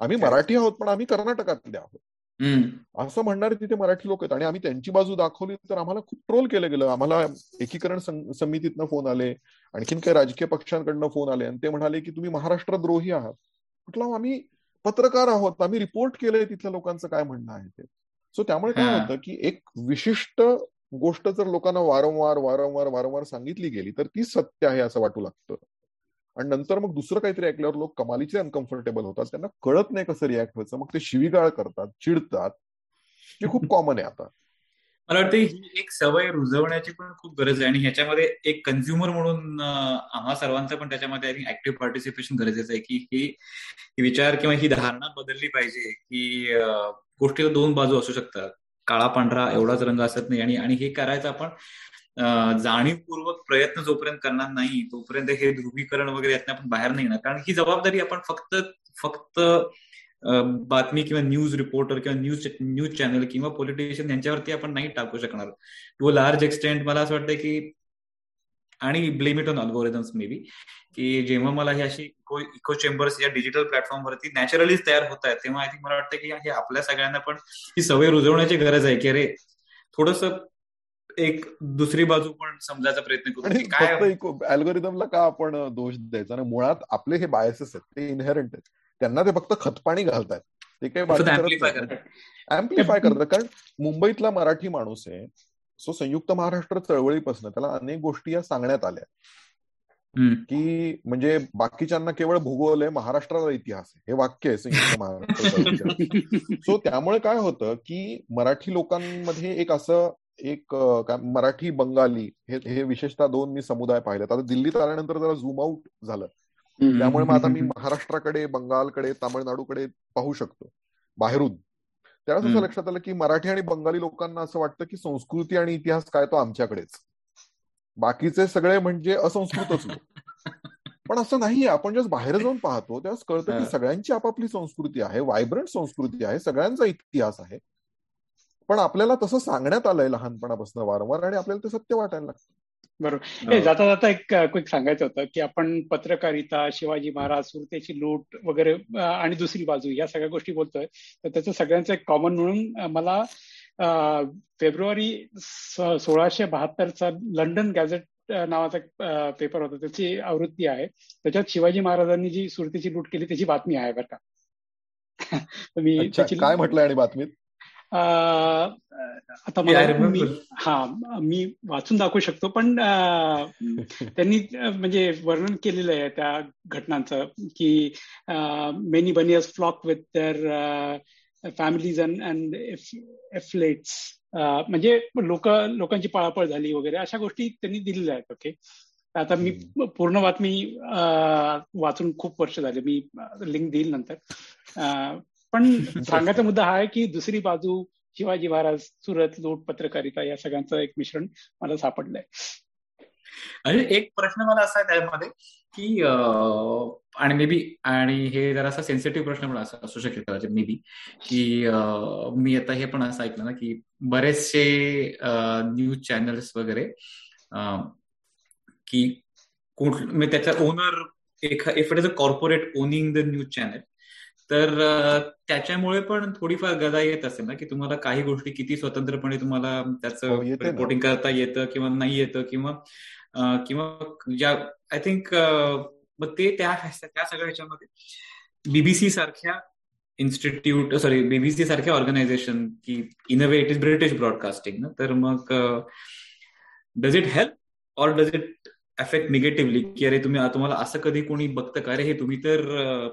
आम्ही मराठी आहोत पण आम्ही कर्नाटकातले आहोत. असं म्हणणारे तिथे मराठी लोक आहेत. आणि आम्ही त्यांची बाजू दाखवली तर आम्हाला खूप ट्रोल केलं गेलं. आम्हाला एकीकरण समितीतनं फोन आले. आणखीन काही राजकीय पक्षांकडनं फोन आले. आणि ते म्हणाले की तुम्ही महाराष्ट्रद्रोही आहात. म्हटलं आम्ही पत्रकार आहोत. आम्ही रिपोर्ट केलंय तिथल्या लोकांचं काय म्हणणं आहे ते. सो त्यामुळे काय होतं की एक विशिष्ट गोष्ट जर लोकांना वारंवार वारंवार वारंवार सांगितली गेली तर ती सत्य आहे असं वाटू लागतं. आणि नंतर मग दुसरं काहीतरी ऐकल्यावर लोक कमालीचे अनकम्फर्टेबल होतात. त्यांना कळत नाही कसं रिॲक्ट व्हायचं. मग ते शिवीगाळ करतात चिडतात जे खूप कॉमन आहे आता. मला वाटतं ही एक सवय रुजवण्याची पण खूप गरज आहे. आणि ह्याच्यामध्ये एक कन्झ्युमर म्हणून आम्हा सर्वांचं पण त्याच्यामध्ये ऍक्टिव्ह पार्टिसिपेशन गरजेचं आहे की ही विचार किंवा ही धारणा बदलली पाहिजे की गोष्टीला दोन बाजू असू शकतात. काळा पांढरा एवढाच रंग असत नाही. आणि आणि हे करायचं आपण जाणीवपूर्वक प्रयत्न जोपर्यंत करणार नाही तोपर्यंत हे ध्रुवीकरण वगैरे यातनं आपण बाहेर नाही येणार. कारण ही जबाबदारी आपण फक्त फक्त बातमी किंवा न्यूज रिपोर्टर किंवा न्यूज न्यूज चॅनल किंवा पॉलिटिशियन यांच्यावरती आपण नाही टाकू शकणार. टू लार्ज एक्सटेंट मला असं वाटतं की आणि blame it on algorithms maybe की जेव्हा मला ही अशी इको चेंबर्स या डिजिटल प्लॅटफॉर्मवरती नॅचरलीच तयार होत आहेत तेव्हा आय थिंक मला वाटतं की हे आपल्या सगळ्यांना पण ही सवय रुजवण्याची गरज आहे की अरे थोडस एक दुसरी बाजू पण समजायचा प्रयत्न करू काय अल्गोरिदमला का आपण दोष द्यायचा? आणि मुळात आपले हे बायसेस आहेत ते इनहेरंट आहेत. त्यांना ते फक्त खतपाणी घालतात ते काही अँप्लिफाय करतात. कारण मुंबईतला मराठी माणूस आहे सो संयुक्त महाराष्ट्र चळवळीपासून त्याला अनेक गोष्टी या सांगण्यात आल्या. की म्हणजे बाकीच्यांना केवळ भूगोल आहे महाराष्ट्राचा इतिहास आहे. हे वाक्य आहे संयुक्त महाराष्ट्र सो त्यामुळे काय होतं की मराठी लोकांमध्ये एक असं एक मराठी बंगाली हे हे विशेषतः दोन मी समुदाय पाहिले आता दिल्लीत आल्यानंतर जरा झूम आउट झालं. त्यामुळे मग आता मी महाराष्ट्राकडे बंगालकडे तामिळनाडूकडे पाहू शकतो. बाहेरून. त्यावेळेस असं लक्षात आलं की मराठी आणि बंगाली लोकांना असं वाटतं की संस्कृती आणि इतिहास काय तो आमच्याकडेच. बाकीचे सगळे म्हणजे असंस्कृतच लोक. पण असं नाहीये. आपण जेव्हा बाहेर जाऊन पाहतो तेव्हा कळतं की सगळ्यांची आपापली संस्कृती आहे व्हायब्रंट संस्कृती आहे सगळ्यांचा इतिहास आहे. पण आपल्याला तसं सांगण्यात आलंय लहानपणापासून वारंवार आणि आपल्याला ते सत्य वाटायला लागतं. बरोबर. जाता जाता एक क्विक सांगायचं होतं की आपण पत्रकारिता शिवाजी महाराज सुरतेची लूट वगैरे आणि दुसरी बाजू या सगळ्या गोष्टी बोलतोय. तर त्याचं सगळ्यांचं एक कॉमन म्हणून मला फेब्रुवारी सोळाशे बहात्तरचा लंडन गॅझेट नावाचा पेपर होता. त्याची आवृत्ती आहे. त्याच्यात शिवाजी महाराजांनी जी सुरतेची लूट केली त्याची बातमी आहे बरं का. मी काय म्हटलं आणि बातमीत? आता मला मी हा मी वाचून दाखवू शकतो पण त्यांनी म्हणजे वर्णन केलेलं आहे त्या घटनांचं की many baniyars flock with their families and and affiliates म्हणजे लोक लोकांची पळापळ झाली वगैरे अशा गोष्टी त्यांनी दिलेल्या आहेत ओके आता मी पूर्ण बातमी वाचून खूप वर्ष झाले मी लिंक देईल नंतर. पण सांगायचा मुद्दा हा आहे की दुसरी बाजू शिवाजी महाराज सुरत लूट पत्रकारिता या सगळ्यांचं एक मिश्रण मला सापडलंय. आणि एक प्रश्न मला असा आहे त्यामध्ये की आणि मे बी आणि हे जरासा सेन्सिटिव्ह प्रश्न पण असा असू शकेल कदाचित मे बी की मी आता हे पण असं ऐकलं ना की बरेचसे न्यूज चॅनल्स वगैरे की म्हणजे त्याचा ओनर एक if it is a corporate owning the news channel तर त्याच्यामुळे पण थोडीफार गदा येत असेल ना की तुम्हाला काही गोष्टी किती स्वतंत्रपणे तुम्हाला त्याचं रिपोर्टिंग हो, करता येतं किंवा नाही येतं किंवा किंवा ज्या आय थिंक मग ते त्या त्या सगळ्या ह्याच्यामध्ये बीबीसी सारख्या इन्स्टिट्यूट सॉरी बीबीसी सारख्या ऑर्गनायझेशन की in a way it is British broadcasting ना. तर मग does it help or does it affect negatively की अरे तुम्ही तुम्हाला असं कधी कोणी बघतं का? अरे हे तुम्ही तर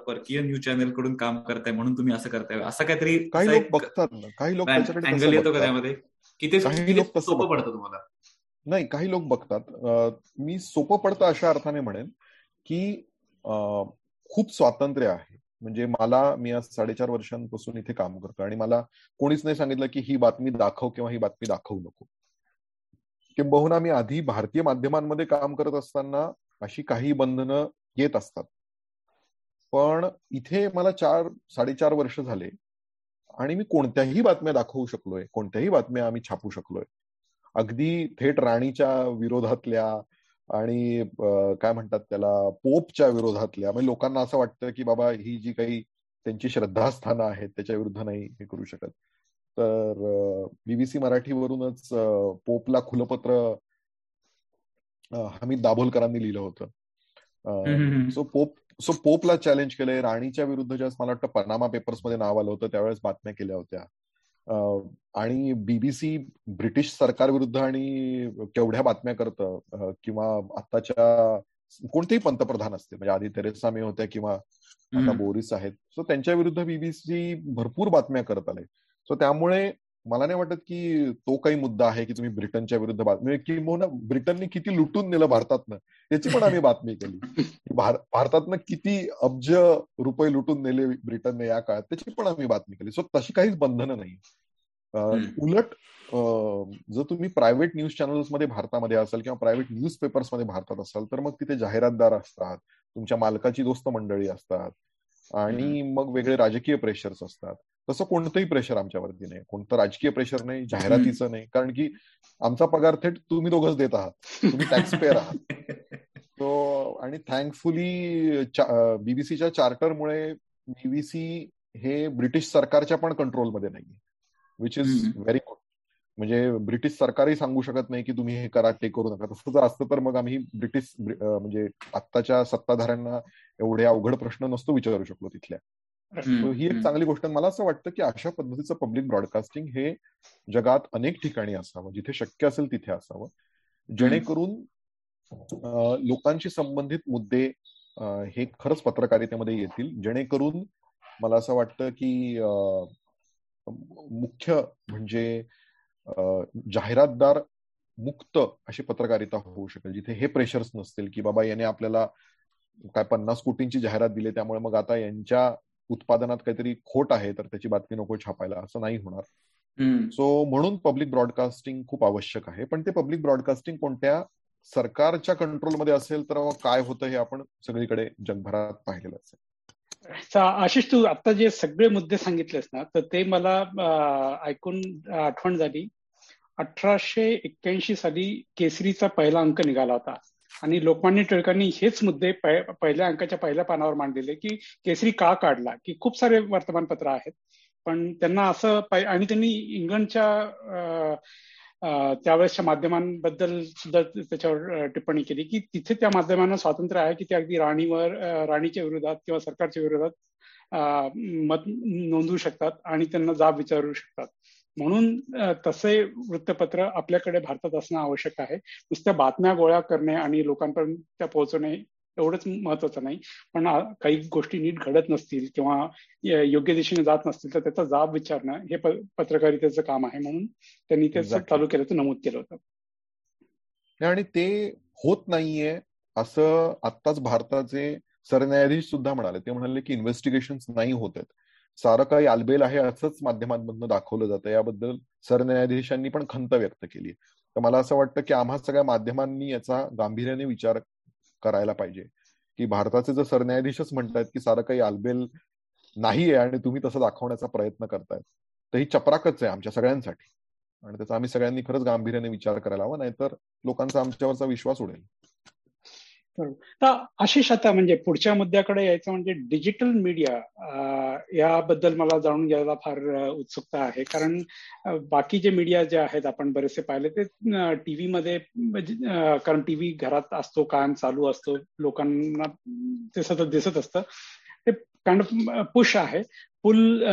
परकीय न्यूज चॅनलकडून काम करताय म्हणून तुम्ही असं करताय. असं काहीतरी काही लोक बघतात काही लोक अँगल येतो का त्यामध्ये? की ते सोपं पडतं तुम्हाला? नाही काही लोक बघतात. मी सोपं पडतं अशा अर्थाने म्हणेन की खूप स्वातंत्र्य आहे. म्हणजे मला मी आज साडेचार वर्षांपासून इथे काम करतो आणि मला कोणीच नाही सांगितलं की ही बातमी दाखव किंवा ही बातमी दाखवू नको. किंबहुना मी आधी भारतीय माध्यमांमध्ये काम करत असताना अशी काही बंधनं येत असतात. पण इथे मला चार साडेचार वर्ष झाले आणि मी कोणत्याही बातम्या दाखवू शकलोय कोणत्याही बातम्या आम्ही छापू शकलोय. अगदी थेट राणीच्या विरोधातल्या आणि काय म्हणतात त्याला पोपच्या विरोधातल्या. म्हणजे लोकांना असं वाटतं की बाबा ही जी काही त्यांची श्रद्धास्थानं आहेत त्याच्या विरुद्ध नाही हे करू शकत. तर बीबीसी मराठीवरूनच पोपला खुलपत्र हमीद दाभोलकरांनी लिहिलं होतं. सो पोप सो पोपला चॅलेंज केलंय. राणीच्या विरुद्ध ज्यावेळेस मला वाटतं पनामा पेपर्समध्ये नाव आलं होतं त्यावेळेस बातम्या केल्या होत्या. आणि बीबीसी ब्रिटिश सरकार विरुद्ध आणि केवढ्या बातम्या करतं किंवा आताच्या कोणतेही पंतप्रधान असते म्हणजे आधी तेरेसा मे होत्या किंवा आता बोरिस आहेत. सो त्यांच्या विरुद्ध बीबीसी भरपूर बातम्या करत आले. सो त्यामुळे मला नाही वाटत की तो काही मुद्दा आहे की तुम्ही ब्रिटनच्या विरुद्ध बातमी किंवा ब्रिटनने किती लुटून नेलं भारतातनं याची पण आम्ही बातमी केली. भारतातनं किती अब्ज रुपये लुटून नेले ब्रिटनने या काळात त्याची पण आम्ही बातमी केली. सो तशी काहीच बंधनं नाही. उलट जर तुम्ही प्रायव्हेट न्यूज चॅनल्समध्ये भारतामध्ये असाल किंवा प्रायव्हेट न्यूज पेपर्समध्ये भारतात असाल तर मग तिथे जाहिरातदार असतात तुमच्या मालकाची दोस्त मंडळी असतात आणि मग वेगळे राजकीय प्रेशर्स असतात. तसं कोणतंही प्रेशर आमच्यावरती नाही. कोणतं राजकीय प्रेशर नाही जाहिरातीचं नाही. कारण की आमचा पगार थेट तुम्ही दोघंच देत आहात. तुम्ही टॅक्स पेअर आहात. तो आणि थँकफुली बीबीसीच्या चार्टरमुळे बीबीसी हे ब्रिटिश सरकारच्या पण कंट्रोलमध्ये नाहीये. विच इज व्हेरी गुड म्हणजे ब्रिटिश सरकारही सांगू शकत नाही की तुम्ही हे करा ते करू नका. तसं जर असतं तर मग आम्ही ब्रिटिश म्हणजे आत्ताच्या सत्ताधाऱ्यांना एवढे अवघड प्रश्न नसतो विचारू शकलो तिथल्या. ही एक चांगली गोष्ट. मला असं वाटतं की अशा पद्धतीचं पब्लिक ब्रॉडकास्टिंग हे जगात अनेक ठिकाणी असावं जिथे शक्य असेल तिथे असावं. जेणेकरून लोकांशी संबंधित मुद्दे हे खरंच पत्रकारितेमध्ये येतील. जेणेकरून मला असं वाटतं की मुख्य म्हणजे जाहिरातदार मुक्त अशी पत्रकारिता होऊ शकेल जिथे हे प्रेशर्स नसतील की बाबा याने आपल्याला काय पन्नास कोटींची जाहिरात दिली त्यामुळे मग आता यांच्या उत्पादनात काहीतरी खोट आहे तर त्याची बातमी नको छापायला असं नाही होणार. सो म्हणून पब्लिक ब्रॉडकास्टिंग खूप आवश्यक आहे. पण ते पब्लिक ब्रॉडकास्टिंग कोणत्या सरकारच्या कंट्रोलमध्ये असेल तर काय होतं हे आपण सगळीकडे जगभरात पाहिलेलं असेल. आशिष तू आता जे सगळे मुद्दे सांगितलेस ना तर ते मला ऐकून आठवण झाली. अठराशे एक्क्याऐंशी साली केसरीचा पहिला अंक निघाला होता. आणि लोकमान्य टिळकांनी हेच मुद्दे पहिल्या अंकाच्या पहिल्या पानावर मांडलेले की केसरी का काढला की खूप सारे वर्तमानपत्र आहेत. पण त्यांना असं आणि त्यांनी इंग्लंडच्या त्यावेळेसच्या माध्यमांबद्दल सुद्धा त्याच्यावर टिप्पणी केली की तिथे त्या माध्यमांना स्वातंत्र्य आहे की ते अगदी राणीवर राणीच्या विरोधात किंवा सरकारच्या विरोधात मत नोंदवू शकतात आणि त्यांना जाब विचारू शकतात. म्हणून तसे वृत्तपत्र आपल्याकडे भारतात असणं आवश्यक आहे. नुसत्या बातम्या गोळा करणे आणि लोकांपर्यंत त्या पोहोचवणे एवढंच महत्वाचं नाही. पण काही गोष्टी नीट घडत नसतील किंवा योग्य दिशेने जात नसतील तर त्याचा जाब विचारणं हे पत्रकारितेचं काम आहे म्हणून त्यांनी ते चालू केल्याचं नमूद केलं होतं. आणि ते होत नाहीये असं आत्ताच भारताचे सरन्यायाधीश सुद्धा म्हणाले. ते म्हणाले की इन्व्हेस्टिगेशन नाही होत आहेत. सारं काही आलबेल आहे असंच माध्यमांमधून दाखवलं जातं. याबद्दल सरन्यायाधीशांनी पण खंत व्यक्त केली तर मला असं वाटतं की आम्हा सगळ्या माध्यमांनी याचा गांभीर्याने विचार करायला पाहिजे. की भारताचे जर सरन्यायाधीशच म्हणतायत की सारं काही आलबेल नाहीये आणि तुम्ही तसं दाखवण्याचा प्रयत्न करतायत तर ही चपराकच आहे आमच्या सगळ्यांसाठी. आणि त्याचा आम्ही सगळ्यांनी खरंच गांभीर्याने विचार करायला हवा नाहीतर लोकांचा आमच्यावरचा विश्वास उडेल. आशिष आता म्हणजे पुढच्या मुद्द्याकडे यायचं म्हणजे डिजिटल मीडिया याबद्दल मला जाणून घ्यायला फार उत्सुकता आहे. कारण बाकी जे मीडिया जे आहेत आपण बरेचसे पाहिले ते टीव्ही मध्ये म्हणजे, कारण टीव्ही घरात असतो कायम चालू असतो लोकांना ते सतत दिसत असतं. ते काइंड पुश आहे. पुल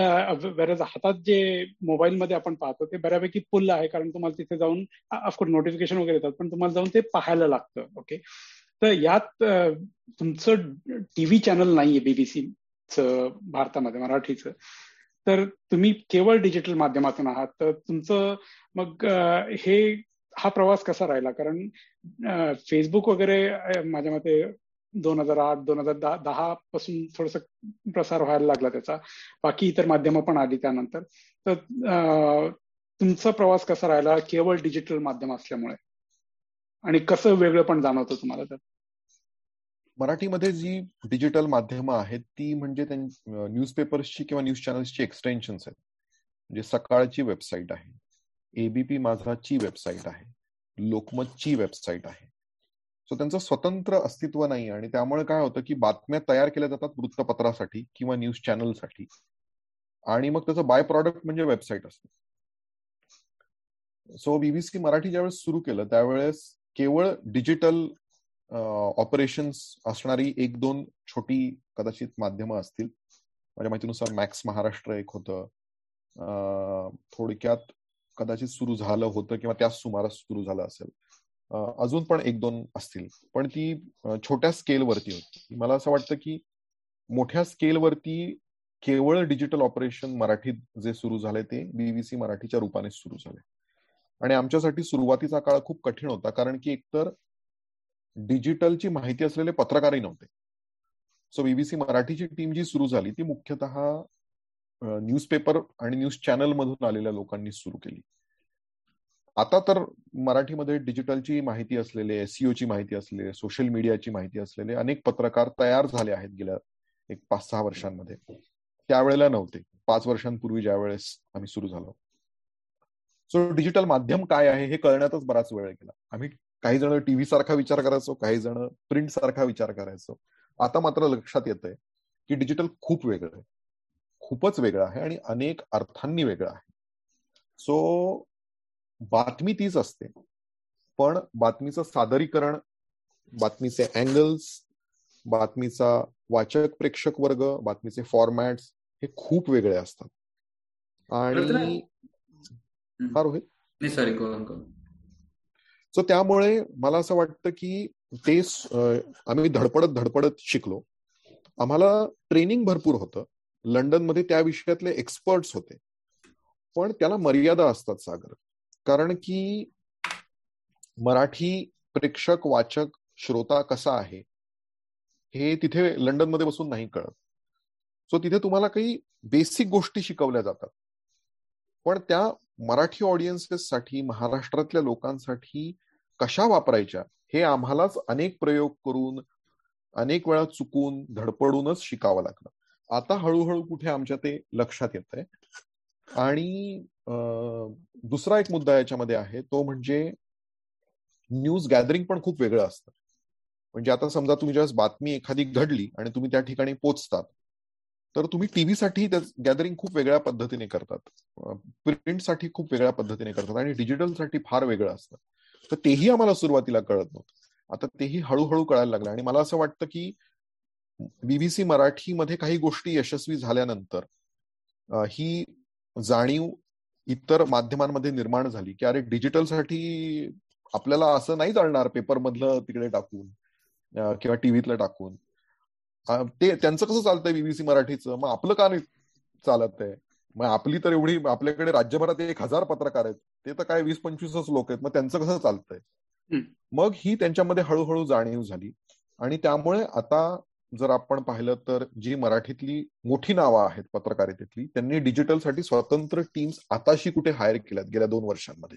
बऱ्याच हातात जे मोबाईलमध्ये आपण पाहतो ते बऱ्यापैकी पुल आहे. कारण तुम्हाला तिथे जाऊन ऑफकोर्स नोटिफिकेशन वगैरे येतात पण तुम्हाला जाऊन ते पाहायला लागतं ओके तर यात तुमचं टीव्ही चॅनल नाहीये बीबीसीचं भारतामध्ये मराठीचं. तर तुम्ही केवळ डिजिटल माध्यमातून आहात तर तुमचं मग हे हा प्रवास कसा राहिला? कारण फेसबुक वगैरे माझ्या मते दोन हजार आठ दोन हजार दहा दहा पासून थोडस प्रसार व्हायला लागला त्याचा. बाकी इतर माध्यमं पण आली त्यानंतर. तर तुमचा प्रवास कसा राहिला? केवळ डिजिटल माध्यम असल्यामुळे. आणि कसं वेगळं पण जाणवतं तुम्हाला तर? मराठीमध्ये जी डिजिटल माध्यमं आहेत ती म्हणजे न्यूजपेपर्सची किंवा न्यूज चॅनल्सची एक्सटेन्शन्स आहेत. म्हणजे सकाळची वेबसाईट आहे एबीपी माझाची वेबसाईट आहे लोकमतची वेबसाईट आहे. सो त्यांचं स्वतंत्र अस्तित्व नाही आणि त्यामुळे काय होतं की बातम्या तयार केल्या जातात वृत्तपत्रासाठी किंवा न्यूज चॅनलसाठी. आणि मग त्याचं बाय प्रॉडक्ट म्हणजे वेबसाईट असते. सो बीबीसी मराठी ज्यावेळेस सुरू केलं त्यावेळेस केवळ डिजिटल ऑपरेशन्स असणारी एक दोन छोटी कदाचित माध्यमं असतील. माझ्या माहितीनुसार मॅक्स महाराष्ट्र एक होतं. थोडक्यात कदाचित सुरू झालं होतं किंवा त्याच सुमारास सुरू झालं असेल. अजून पण एक दोन असतील. पण ती छोट्या स्केलवरती होती. मला असं वाटतं की मोठ्या स्केलवरती केवळ डिजिटल ऑपरेशन मराठीत जे सुरू झाले ते बीबीसी मराठीच्या रूपाने सुरू झाले आणि आमच्यासाठी सुरुवातीचा काळ खूप कठीण होता कारण की एकतर डिजिटलची माहिती असलेले पत्रकारही नव्हते. सो बीबीसी मराठीची टीम जी सुरू झाली ती मुख्यतः न्यूजपेपर आणि न्यूज चॅनल मधून आलेल्या लोकांनी सुरू केली. आता तर मराठीमध्ये डिजिटलची माहिती असलेले एसईओची माहिती असलेले सोशल मीडियाची माहिती असलेले अनेक पत्रकार तयार झाले आहेत गेल्या एक पाच सहा वर्षांमध्ये. त्यावेळेला नव्हते. पाच वर्षांपूर्वी ज्या वेळेस आम्ही सुरू झालो. सो डिजिटल माध्यम काय आहे हे कळण्यातच बराच वेळ गेला. आम्ही काही जण टीव्ही सारखा विचार करायचो काही जण प्रिंट सारखा विचार करायचो. आता मात्र लक्षात येत आहे की डिजिटल खूप वेगळं आहे. खूपच वेगळं आहे आणि अनेक अर्थांनी वेगळं आहे. सो बातमी तीच असते. पण बातमीचं सादरीकरण बातमीचे अँगल्स बातमीचा वाचक प्रेक्षक वर्ग बातमीचे फॉर्मॅट्स हे खूप वेगळे असतात. आणि रोहित सॉरी सो त्यामुळे मला असं वाटतं की ते आम्ही धडपडत धडपडत शिकलो. आम्हाला ट्रेनिंग भरपूर होतं. लंडनमध्ये त्या विषयातले एक्सपर्ट्स होते. पण त्याला मर्यादा असतात सागर. कारण की मराठी प्रेक्षक वाचक श्रोता कसा आहे हे तिथे लंडनमध्ये बसून नाही कळत. सो तिथे तुम्हाला काही बेसिक गोष्टी शिकवल्या जातात. पण त्या मराठी ऑडियन्सेससाठी महाराष्ट्रातल्या लोकांसाठी कशा वापरायच्या हे आम्हालाच अनेक प्रयोग करून अनेक वेळा चुकून धडपडूनच शिकावं लागलं. आता हळूहळू कुठे आमच्या ते लक्षात येत आहे आणि दुसरा एक मुद्दा याच्यामध्ये आहे तो म्हणजे न्यूज गॅदरिंग पण खूप वेगळं असतं. म्हणजे आता समजा तुम्ही ज्यावेळेस बातमी एखादी घडली आणि तुम्ही त्या ठिकाणी पोचतात तर तुम्ही टीव्हीसाठी गॅदरिंग खूप वेगळ्या पद्धतीने करतात. प्रिंटसाठी खूप वेगळ्या पद्धतीने करतात आणि डिजिटलसाठी फार वेगळं असतं. तर तेही आम्हाला सुरुवातीला कळत नव्हतं. आता तेही हळूहळू कळायला लागलं आणि मला असं वाटतं की बीबीसी मराठीमध्ये काही गोष्टी यशस्वी झाल्यानंतर ही जाणीव इतर माध्यमांमध्ये निर्माण झाली की अरे डिजिटलसाठी आपल्याला असं नाही चालणार पेपर मधलं तिकडे टाकून किंवा टीव्हीतलं टाकून. ते त्यांचं कसं चालतंय बीबीसी मराठीचं? मग आपलं का नाही चालत आहे मग आपली तर एवढी आपल्याकडे राज्यभरात एक हजार पत्रकार आहेत. ते तर काय वीस पंचवीसच लोक आहेत. मग त्यांचं कसं चालतंय? मग ही त्यांच्यामध्ये हळूहळू जाणीव झाली. आणि त्यामुळे आता जर आपण पाहिलं तर जी मराठीतली मोठी नावं आहेत पत्रकारितेतली त्यांनी डिजिटलसाठी स्वतंत्र टीम्स आताशी कुठे हायर केल्यात गेल्या दोन वर्षांमध्ये.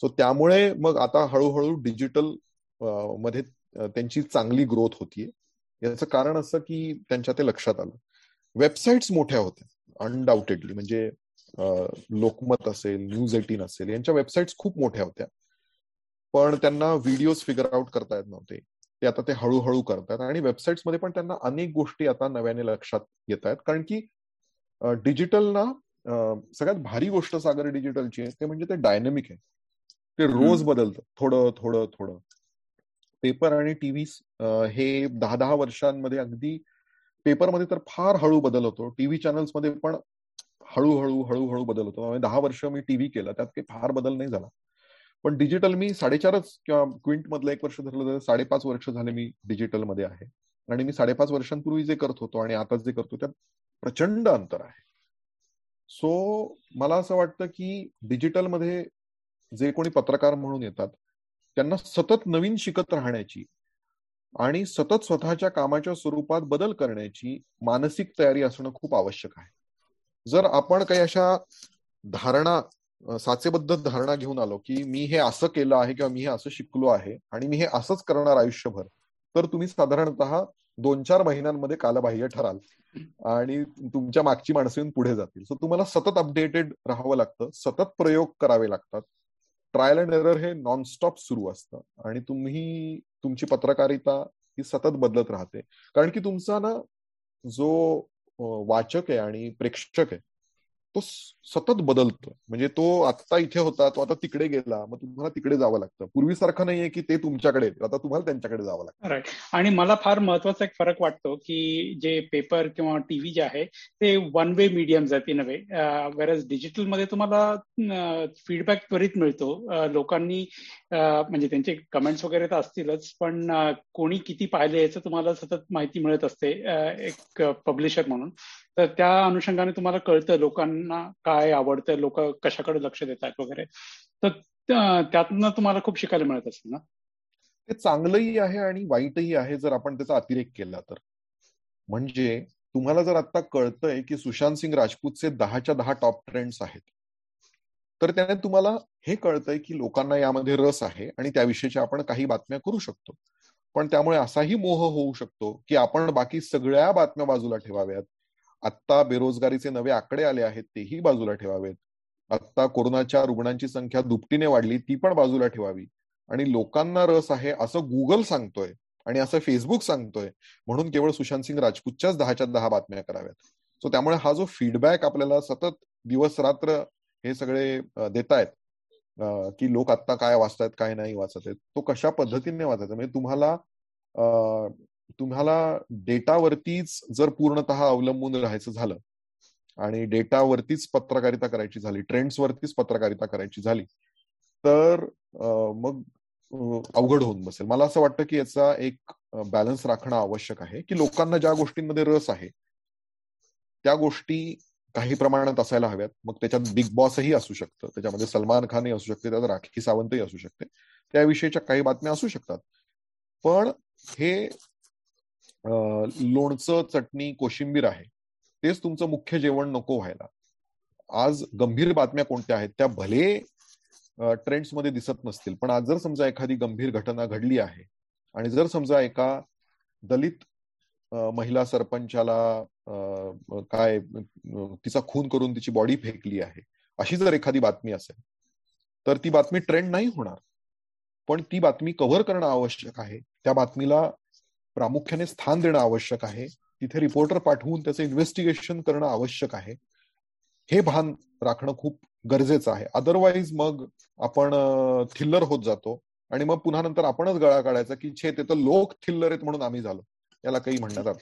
सो त्यामुळे मग आता हळूहळू डिजिटलमध्ये त्यांची चांगली ग्रोथ होतीये. याचं कारण असं की त्यांच्या ते लक्षात आलं. वेबसाईट्स मोठ्या होत्या अनडाऊटेडली म्हणजे लोकमत असेल न्यूज एटीन असेल यांच्या वेबसाईट्स खूप मोठ्या होत्या. पण त्यांना व्हिडिओज फिगर आउट करता येत नव्हते. ते आता ते हळूहळू करतात आणि मध्ये पण त्यांना अनेक गोष्टी आता नव्याने लक्षात येत आहेत. कारण की डिजिटल ना सगळ्यात भारी गोष्ट सागर डिजिटलची आहे ते म्हणजे ते डायनॅमिक आहे. ते रोज बदलतं. थोडं थोडं थोडं. पेपर आणि टीव्ही हे दहा दहा वर्षांमध्ये अगदी पेपरमध्ये तर फार हळू बदल होतो. टीव्ही मध्ये पण हळूहळू हळूहळू बदल होतो. म्हणजे दहा वर्ष मी टीव्ही केलं त्यात काही फार बदल नाही झाला. पण डिजिटल मी साडेचारच किंवा क्विंट मधलं एक वर्ष धरलं तर साडेपाच वर्ष झाले मी डिजिटलमध्ये आहे. आणि मी साडेपाच वर्षांपूर्वी जे करत होतो आणि आता जे करतो त्यात प्रचंड अंतर आहे. सो मला असं वाटतं की डिजिटलमध्ये जे कोणी पत्रकार म्हणून येतात त्यांना सतत नवीन शिकत राहण्याची आणि सतत स्वतःच्या कामाच्या स्वरूपात बदल करण्याची मानसिक तयारी असणं खूप आवश्यक आहे. जर आपण काही अशा धारणा साचेबद्ध धारणा घेऊन आलो की मी हे असं केलं आहे किंवा मी हे असं शिकलो आहे आणि मी हे असंच करणार आयुष्यभर तर तुम्ही साधारणतः दोन चार महिन्यांमध्ये कालबाह्य ठराल आणि तुमच्या मागची माणसं येऊन पुढे जातील. सो तुम्हाला सतत अपडेटेड राहावं लागतं सतत प्रयोग करावे लागतात. ट्रायल अँड एरर हे नॉनस्टॉप सुरू असतं. आणि तुम्ही तुमची पत्रकारिता ही सतत बदलत राहते. कारण की तुमचा ना जो वाचक आहे आणि प्रेक्षक आहे तो सतत बदलतो. म्हणजे तो आता इथे होता तो आता तिकडे गेला मग तुम्हाला तिकडे जावं लागतं. पूर्वीसारखं नाहीये की ते तुमच्याकडे आता तुम्हाला त्यांच्याकडे जावं लागतं. राईट आणि मला फार महत्त्वाचा एक फरक वाटतो की जे पेपर किंवा टीव्ही जे आहे ते वन वे मीडियम आहेत इन वे डिजिटल डिजिटलमध्ये तुम्हाला फीडबॅक त्वरित मिळतो. लोकांनी म्हणजे त्यांचे कमेंट्स वगैरे तर असतीलच पण कोणी किती पाहिले याचं तुम्हाला सतत माहिती मिळत असते एक पब्लिशर म्हणून. तर त्या अनुषंगाने तुम्हाला कळतं लोकांना काय आवडतं लोक कशाकडे लक्ष देत आहेत वगैरे. तर त्यातनं तुम्हाला खूप शिकायला मिळत असेल ना? ते चांगलंही आहे आणि वाईटही आहे जर आपण त्याचा अतिरेक केला तर. म्हणजे तुम्हाला जर आता कळतंय की सुशांत सिंग राजपूतचे दहाच्या दहा टॉप ट्रेंड्स आहेत. तर त्याने तुम्हाला हे कळतंय की लोकांना यामध्ये रस आहे आणि त्याविषयीच्या आपण काही बातम्या करू शकतो. पण त्यामुळे असाही मोह होऊ शकतो की आपण बाकी सगळ्या बातम्या बाजूला ठेवाव्यात. आत्ता बेरोजगारीचे नवे आकडे आले आहेत तेही बाजूला ठेवावेत. आत्ता कोरोनाच्या रुग्णांची संख्या दुपटीने वाढली ती पण बाजूला ठेवावी. आणि लोकांना रस आहे असं गुगल सांगतोय आणि असं फेसबुक सांगतोय म्हणून केवळ सुशांत सिंग राजपूतच्याच दहाच्या दहा बातम्या कराव्यात. सो त्यामुळे हा जो फीडबॅक आपल्याला सतत दिवस रात्र हे सगळे देत आहेत की लोक आत्ता काय वाचतायत काय नाही वाचत आहेत तो कशा पद्धतीने वाचायचा? म्हणजे तुम्हाला तुम्हाला डेटावरतीच जर पूर्णत अवलंबून राहायचं झालं आणि डेटावरतीच पत्रकारिता करायची झाली ट्रेंड्सवरतीच पत्रकारिता करायची झाली तर मग अवघड होऊन बसेल. मला असं वाटतं की याचा एक बॅलन्स राखणं आवश्यक आहे की लोकांना ज्या गोष्टींमध्ये रस आहे त्या गोष्टी काही प्रमाणात असायला हव्यात. मग त्याच्यात बिग बॉसही असू शकतं त्याच्यामध्ये सलमान खानही असू शकते त्यात राखी सावंतही असू शकते. त्याविषयीच्या काही बातम्या असू शकतात. पण हे लोणचं चटणी कोशिंबीर आहे. तेच तुमचं मुख्य जेवण नको व्हायला. आज गंभीर बातम्या कोणत्या आहेत? त्या भले ट्रेंड्समध्ये दिसत नसतील पण आज जर समजा एखादी गंभीर घटना घडली आहे आणि जर समजा एका दलित महिला सरपंचाला काय तिचा खून करून तिची बॉडी फेकली आहे अशी जर एखादी बातमी असेल तर ती बातमी ट्रेंड नाही होणार. पण ती बातमी कव्हर करणं आवश्यक आहे. त्या बातमीला प्रामुख्याने स्थान देणं आवश्यक आहे. तिथे रिपोर्टर पाठवून त्याचं इन्व्हेस्टिगेशन करणं आवश्यक आहे. हे भान राखणं खूप गरजेचं आहे. अदरवाईज मग आपण थिल्लर होत जातो. आणि मग पुन्हा नंतर आपणच गळा काढायचा की छे ते तर लोक थिल्लर आहेत म्हणून आम्ही झालो. याला काही म्हणण्यात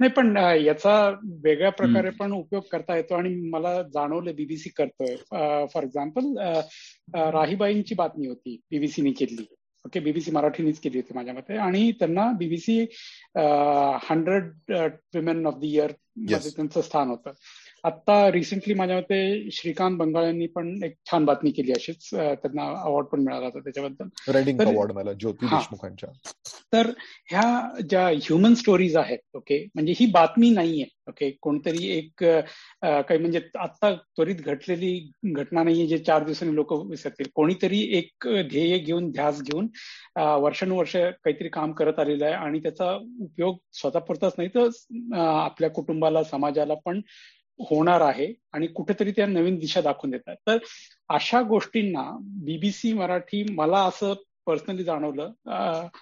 नाही. पण याचा वेगळ्या प्रकारे पण उपयोग करता येतो. आणि मला जाणवलं बीबीसी करतोय. फॉर एक्झाम्पल राहीबाईंची बातमी होती बीबीसीने केली. ओके बीबीसी मराठीनेच केली होती माझ्या मते. आणि त्यांना BBC hundred women of the year त्यांचं स्थान होतं. आता रिसेंटली माझ्या मते श्रीकांत बंगाळ यांनी पण एक छान बातमी केली अशीच. त्यांना अवॉर्ड पण मिळाला होता त्याच्याबद्दल. रेडिंग अवॉर्ड मला ज्योती देशमुखांच्या. तर ह्या ज्या ह्युमन स्टोरीज आहेत ओके म्हणजे ही बातमी नाहीये ओके कोणतरी एक काही म्हणजे आता त्वरित घडलेली घटना नाहीये जे चार दिवसांनी लोक विसरतील. कोणीतरी एक ध्येय घेऊन ध्यास घेऊन वर्षानुवर्ष काहीतरी काम करत आलेलं आहे आणि त्याचा उपयोग स्वतःपुरताच नाही तर आपल्या कुटुंबाला समाजाला पण होणार आहे आणि कुठेतरी त्या नवीन दिशा दाखवून देतात. तर अशा गोष्टींना बीबीसी मराठी मला असं पर्सनली जाणवलं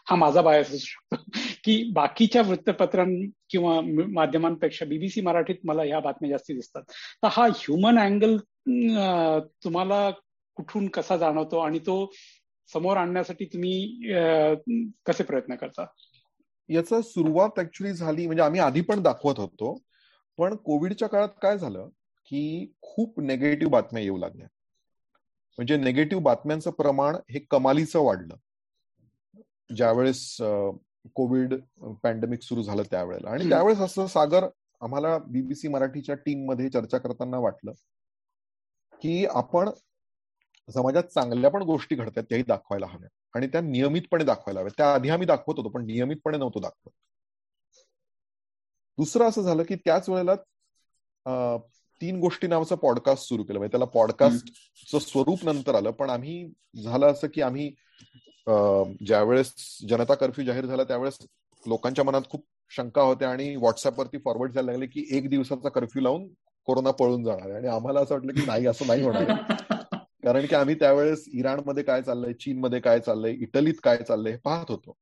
हा माझा बायस असू शकतो की बाकीच्या वृत्तपत्रां किंवा माध्यमांपेक्षा बीबीसी मराठीत मला ह्या बातम्या जास्ती दिसतात. तर हा ह्युमन अँगल तुम्हाला कुठून कसा जाणवतो आणि तो समोर आणण्यासाठी तुम्ही कसे प्रयत्न करता? याचा सुरुवात ऍक्च्युली झाली म्हणजे आम्ही आधी पण दाखवत होतो. पण कोविडच्या काळात काय झालं की खूप नेगेटिव्ह बातम्या येऊ लागल्या. म्हणजे नेगेटिव्ह बातम्यांचं प्रमाण हे कमालीचं वाढलं. ज्यावेळेस कोविड पॅन्डेमिक सुरू झालं त्यावेळेला. आणि त्यावेळेस असं सागर आम्हाला बीबीसी मराठीच्या टीममध्ये चर्चा करताना वाटलं की आपण समाजात चांगल्या पण गोष्टी घडतात त्याही दाखवायला हव्या. आणि त्या नियमितपणे दाखवायला हव्या. त्या आधी आम्ही दाखवत होतो पण नियमितपणे नव्हतो दाखवत. दुसरं असं झालं की त्याच वेळेला तीन गोष्टी नावाचं पॉडकास्ट सुरू केलं. म्हणजे त्याला पॉडकास्टचं स्वरूप नंतर आलं. पण आम्ही झालं असं की आम्ही ज्यावेळेस जनता कर्फ्यू जाहीर झाला त्यावेळेस लोकांच्या मनात खूप शंका होत्या आणि व्हॉट्सअपवरती फॉरवर्ड जायला लागले की एक दिवसाचा कर्फ्यू लावून कोरोना पळून जाणार आहे. आणि आम्हाला असं वाटलं की नाही असं नाही होणार कारण की आम्ही त्यावेळेस इराणमध्ये काय चाललंय चीनमध्ये काय चाललंय इटलीत काय चाललंय पाहत होतो.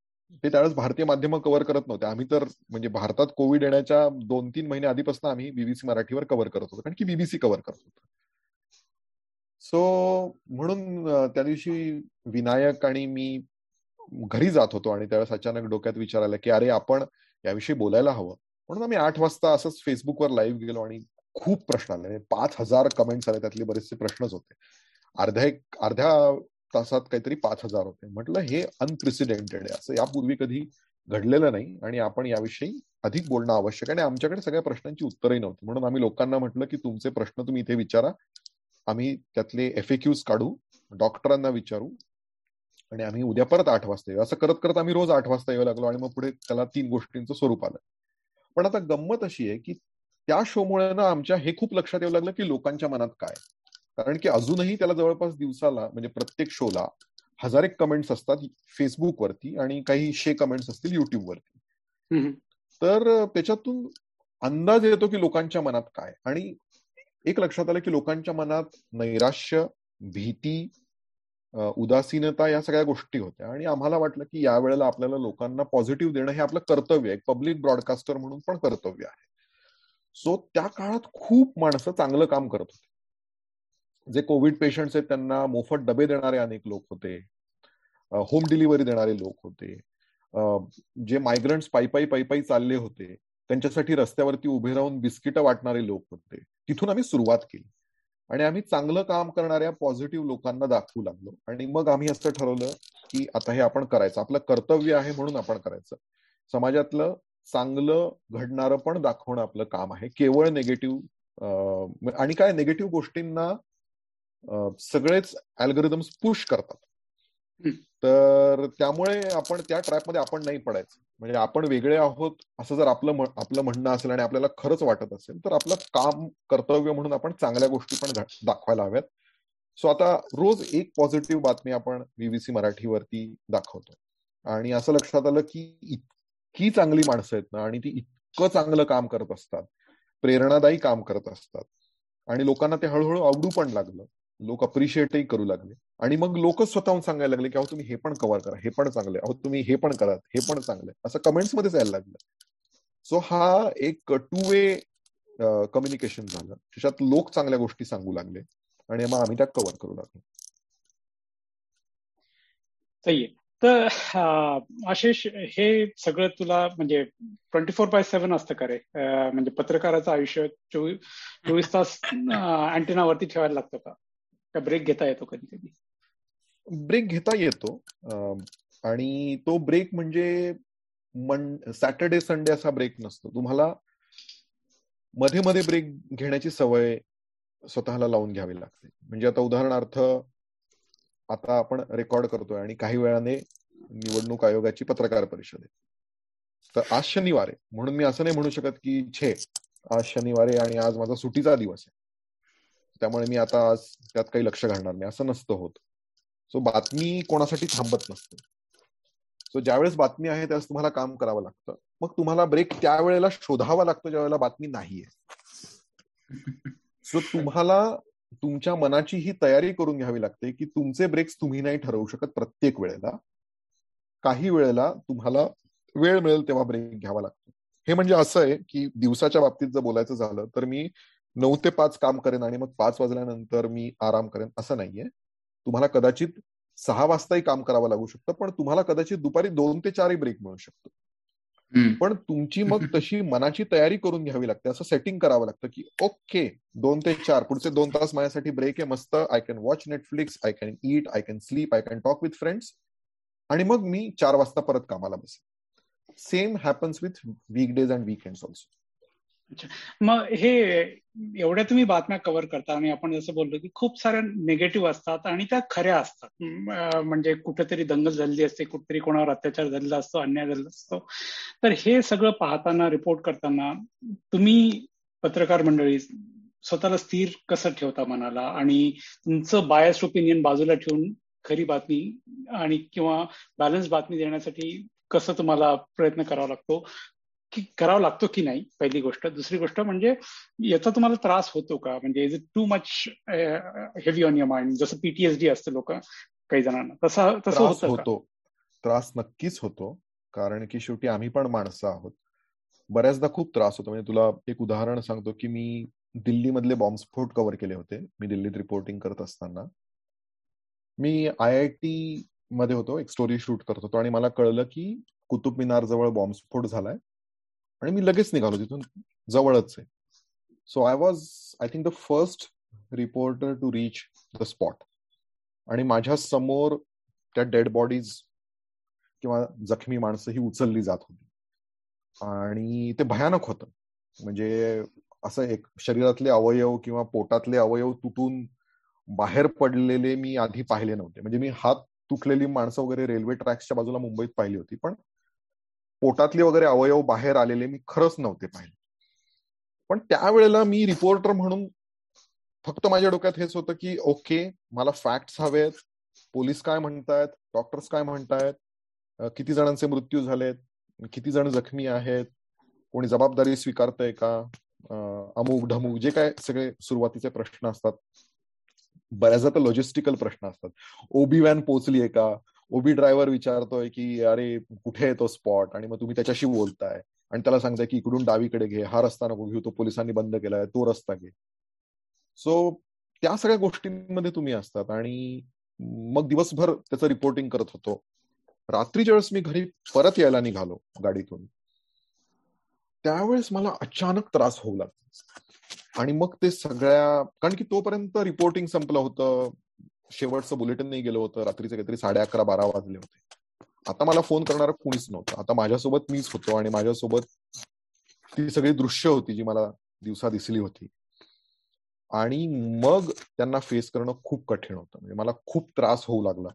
ते त्यावेळेस भारतीय माध्यमं कव्हर करत नव्हते. आम्ही तर म्हणजे भारतात कोविड येण्याच्या दोन तीन महिने आधीपासून आम्ही बीबीसी मराठीवर कव्हर करत होतो. कारण की बीबीसी कव्हर करत होतो. सो म्हणून त्या दिवशी विनायक आणि मी घरी जात होतो आणि त्यावेळेस अचानक डोक्यात विचार आला की अरे आपण याविषयी बोलायला हवं. म्हणून आम्ही आठ वाजता असंच फेसबुकवर लाईव्ह गेलो आणि खूप प्रश्न आले. पाच हजार कमेंट्स आले त्यातले बरेचसे प्रश्नच होते. अर्ध्या एक अर्ध्या तासात काहीतरी पाच हजार होते. म्हटलं हे अनप्रेसिडेंटेड आहे. असं यापूर्वी कधी घडलेलं नाही आणि आपण याविषयी अधिक बोलणं आवश्यक आहे. आणि आमच्याकडे सगळ्या प्रश्नांची उत्तरही नव्हती. म्हणून आम्ही लोकांना म्हटलं की तुमचे प्रश्न तुम्ही इथे विचारा. आम्ही त्यातले एफएक्यूज काढू डॉक्टरांना विचारू आणि आम्ही उद्या परत आठ वाजता येऊ. असं करत करत आम्ही रोज आठ वाजता येऊ लागलो आणि मग पुढे त्याला तीन गोष्टींचं स्वरूप आलं. पण आता गंमत अशी आहे की त्या शोमुळे ना आमच्या हे खूप लक्षात येऊ लागलं की लोकांच्या मनात काय कारण की अजूनही त्याला जवळपास दिवसाला म्हणजे प्रत्येक शोला हजार एक कमेंट्स असतात फेसबुकवरती आणि काही शे कमेंट्स असतील युट्यूबवरती तर त्याच्यातून अंदाज येतो की लोकांच्या मनात काय आणि एक लक्षात आलं की लोकांच्या मनात नैराश्य भीती उदासीनता या सगळ्या गोष्टी होत्या आणि आम्हाला वाटलं की यावेळेला आपल्याला लोकांना पॉझिटिव्ह देणं हे आपलं कर्तव्य आहे. पब्लिक ब्रॉडकास्टर म्हणून पण कर्तव्य आहे. सो त्या काळात खूप माणसं चांगलं काम करत होते. जे कोविड पेशंट्स आहेत त्यांना मोफत डबे देणारे अनेक लोक होते. होम डिलिव्हरी देणारे लोक होते. जे मायग्रंट्स पायी पायी पायी पायी चालले होते त्यांच्यासाठी रस्त्यावरती उभे राहून बिस्किटं वाटणारे लोक होते. तिथून आम्ही सुरुवात केली. आणि आम्ही चांगलं काम करणाऱ्या पॉझिटिव्ह लोकांना दाखवू लागलो. आणि मग आम्ही असं ठरवलं की आता हे आपण करायचं. आपलं कर्तव्य आहे म्हणून आपण करायचं. समाजातलं चांगलं घडणारं पण दाखवणं आपलं काम आहे. केवळ निगेटिव्ह आणि काय निगेटिव्ह गोष्टींना सगळेच अल्गोरिदम्स पुश करतात. तर त्यामुळे आपण त्या ट्रॅपमध्ये आपण नाही पडायचं. म्हणजे आपण वेगळे आहोत असं जर आपलं आपलं म्हणणं असेल आणि आपल्याला खरंच वाटत असेल तर आपलं काम कर्तव्य म्हणून आपण चांगल्या गोष्टी पण दाखवायला हव्यात. सो आता रोज एक पॉझिटिव्ह बातमी आपण बीबीसी मराठीवरती दाखवतो. आणि असं लक्षात आलं की इतकी चांगली माणसं आहेत ना आणि ती इतकं चांगलं काम करत असतात. प्रेरणादायी काम करत असतात. आणि लोकांना ते हळूहळू आवडू पण लागलं. लोक अप्रिशिएटही करू लागले. आणि मग लोक स्वतःहून सांगायला लागले की अहो तुम्ही हे पण कव्हर करा हे पण चांगले अहो तुम्ही हे पण करा हे पण चांगले असं कमेंट्स मध्येच यायला लागलं. सो हा एक टू वे कम्युनिकेशन झालं. त्याच्यात लोक चांगल्या गोष्टी सांगू लागले आणि मग आम्ही त्या कव्हर करू लागलो. तर आशिष हे सगळं तुला म्हणजे ट्वेंटी फोर बाय सेव्हन असतं का रे? म्हणजे पत्रकाराचं आयुष्य चोवीस चोवीस तास अँटेनावरती ठेवायला लागतं का? का ब्रेक घेता येतो कधी कधी ब्रेक घेता येतो. आणि तो ब्रेक म्हणजे मन सॅटर्डे संडे असा ब्रेक नसतो. तुम्हाला मध्ये मध्ये ब्रेक घेण्याची सवय स्वतःला लावून घ्यावी लागते. म्हणजे आता उदाहरणार्थ आता आपण रेकॉर्ड करतोय आणि काही वेळाने निवडणूक आयोगाची पत्रकार परिषद आहे. तर आज शनिवार आहे. म्हणून मी असं नाही म्हणू शकत की छे आज शनिवार आहे आणि आज माझा सुटीचा दिवस आहे. त्यामुळे मी आता त्यात काही लक्ष घालणार नाही. असं नसतं होत. सो बातमी कोणासाठी थांबत नसते. सो ज्यावेळेस बातमी आहे त्यावेळेस तुम्हाला काम करावं लागतं. मग तुम्हाला ब्रेक त्यावेळेला शोधावा लागतो ज्यावेळेला बातमी नाहीये. सो तुम्हाला तुमच्या मनाची ही तयारी करून घ्यावी लागते की तुमचे ब्रेक्स तुम्ही नाही ठरवू शकत प्रत्येक वेळेला. काही वेळेला तुम्हाला वेळ मिळेल तेव्हा ब्रेक घ्यावा लागतो. हे म्हणजे असं आहे की दिवसाच्या बाबतीत जर बोलायचं झालं तर मी नऊ ते पाच काम करेन आणि मग पाच वाजल्यानंतर मी आराम करेन असं नाहीये. तुम्हाला कदाचित सहा वाजताही काम करावं लागू शकतं पण तुम्हाला कदाचित दुपारी दोन ते चारही ब्रेक मिळू शकतो. पण तुमची मग तशी मनाची तयारी करून घ्यावी लागते असं सेटिंग करावं लागतं की ओके दोन ते चार पुढचे दोन तास माझ्यासाठी ब्रेक आहे मस्त I can watch Netflix I can eat I can sleep I can talk with friends आणि मग मी चार वाजता परत कामाला बसेन. Same happens with weekdays and weekend also मग हे एवढ्या तुम्ही बातम्या कव्हर करता आणि आपण जसं बोललो की खूप साऱ्या निगेटिव्ह असतात आणि त्या खऱ्या असतात. म्हणजे कुठेतरी दंगल झालेली असते कुठेतरी कोणावर अत्याचार झालेला असतो अन्याय झालेला असतो. तर हे सगळं पाहताना रिपोर्ट करताना तुम्ही पत्रकार मंडळी स्वतःला स्थिर कसं ठेवता मनाला? आणि तुमचं बायस ओपिनियन बाजूला ठेवून खरी बातमी आणि किंवा बॅलन्स बातमी देण्यासाठी कसं तुम्हाला प्रयत्न करावा लागतो? की करावा लागतो की नाही पहिली गोष्ट. दुसरी गोष्ट म्हणजे याचा तुम्हाला त्रास होतो का? म्हणजे is it too much heavy on your mind जसं पीटीएसडी असतं लोक काही जणांना. तसा तसं होतो त्रास नक्कीच होतो. कारण की शेवटी आम्ही पण माणसं आहोत. बऱ्याचदा खूप त्रास होतो. म्हणजे तुला एक उदाहरण सांगतो की मी दिल्लीमधले बॉम्बस्फोट कव्हर केले होते. मी दिल्लीत रिपोर्टिंग करत असताना. मी आय आय टी मध्ये होतो. एक स्टोरी शूट करत होतो. आणि मला कळलं की कुतुब मिनार जवळ बॉम्बस्फोट झालाय. आणि मी लगेच निघालो तिथून जवळच आहे. So I was I think the first reporter to reach the spot आणि माझ्यासमोर त्या डेड बॉडीज किंवा जखमी माणसं ही उचलली जात होती. आणि ते भयानक होतं. म्हणजे असं एक शरीरातले अवयव किंवा पोटातले अवयव तुटून बाहेर पडलेले मी आधी पाहिले नव्हते. म्हणजे मी हात तुटलेली माणसं वगैरे रेल्वे ट्रॅक्सच्या बाजूला मुंबईत पाहिली होती. पण पोटातले वगैरे अवयव बाहेर आलेले मी खरंच नव्हते पाहिले. पण त्यावेळेला मी रिपोर्टर म्हणून फक्त माझ्या डोक्यात हेच होतं की ओके मला फॅक्ट्स हवेत पोलीस काय म्हणतायत डॉक्टर्स काय म्हणतायत किती जणांचे मृत्यू झालेत किती जण जखमी आहेत कोणी जबाबदारी स्वीकारतय का अमुक ढमुक जे काय सगळे सुरुवातीचे प्रश्न असतात. बऱ्याचदा तर लॉजिस्टिकल प्रश्न असतात. ओबी व्हॅन पोहोचलीये का? ओबी ड्रायव्हर विचारतोय की अरे कुठे आहे तो स्पॉट? आणि मग तुम्ही त्याच्याशी बोलताय. आणि त्याला सांगताय की इकडून डावीकडे घे. हा रस्ता नको घेऊ. तो पोलिसांनी बंद केलाय तो रस्ता घे. सो त्या सगळ्या गोष्टींमध्ये तुम्ही असतात. आणि मग दिवसभर त्याचं रिपोर्टिंग करत होतो. रात्रीच्या वेळेस मी घरी परत यायला निघालो गाडीतून त्यावेळेस मला अचानक त्रास होऊ लागला. आणि मग ते सगळ्या कारण की तोपर्यंत रिपोर्टिंग संपलं होतं. शेवटचं बुलेटिन नाही गेलं होतं. रात्रीचे काहीतरी साडे अकरा बारा वाजले होते. आता मला फोन करणार कुणीच नव्हतं. आता माझ्यासोबत मीच होतो आणि माझ्यासोबत ती सगळी दृश्य होती जी मला दिवसा दिसली होती. आणि मग त्यांना फेस करणं खूप कठीण होतं. म्हणजे मला खूप त्रास होऊ लागला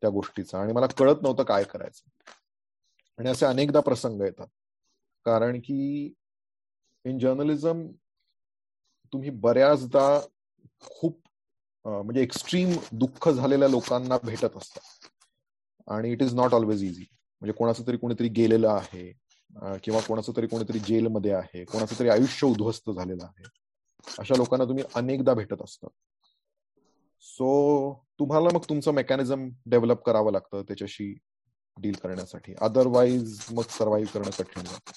त्या गोष्टीचा. आणि मला कळत नव्हतं काय करायचं. आणि असे अनेकदा प्रसंग येतात. कारण की इन जर्नलिझम तुम्ही बऱ्याचदा खूप म्हणजे एक्स्ट्रीम दुःख झालेल्या लोकांना भेटत असतात. आणि it is not always easy म्हणजे कोणाचं तरी कोणीतरी गेलेलं आहे किंवा कोणाचं तरी कोणीतरी जेलमध्ये आहे कोणाचं तरी आयुष्य उद्ध्वस्त झालेलं आहे अशा लोकांना तुम्ही अनेकदा भेटत असतात सो तुम्हाला मग तुमचं मेकॅनिझम डेव्हलप करावं लागतं त्याच्याशी डील करण्यासाठी. अदरवाईज मग सर्व्हाइव्ह करणं कठीण जातं.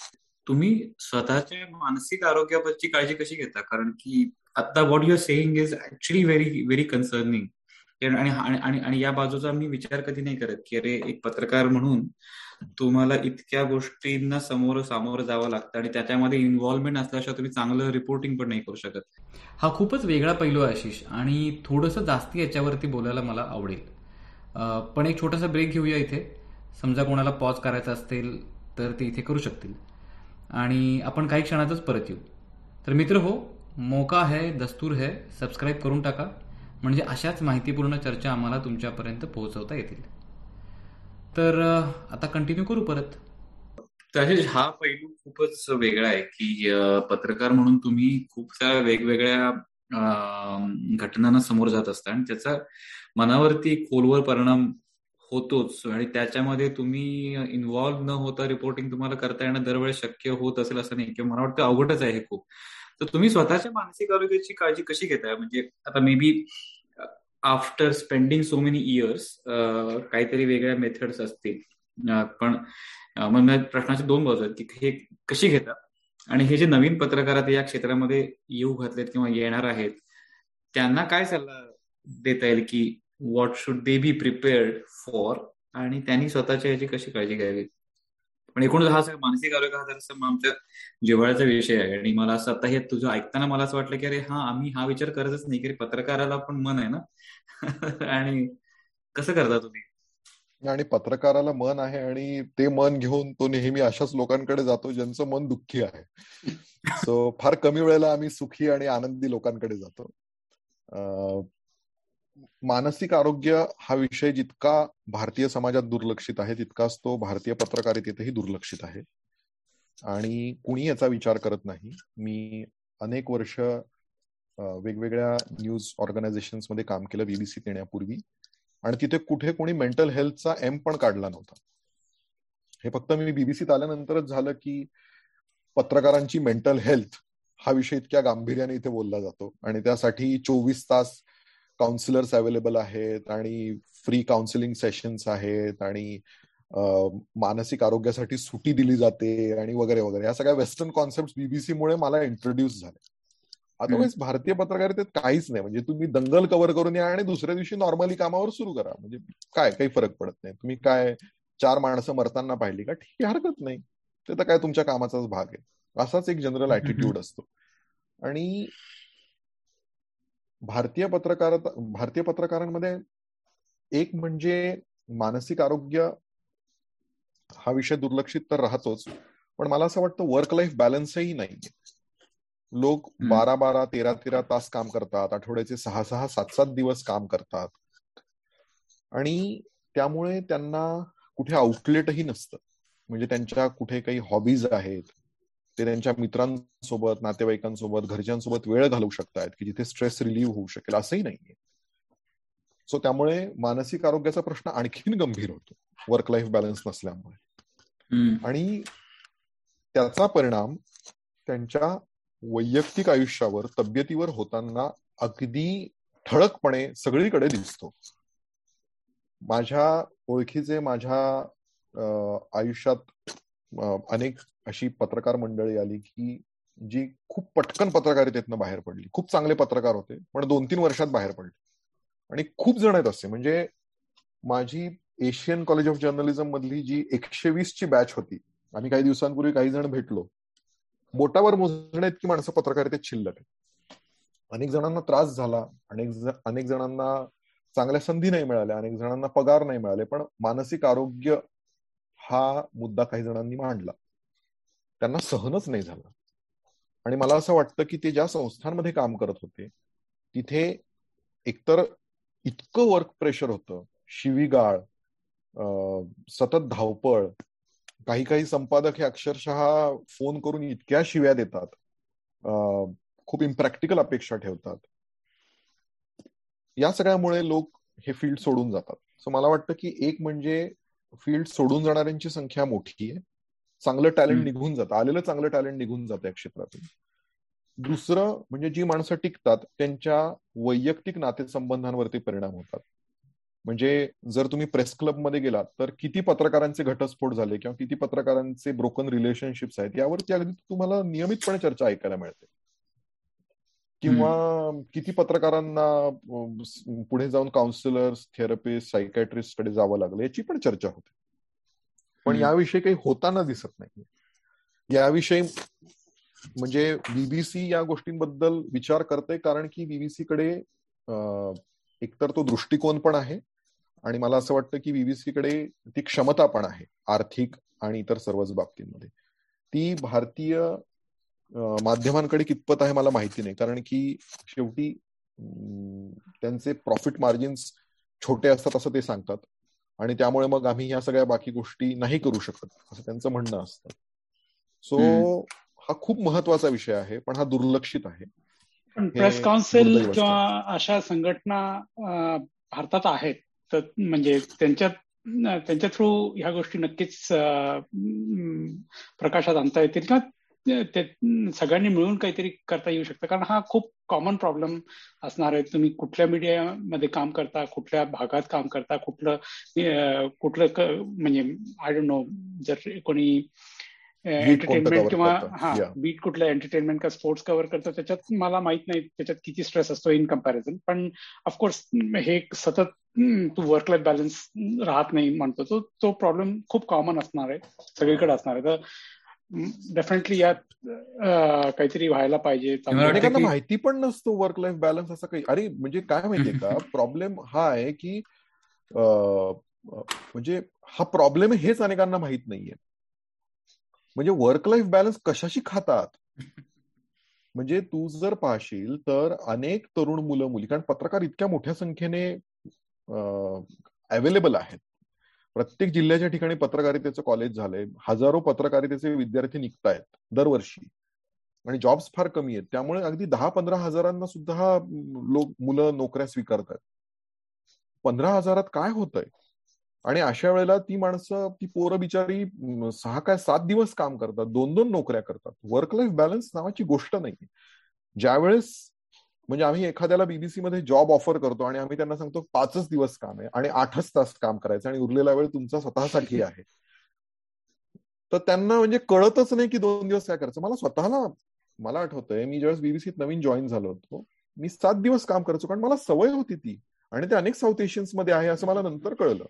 तुम्ही स्वतःच्या मानसिक आरोग्याबद्दलची काळजी कशी घेता? कारण की आता what your saying is actually very very concerning आणि आणि आणि या बाजूचा मी विचार कधी नाही करत की अरे एक पत्रकार म्हणून तुम्हाला इतक्या गोष्टींना समोर सामोरं जावं लागतं आणि त्याच्यामध्ये इन्व्हॉल्वमेंट असल्याशिवाय तुम्ही चांगलं रिपोर्टिंग पण नाही करू शकत. हा खूपच वेगळा पैलू आहे आशिष आणि थोडंसं जास्ती याच्यावरती बोलायला मला आवडेल. पण एक छोटासा ब्रेक घेऊया इथे. समजा कोणाला पॉज करायचा असेल तर ते इथे करू शकतील. आणि आपण काही क्षणातच परत येऊ. तर मित्र हो मोका है दस्तूर है सबस्क्राईब करून टाका. म्हणजे अशाच माहितीपूर्ण चर्चा आम्हाला तुमच्यापर्यंत पोहोचवता येतील. तर आता कंटिन्यू करू परत. तसेच हा पैलू खूपच वेगळा आहे की पत्रकार म्हणून तुम्ही खूप साऱ्या वेगवेगळ्या घटनांना समोर जात असता आणि त्याचा मनावरती खोलवर परिणाम होतोच आणि त्याच्यामध्ये तुम्ही इन्व्हॉल्व्ह न होता रिपोर्टिंग तुम्हाला करता येणं दरवेळेस शक्य होत असेल असं नाही किंवा मला वाटतं अवघडच आहे हे खूप. तर तुम्ही स्वतःच्या मानसिक आरोग्याची काळजी कशी घेताय? म्हणजे आता maybe after spending so many years काहीतरी वेगळ्या मेथड्स असतील. पण प्रश्नाचे दोन बाजू आहेत की हे कशी घेतात आणि हे जे नवीन पत्रकार या क्षेत्रामध्ये येऊ घातलेत किंवा येणार आहेत त्यांना काय सल्ला देता येईल की what should they be prepared for आणि त्यांनी स्वतःच्या याची कशी काळजी घ्यावी? पण एकूण हा मानसिक आरोग्य हा जरा आमच्या जिव्हाळ्याचा विषय आहे. आणि मला असं आता हे तुझं ऐकताना मला असं वाटलं की अरे हा आम्ही हा विचार करतच नाही की पत्रकाराला पण मन आहे ना? आणि कसं करता तुम्ही? आणि पत्रकाराला मन आहे आणि ते मन घेऊन तो नेहमी अशाच लोकांकडे जातो ज्यांचं मन दुःखी आहे. सो फार कमी वेळेला आम्ही सुखी आणि आनंदी लोकांकडे जातो. मानसिक आरोग्य हा विषय जितका भारतीय समाजात दुर्लक्षित आहे तितकाच तो भारतीय पत्रकारितेतही दुर्लक्षित आहे. आणि कुणी याचा विचार करत नाही. मी अनेक वर्ष वेगवेगळ्या न्यूज ऑर्गनायझेशनमध्ये काम केलं बीबीसी येण्यापूर्वी आणि तिथे कुठे कोणी मेंटल हेल्थचा एम पण काढला नव्हता. हे फक्त मी बीबीसीत आल्यानंतरच झालं की पत्रकारांची मेंटल हेल्थ हा विषय इतक्या गांभीर्याने इथे बोलला जातो. आणि त्यासाठी चोवीस तास काउन्सिलर्स अवेलेबल आहेत आणि फ्री काउन्सिलिंग सेशन्स आहेत आणि मानसिक आरोग्यासाठी सुटी दिली जाते आणि वगैरे वगैरे. या सगळ्या वेस्टर्न कॉन्सेप्ट बीबीसी मुळे मला इंट्रोड्यूस झाले अदरवाईज भारतीय पत्रकारितेत काहीच नाही. म्हणजे तुम्ही दंगल कव्हर करून या आणि दुसऱ्या दिवशी नॉर्मली कामावर सुरू करा. म्हणजे काय काही फरक पडत नाही. तुम्ही काय चार माणसं मरताना पाहिली का? ठीक हरकत नाही. ते तर काय तुमच्या कामाचाच भाग आहे. असाच एक जनरल ऍटिट्यूड असतो. आणि भारतीय पत्रकार भारतीय पत्रकारांमध्ये एक म्हणजे मानसिक आरोग्य हा विषय दुर्लक्षित तर राहतोच पण मला असं वाटतं वर्क लाईफ बॅलन्सही नाहीये लोक बारा बारा तेरा तेरा तास काम करतात आठवड्याचे सहा सहा सात सात दिवस काम करतात. आणि त्यामुळे त्यांना कुठे आउटलेटही नसतं. म्हणजे त्यांच्या कुठे काही हॉबीज आहेत ते त्यांच्या मित्रांसोबत नातेवाईकांसोबत घरच्यांसोबत वेळ घालवू शकतात की जिथे स्ट्रेस रिलीव्ह होऊ शकेल असंही नाहीये. सो त्यामुळे मानसिक आरोग्याचा प्रश्न आणखीन गंभीर होतो वर्क लाईफ बॅलन्स नसल्यामुळे आणि त्याचा परिणाम त्यांच्या वैयक्तिक आयुष्यावर तब्येतीवर होताना अगदी ठळकपणे सगळीकडे दिसतो. माझ्या ओळखीचे माझ्या आयुष्यात अनेक अशी पत्रकार मंडळी आली की जी खूप पटकन पत्रकारितेतनं बाहेर पडली. खूप चांगले पत्रकार होते पण दोन तीन वर्षात बाहेर पडले. आणि खूप जण आहेत असे. म्हणजे माझी एशियन कॉलेज ऑफ जर्नलिझम मधली जी एकशे वीस ची बॅच होती आम्ही काही दिवसांपूर्वी काही जण भेटलो. बोटावर मोजणे इतकी माणसं पत्रकारितेत शिल्लक आहे अनेक जणांना त्रास झाला अनेक अनेक जणांना चांगल्या संधी नाही मिळाल्या अनेक जणांना पगार नाही मिळाले पण मानसिक आरोग्य हा मुद्दा काही जणांनी मांडला. त्यांना सहनच नाही झाला. आणि मला असं वाटतं की ते ज्या संस्थांमध्ये काम करत होते तिथे एकतर इतकं वर्क प्रेशर होतं शिवीगाळ सतत धावपळ काही काही संपादक हे अक्षरशः फोन करून इतक्या शिव्या देतात खूप इम्प्रॅक्टिकल अपेक्षा ठेवतात. या सगळ्यामुळे लोक हे फील्ड सोडून जातात. सो मला वाटतं की एक म्हणजे फील्ड सोडून जाणाऱ्यांची संख्या मोठी आहे. चांगलं टॅलेंट निघून जातं. आलेलं चांगलं टॅलेंट निघून जातं या क्षेत्रातून. दुसरं म्हणजे जी माणसं टिकतात त्यांच्या वैयक्तिक नातेसंबंधांवरती परिणाम होतात. म्हणजे जर तुम्ही प्रेस क्लबमध्ये गेलात तर किती पत्रकारांचे घटस्फोट झाले किंवा किती पत्रकारांचे ब्रोकन रिलेशनशिप्स आहेत यावरती अगदी तुम्हाला नियमितपणे चर्चा ऐकायला मिळते. किंवा किती पत्रकारांना पुढे जाऊन काउन्सिलर्स थेरपिस्ट सायकॅट्रिस्टकडे जावं लागलं याची पण चर्चा होते. पण याविषयी काही होताना दिसत नाही. याविषयी म्हणजे बीबीसी या गोष्टींबद्दल विचार करते कारण की बीबीसी कडे एकतर तो दृष्टिकोन पण आहे आणि मला असं वाटतं की बीबीसी कडे ती क्षमता पण आहे आर्थिक आणि इतर सर्वच बाबतींमध्ये. ती भारतीय माध्यमांकडे कितपत आहे मला माहिती नाही. कारण की शेवटी त्यांचे प्रॉफिट मार्जिन्स छोटे असतात असं ते सांगतात. आणि त्यामुळे मग आम्ही ह्या सगळ्या बाकी गोष्टी नाही करू शकत असं त्यांचं म्हणणं असतं. सो हा खूप महत्त्वाचा विषय आहे पण हा दुर्लक्षित आहे. प्रेस काउन्सिल किंवा अशा संघटना भारतात आहेत तर म्हणजे त्यांच्यात त्यांच्या थ्रू ह्या गोष्टी नक्कीच प्रकाशात आणता येतील किंवा ते सगळ्यांनी मिळून काहीतरी करता येऊ शकतं. कारण हा खूप कॉमन प्रॉब्लेम असणार आहे. तुम्ही कुठल्या मीडियामध्ये काम करता कुठल्या भागात काम करता कुठलं कुठलं म्हणजे आय डोंट नो जर कोणी एंटरटेनमेंट किंवा हा बीट कुठलं एंटरटेनमेंट का स्पोर्ट्स कव्हर करतो त्याच्यात मला माहीत नाही त्याच्यात किती स्ट्रेस असतो इन कंपॅरिझन पण ऑफकोर्स हे सतत तू वर्क लाईफ बॅलन्स राहत नाही म्हणतो. तो तो प्रॉब्लेम खूप कॉमन असणार आहे. सगळीकडे असणार आहे. तर डेफिनेटली यात काहीतरी व्हायला पाहिजे माहिती पण नसतो वर्क लाईफ बॅलन्स असं काही. अरे म्हणजे काय माहितीये का? प्रॉब्लेम हा आहे की म्हणजे हा प्रॉब्लेम हेच अनेकांना माहीत नाहीये. म्हणजे वर्क लाईफ बॅलन्स कशाशी खातात? म्हणजे तू जर पाहशील तर अनेक तरुण मुलं मुली कारण पत्रकार इतक्या मोठ्या संख्येने अवेलेबल आहेत. प्रत्येक जिल्ह्याच्या ठिकाणी पत्रकारितेचं कॉलेज झालंय. हजारो पत्रकारितेचे विद्यार्थी निघतायत दरवर्षी. आणि जॉब्स फार कमी आहेत. त्यामुळे अगदी दहा पंधरा हजारांना सुद्धा लोक मुलं नोकऱ्या स्वीकारतात. पंधरा हजारात काय होतंय? आणि अशा वेळेला ती माणसं ती पोरं बिचारी सहा काय सात दिवस काम करतात. दोन दोन नोकऱ्या करतात. वर्क लाईफ बॅलन्स नावाची गोष्ट नाही ज्यावेळेस म्हणजे आम्ही एखाद्याला बीबीसी मध्ये जॉब ऑफर करतो आणि आम्ही त्यांना सांगतो पाचच दिवस काम आहे आणि आठच तास काम करायचं आणि उरलेला वेळ तुमचा स्वतःसाठी आहे. तर त्यांना म्हणजे कळतच नाही की दोन दिवस काय करायचं. मला स्वतःला मला आठवतंय मी ज्यावेळेस बीबीसीत नवीन जॉईन झालो होतो मी सात दिवस काम करायचो कारण मला सवय होती ती आणि ते अनेक साऊथ एशियन्समध्ये आहे असं मला नंतर कळलं.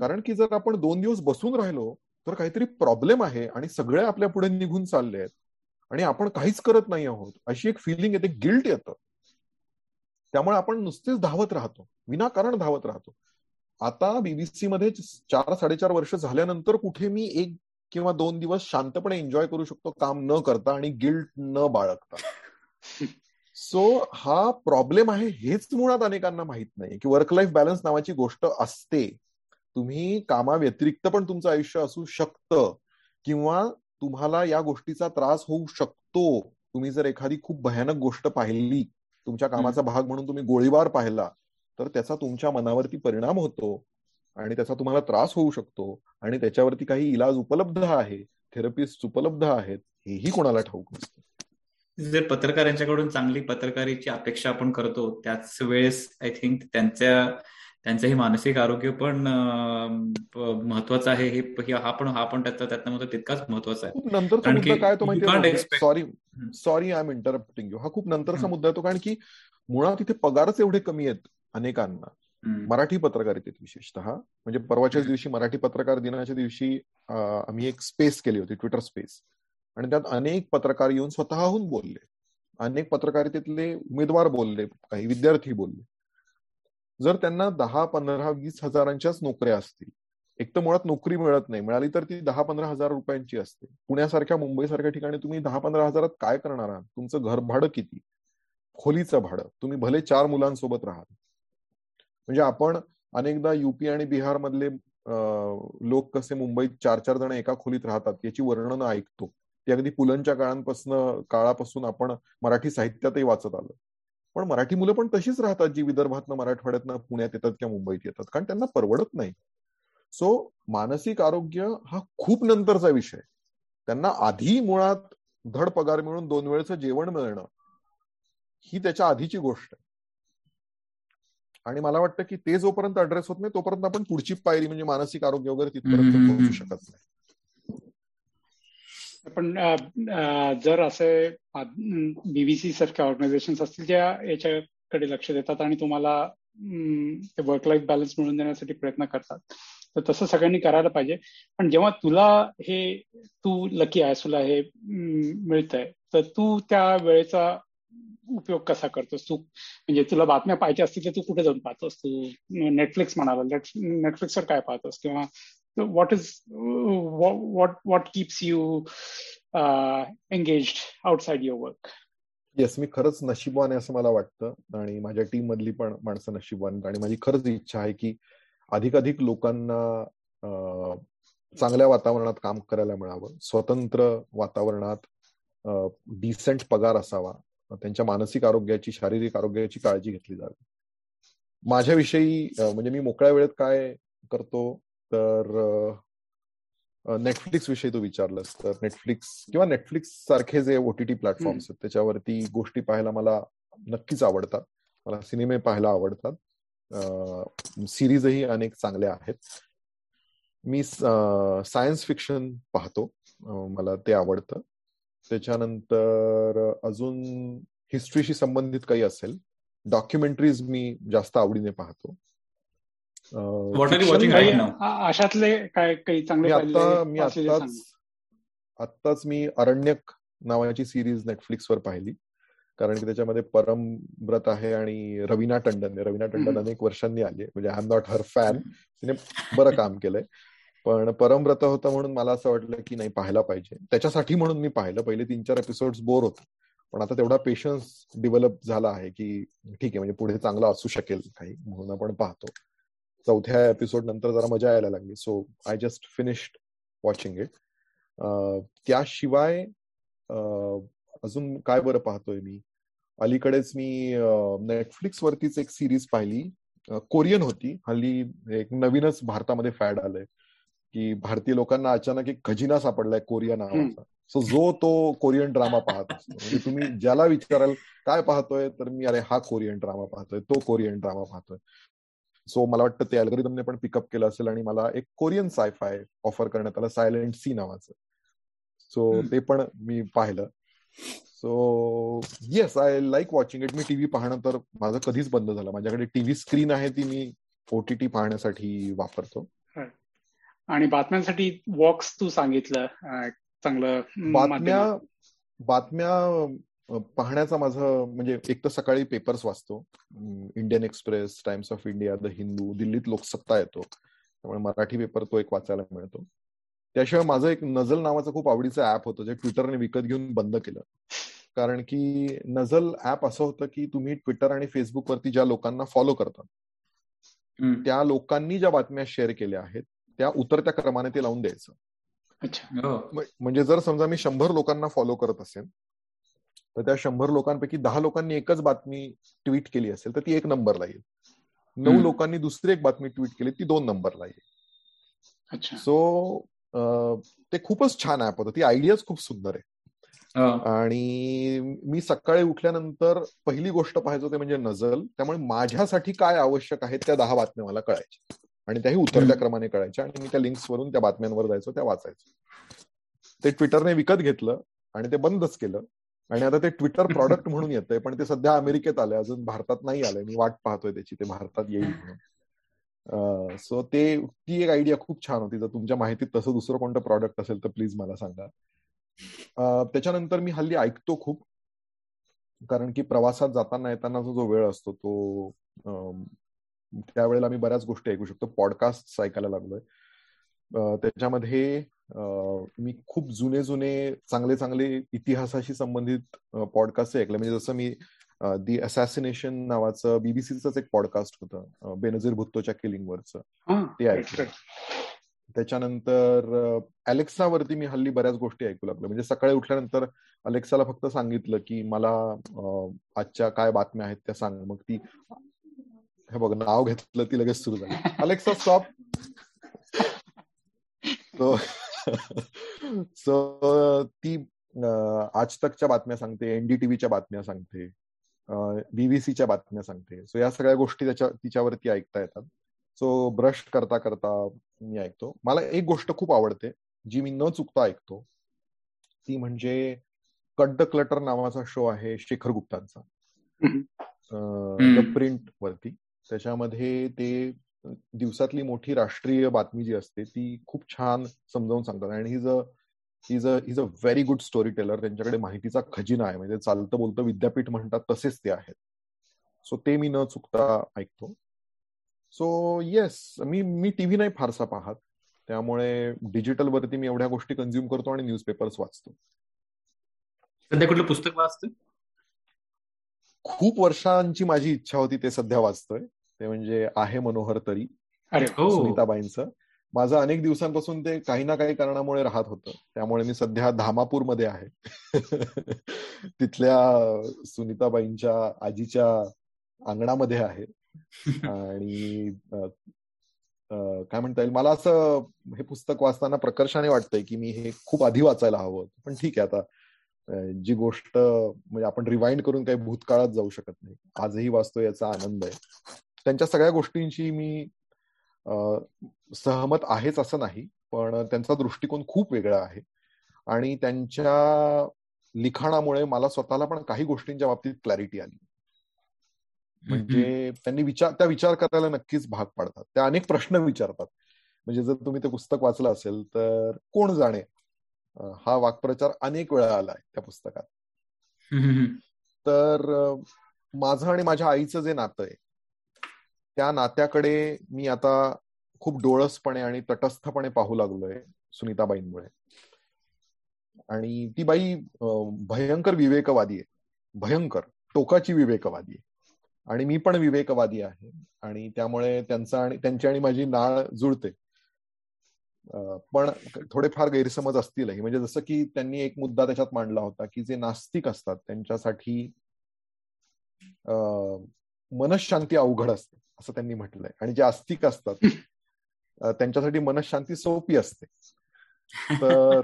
कारण की जर आपण दोन दिवस बसून राहिलो तर काहीतरी प्रॉब्लेम आहे आणि सगळे आपल्या पुढे निघून चालले आहेत. आणि आपण काहीच करत नाही आहोत. अशी एक फिलिंग येते गिल्ट येतं. त्यामुळे आपण नुसतेच धावत राहतो. विनाकारण धावत राहतो. आता बीबीसी मध्ये चार साडेचार वर्ष झाल्यानंतर कुठे मी एक किंवा दोन दिवस शांतपणे एन्जॉय करू शकतो काम न करता आणि गिल्ट न बाळगता. सो हा प्रॉब्लेम आहे हेच मुळात अनेकांना माहीत नाही की वर्क लाईफ बॅलन्स नावाची गोष्ट असते. तुम्ही कामाव्यतिरिक्त पण तुमचं आयुष्य असू शकतं किंवा तुम्हाला या गोष्टीचा त्रास होऊ शकतो. तुम्ही जर एखादी खूप भयानक गोष्ट पाहिली तुमच्या कामाचा भाग म्हणून तुम्ही गोळीबार पाहिला तर त्याचा तुमच्या मनावरती परिणाम होतो आणि त्याचा तुम्हाला त्रास होऊ शकतो आणि त्याच्यावरती काही इलाज उपलब्ध आहे थेरपिस्ट उपलब्ध आहेत हेही कोणाला ठाऊक नसतं. जर पत्रकारांच्याकडून चांगली पत्रकारीची अपेक्षा आपण करतो त्याच वेळेस आय थिंक त्यांच्या त्यांचं हे मानसिक आरोग्य पण महत्वाचं आहे. हे हा पण हा पण त्याचा त्यातनं तितकाच महत्त्वाचा आहे. मुद्दा काय तो माहिती sorry sorry I am interrupting you हा खूप नंतरचा मुद्दा येतो कारण की मुळात इथे पगारच एवढे कमी आहेत अनेकांना. मराठी पत्रकारितेत विशेषतः. म्हणजे परवाच्याच दिवशी मराठी पत्रकार दिनाच्या दिवशी आम्ही एक स्पेस केली होती ट्विटर स्पेस आणि त्यात अनेक पत्रकार येऊन स्वतःहून बोलले. अनेक पत्रकारितेतले उमेदवार बोलले काही विद्यार्थी बोलले. जर त्यांना दहा पंधरा वीस हजारांच्याच नोकऱ्या असतील एक तर मुळात नोकरी मिळत नाही मिळाली तर ती दहा पंधरा हजार रुपयांची असते. पुण्यासारख्या मुंबईसारख्या ठिकाणी तुम्ही दहा पंधरा हजारात काय करणार आहात? तुमचं घर भाडं किती? खोलीचं भाडं. तुम्ही भले चार मुलांसोबत राहाल. म्हणजे आपण अनेकदा युपी आणि बिहार मधले लोक कसे मुंबईत चार चार जण एका खोलीत राहतात याची वर्णनं ऐकतो. ती अगदी पुलंच्या काळांपासून काळापासून आपण मराठी साहित्यातही वाचत आलं पण मराठी मुलं पण तशीच राहतात जी विदर्भातनं मराठवाड्यातनं पुण्यात येतात किंवा मुंबईत येतात. कारण त्यांना परवडत नाही. सो मानसिक आरोग्य हा खूप नंतरचा विषय त्यांना आधी मुळात धड पगार मिळून दोन वेळचं जेवण मिळणं ही त्याच्या आधीची गोष्ट आहे. आणि मला वाटतं की ते जोपर्यंत अड्रेस होत नाही तोपर्यंत आपण पुढची पायरी म्हणजे मानसिक आरोग्य वगैरे तिथपर्यंत पोहोचू शकत नाही. पण जर असे बीबीसी सारख्या ऑर्गनायझेशन असतील ज्या याच्याकडे लक्ष देतात आणि तुम्हाला ते वर्क लाईफ बॅलन्स मिळून देण्यासाठी प्रयत्न करतात तर तसं सगळ्यांनी करायला पाहिजे. पण जेव्हा तुला हे तू लकी आहेस तुला हे मिळतंय तर तू त्या वेळेचा उपयोग कसा करतोस? तू म्हणजे तुला बातम्या पाहिजे असतील तर तू कुठे जाऊन पाहतोस? तू नेटफ्लिक्स म्हणाला नेटफ्लिक्सवर काय पाहतोस? किंवा what is what what what keeps you uh, engaged outside your work? Yes मी खरंच नशीबवान आहे असं मला वाटतं. आणि माझ्या टीम मधली पण माणसं नशीबवान आणि माझी खरंच इच्छा आहे की अधिकाधिक लोकांना चांगल्या वातावरणात काम करायला मिळावं. स्वतंत्र वातावरणात डिसेंट पगार असावा. त्यांच्या मानसिक आरोग्याची शारीरिक आरोग्याची काळजी घेतली जावी. माझ्याविषयी म्हणजे मी मोकळ्या वेळेत काय करतो तर नेटफ्लिक्स विषयी तू विचारलंस तर नेटफ्लिक्स किंवा नेटफ्लिक्स सारखे जे ओटीटी प्लॅटफॉर्म्स आहेत त्याच्यावरती गोष्टी पाहायला मला नक्कीच आवडतात. मला सिनेमे पाहायला आवडतात. सिरीजही अनेक चांगल्या आहेत. मी सायन्स फिक्शन पाहतो. मला ते आवडतं. त्याच्यानंतर अजून हिस्ट्रीशी संबंधित काही असेल डॉक्युमेंटरीज मी जास्त आवडीने पाहतो. अशातले काय काही चांगले आता मी आत्ताच आत्ताच मी अरण्यक नावाची सिरीज नेटफ्लिक्सवर पाहिली. कारण की त्याच्यामध्ये परमव्रत आहे आणि रवीना टंडन रवीना टंडन अनेक वर्षांनी आली म्हणजे I am not her fan तिने बरं काम केलंय. पण परमव्रत होतं म्हणून मला असं वाटलं की नाही पाहायला पाहिजे. त्याच्यासाठी म्हणून मी पाहिलं. पहिले तीन चार एपिसोड बोर होते. पण आता तेवढा पेशन्स डिव्हलप झाला आहे की ठीक आहे म्हणजे पुढे चांगला असू शकेल काही म्हणून आपण पाहतो. चौथ्या एपिसोड नंतर जरा मजा यायला लागली. So I just finished watching it त्याशिवाय अजून काय बरं पाहतोय मी? अलीकडेच मी नेटफ्लिक्स वरतीच एक सिरीज पाहिली. कोरियन होती. हल्ली एक नवीनच भारतामध्ये फॅड आलंय. की भारतीय लोकांना अचानक एक खजिना सापडलाय कोरिया नावाचा. सो जो तो कोरियन ड्रामा पाहत असतो. म्हणजे तुम्ही ज्याला विचाराल काय पाहतोय? तर मी अरे हा कोरियन ड्रामा पाहतोय. तो कोरियन ड्रामा पाहतोय. सो मला वाटतं ते अल्गोरिदमने पण पिकअप केलं असेल आणि मला एक कोरियन सायफाय ऑफर करण्यात आलं सायलेंट सी नावाचं. सो ते पण मी पाहिलं. So yes I like watching it me TV पाहणं तर माझं कधीच बंद झालं. माझ्याकडे टीव्ही स्क्रीन आहे ती मी ओटीटी पाहण्यासाठी वापरतो. आणि बातम्यांसाठी वॉक्स तू सांगितलं चांगलं बातम्या बातम्या पाहण्याचा माझं म्हणजे एक तर सकाळी पेपर्स वाचतो. Indian Express Times of India the Hindu दिल्लीत लोकसत्ता येतो. त्यामुळे मराठी पेपर तो एक वाचायला मिळतो. त्याशिवाय माझं एक नजल नावाचं खूप आवडीचं ऍप होतं जे ट्विटरने विकत घेऊन बंद केलं. कारण की नजल ऍप असं होतं की तुम्ही ट्विटर आणि फेसबुकवरती ज्या लोकांना फॉलो करतात त्या लोकांनी ज्या बातम्या शेअर केल्या आहेत त्या उतरत्या क्रमाने ते लावून द्यायचं. हो. म्हणजे जर समजा मी शंभर लोकांना फॉलो करत असेल तर त्या शंभर लोकांपैकी दहा लोकांनी एकच बातमी ट्विट केली असेल तर ती एक नंबरला येईल. नऊ लोकांनी दुसरी एक बातमी ट्विट केली ती दोन नंबरला येईल. सो ते खूपच छान ऍप होतं. ती आयडियाच खूप सुंदर आहे. आणि मी सकाळी उठल्यानंतर पहिली गोष्ट पाहायचो ते म्हणजे नजल. त्यामुळे माझ्यासाठी काय आवश्यक आहे त्या दहा बातम्या मला कळायच्या. आणि त्याही उतरत्या क्रमाने कळायच्या. आणि मी त्या लिंक्स वरून त्या बातम्यांवर जायचो त्या वाचायचो. ते ट्विटरने विकत घेतलं आणि ते बंदच केलं. आणि आता ते ट्विटर प्रॉडक्ट म्हणून येतंय पण ते सध्या अमेरिकेत आलंय. अजून भारतात नाही आलंय. मी वाट पाहतोय त्याची. ते भारतात येईल म्हणून. सो ते ती एक आयडिया खूप छान होती. जर तुमच्या माहितीत तसं दुसरं कोणतं प्रॉडक्ट असेल तर प्लीज मला सांगा. त्याच्यानंतर मी हल्ली ऐकतो खूप. कारण की प्रवासात जाताना येतानाचा जो वेळ असतो तो त्यावेळेला मी बऱ्याच गोष्टी ऐकू शकतो. पॉडकास्ट ऐकायला लागलोय. त्याच्यामध्ये मी खूप जुने जुने चांगले चांगले इतिहासाशी संबंधित पॉडकास्ट ऐकले. म्हणजे जसं मी दी असॅसिनेशन नावाचं बीबीसीच एक पॉडकास्ट होतं बेनझीर भुत्तोच्या किलिंगवरचं. ते ऐकलं. त्याच्यानंतर अलेक्सावरती मी हल्ली बऱ्याच गोष्टी ऐकू लागलो. म्हणजे सकाळी उठल्यानंतर अलेक्साला फक्त सांगितलं की मला आजच्या काय बातम्या आहेत त्या सांग. मग ती हे बघ नाव घेतलं ती लगेच सुरू झाली. अलेक्सा स्टॉप सो ती आज तकच्या बातम्या सांगते एनडीटीव्हीच्या बातम्या सांगते बीबीसीच्या बातम्या सांगते. सो या सगळ्या गोष्टी त्याच्या तिच्यावरती ऐकता येतात. सो ब्रश करता करता मी ऐकतो. मला एक गोष्ट खूप आवडते जी मी न चुकता ऐकतो. ती म्हणजे कट द क्लटर नावाचा शो आहे शेखर गुप्तांचा. प्रिंट वरती. त्याच्यामध्ये ते दिवसातली मोठी राष्ट्रीय बातमी जी असते ती खूप छान समजावून सांगतात. आणि ही ज is a is a very good storyteller त्यांच्याकडे माहितीचा खजिना आहे. म्हणजे चालतं बोलतं विद्यापीठ म्हणतात तसेच ते आहेत. सो ते मी न चुकता ऐकतो. सो येस मी मी टीव्ही नाही फारसा पाहत. त्यामुळे डिजिटल वरती मी एवढ्या गोष्टी कन्झ्युम करतो आणि न्यूजपेपर्स वाचतो. सध्या कुठलं पुस्तक वाचतं खूप वर्षांची माझी इच्छा होती ते सध्या वाचतोय. ते म्हणजे आहे मनोहर तरी हो. सुनीताबाईंचं. माझं अनेक दिवसांपासून ते काही ना काही कारणामुळे राहत होतं. त्यामुळे मी सध्या धामापूरमध्ये आहे. तिथल्या सुनीताबाईंच्या आजीच्या अंगणामध्ये आहे. आणि काय म्हणता येईल? मला असं हे पुस्तक वाचताना प्रकर्षाने वाटतंय की मी हे खूप आधी वाचायला हवं पण ठीक आहे आता जी गोष्ट म्हणजे आपण रिवाइंड करून काही भूतकाळात जाऊ शकत नाही. आजही वाचतो याचा आनंद आहे. त्यांच्या सगळ्या गोष्टींची मी सहमत आहेच असं नाही पण त्यांचा दृष्टिकोन खूप वेगळा आहे. आणि त्यांच्या लिखाणामुळे मला स्वतःला पण काही गोष्टींच्या बाबतीत क्लॅरिटी आली. म्हणजे त्यांनी विचार त्या विचार करायला नक्कीच भाग पाडतात. त्या अनेक प्रश्न विचारतात. म्हणजे जर तुम्ही ते पुस्तक वाचलं असेल तर कोण जाणे? हा वाक्प्रचार अनेक वेळा आलाय त्या पुस्तकात. तर माझं आणि माझ्या आईचं जे नातं आहे त्या नात्याकडे मी आता खूप डोळसपणे आणि तटस्थपणे पाहू लागलोय सुनीताबाईंमुळे. आणि ती बाई भयंकर विवेकवादी आहे. भयंकर टोकाची विवेकवादी आहे. आणि मी पण विवेकवादी आहे. आणि त्यामुळे त्यांचा आणि त्यांची आणि माझी नाळ जुळते. पण थोडेफार गैरसमज असतीलही. म्हणजे जसं की त्यांनी एक मुद्दा त्याच्यात मांडला होता की जे नास्तिक असतात त्यांच्यासाठी मनशांती अवघड असते. असं त्यांनी म्हटलंय. आणि जे आस्तिक असतात त्यांच्यासाठी मनशांती सोपी असते. तर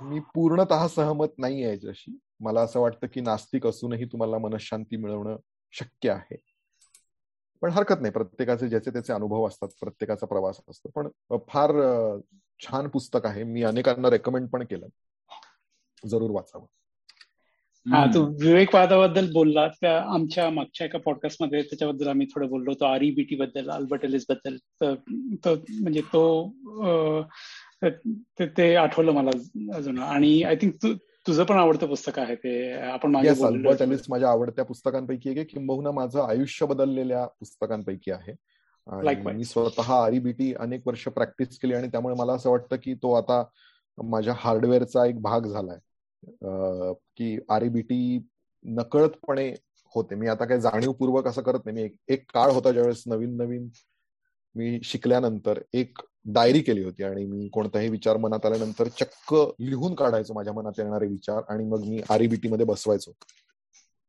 मी पूर्णतः सहमत नाही आहे याच्याशी. मला असं वाटतं की नास्तिक असूनही तुम्हाला मनशांती मिळवणं शक्य आहे. पण हरकत नाही. प्रत्येकाचे ज्याचे त्याचे अनुभव असतात प्रत्येकाचा प्रवास असतो. पण फार छान पुस्तक आहे. मी अनेकांना रेकमेंड पण केलं. जरूर वाचावं. हा तू विवेकवादाबद्दल बोलला त्या आमच्या मागच्या एका पॉडकास्टमध्ये त्याच्याबद्दल आम्ही थोडं बोललो होतो आरईबीटी बद्दल अल्बर्ट एलिसबद्दल. तर म्हणजे तो ते आठवलं मला अजून. आणि आय थिंक तू तुझं पण आवडतं पुस्तक आहे ते. आपण अल्बर्ट एलिस माझ्या आवडत्या पुस्तकांपैकी एक किंबहुना माझं आयुष्य बदललेल्या पुस्तकांपैकी आहे. मी स्वतः आरीबीटी अनेक वर्ष प्रॅक्टिस केली आणि त्यामुळे मला असं वाटतं की तो आता माझ्या हार्डवेअरचा एक भाग झालाय. की आरीबीटी नकळतपणे होते. मी आता काही जाणीवपूर्वक असं करत नाही. मी एक काळ होता ज्यावेळेस नवीन नवीन मी शिकल्यानंतर एक डायरी केली होती आणि मी कोणताही विचार मनात आल्यानंतर चक्क लिहून काढायचो. माझ्या मनात येणारे विचार आणि मग मी आरीबीटी मध्ये बसवायचो.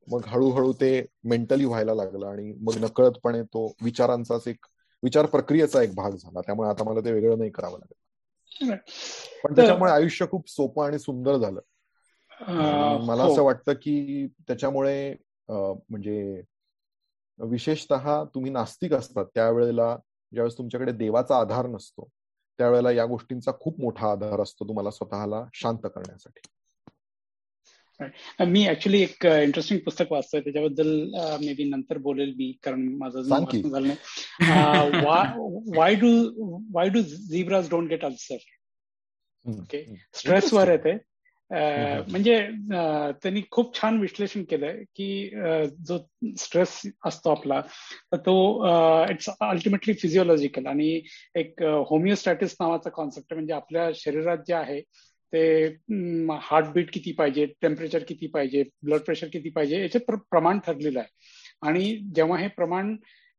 मग हळूहळू ते मेंटली व्हायला लागलं आणि मग नकळतपणे तो विचारांचाच एक विचार प्रक्रियेचा एक भाग झाला. त्यामुळे आता मला ते वेगळं नाही करावं लागेल पण त्याच्यामुळे आयुष्य खूप सोपं आणि सुंदर झालं. मला असं हो. वाटतं की त्याच्यामुळे म्हणजे विशेषत तुम्ही नास्तिक असतात त्यावेळेला ज्यावेळेस तुमच्याकडे देवाचा आधार नसतो त्यावेळेला या गोष्टींचा खूप मोठा आधार असतो तुम्हाला स्वतःला शांत करण्यासाठी. मी ऍक्च्युली एक इंटरेस्टिंग पुस्तक वाचतोय त्याच्याबद्दल मे बी नंतर बोलेल मी कारण माझं झालं नाही. Why do why do zebras don't get ulcer okay स्ट्रेसवर आहे ते म्हणजे त्यांनी खूप छान विश्लेषण केलंय की जो स्ट्रेस असतो आपला तर तो इट्स अल्टिमेटली फिजिओलॉजिकल आणि एक होमिओस्टॅटिस नावाचा कॉन्सेप्ट म्हणजे आपल्या शरीरात जे आहे ते हार्टबीट किती पाहिजे टेम्परेचर किती पाहिजे ब्लड प्रेशर किती पाहिजे याचे प्रमाण ठरलेलं आहे. आणि जेव्हा हे प्रमाण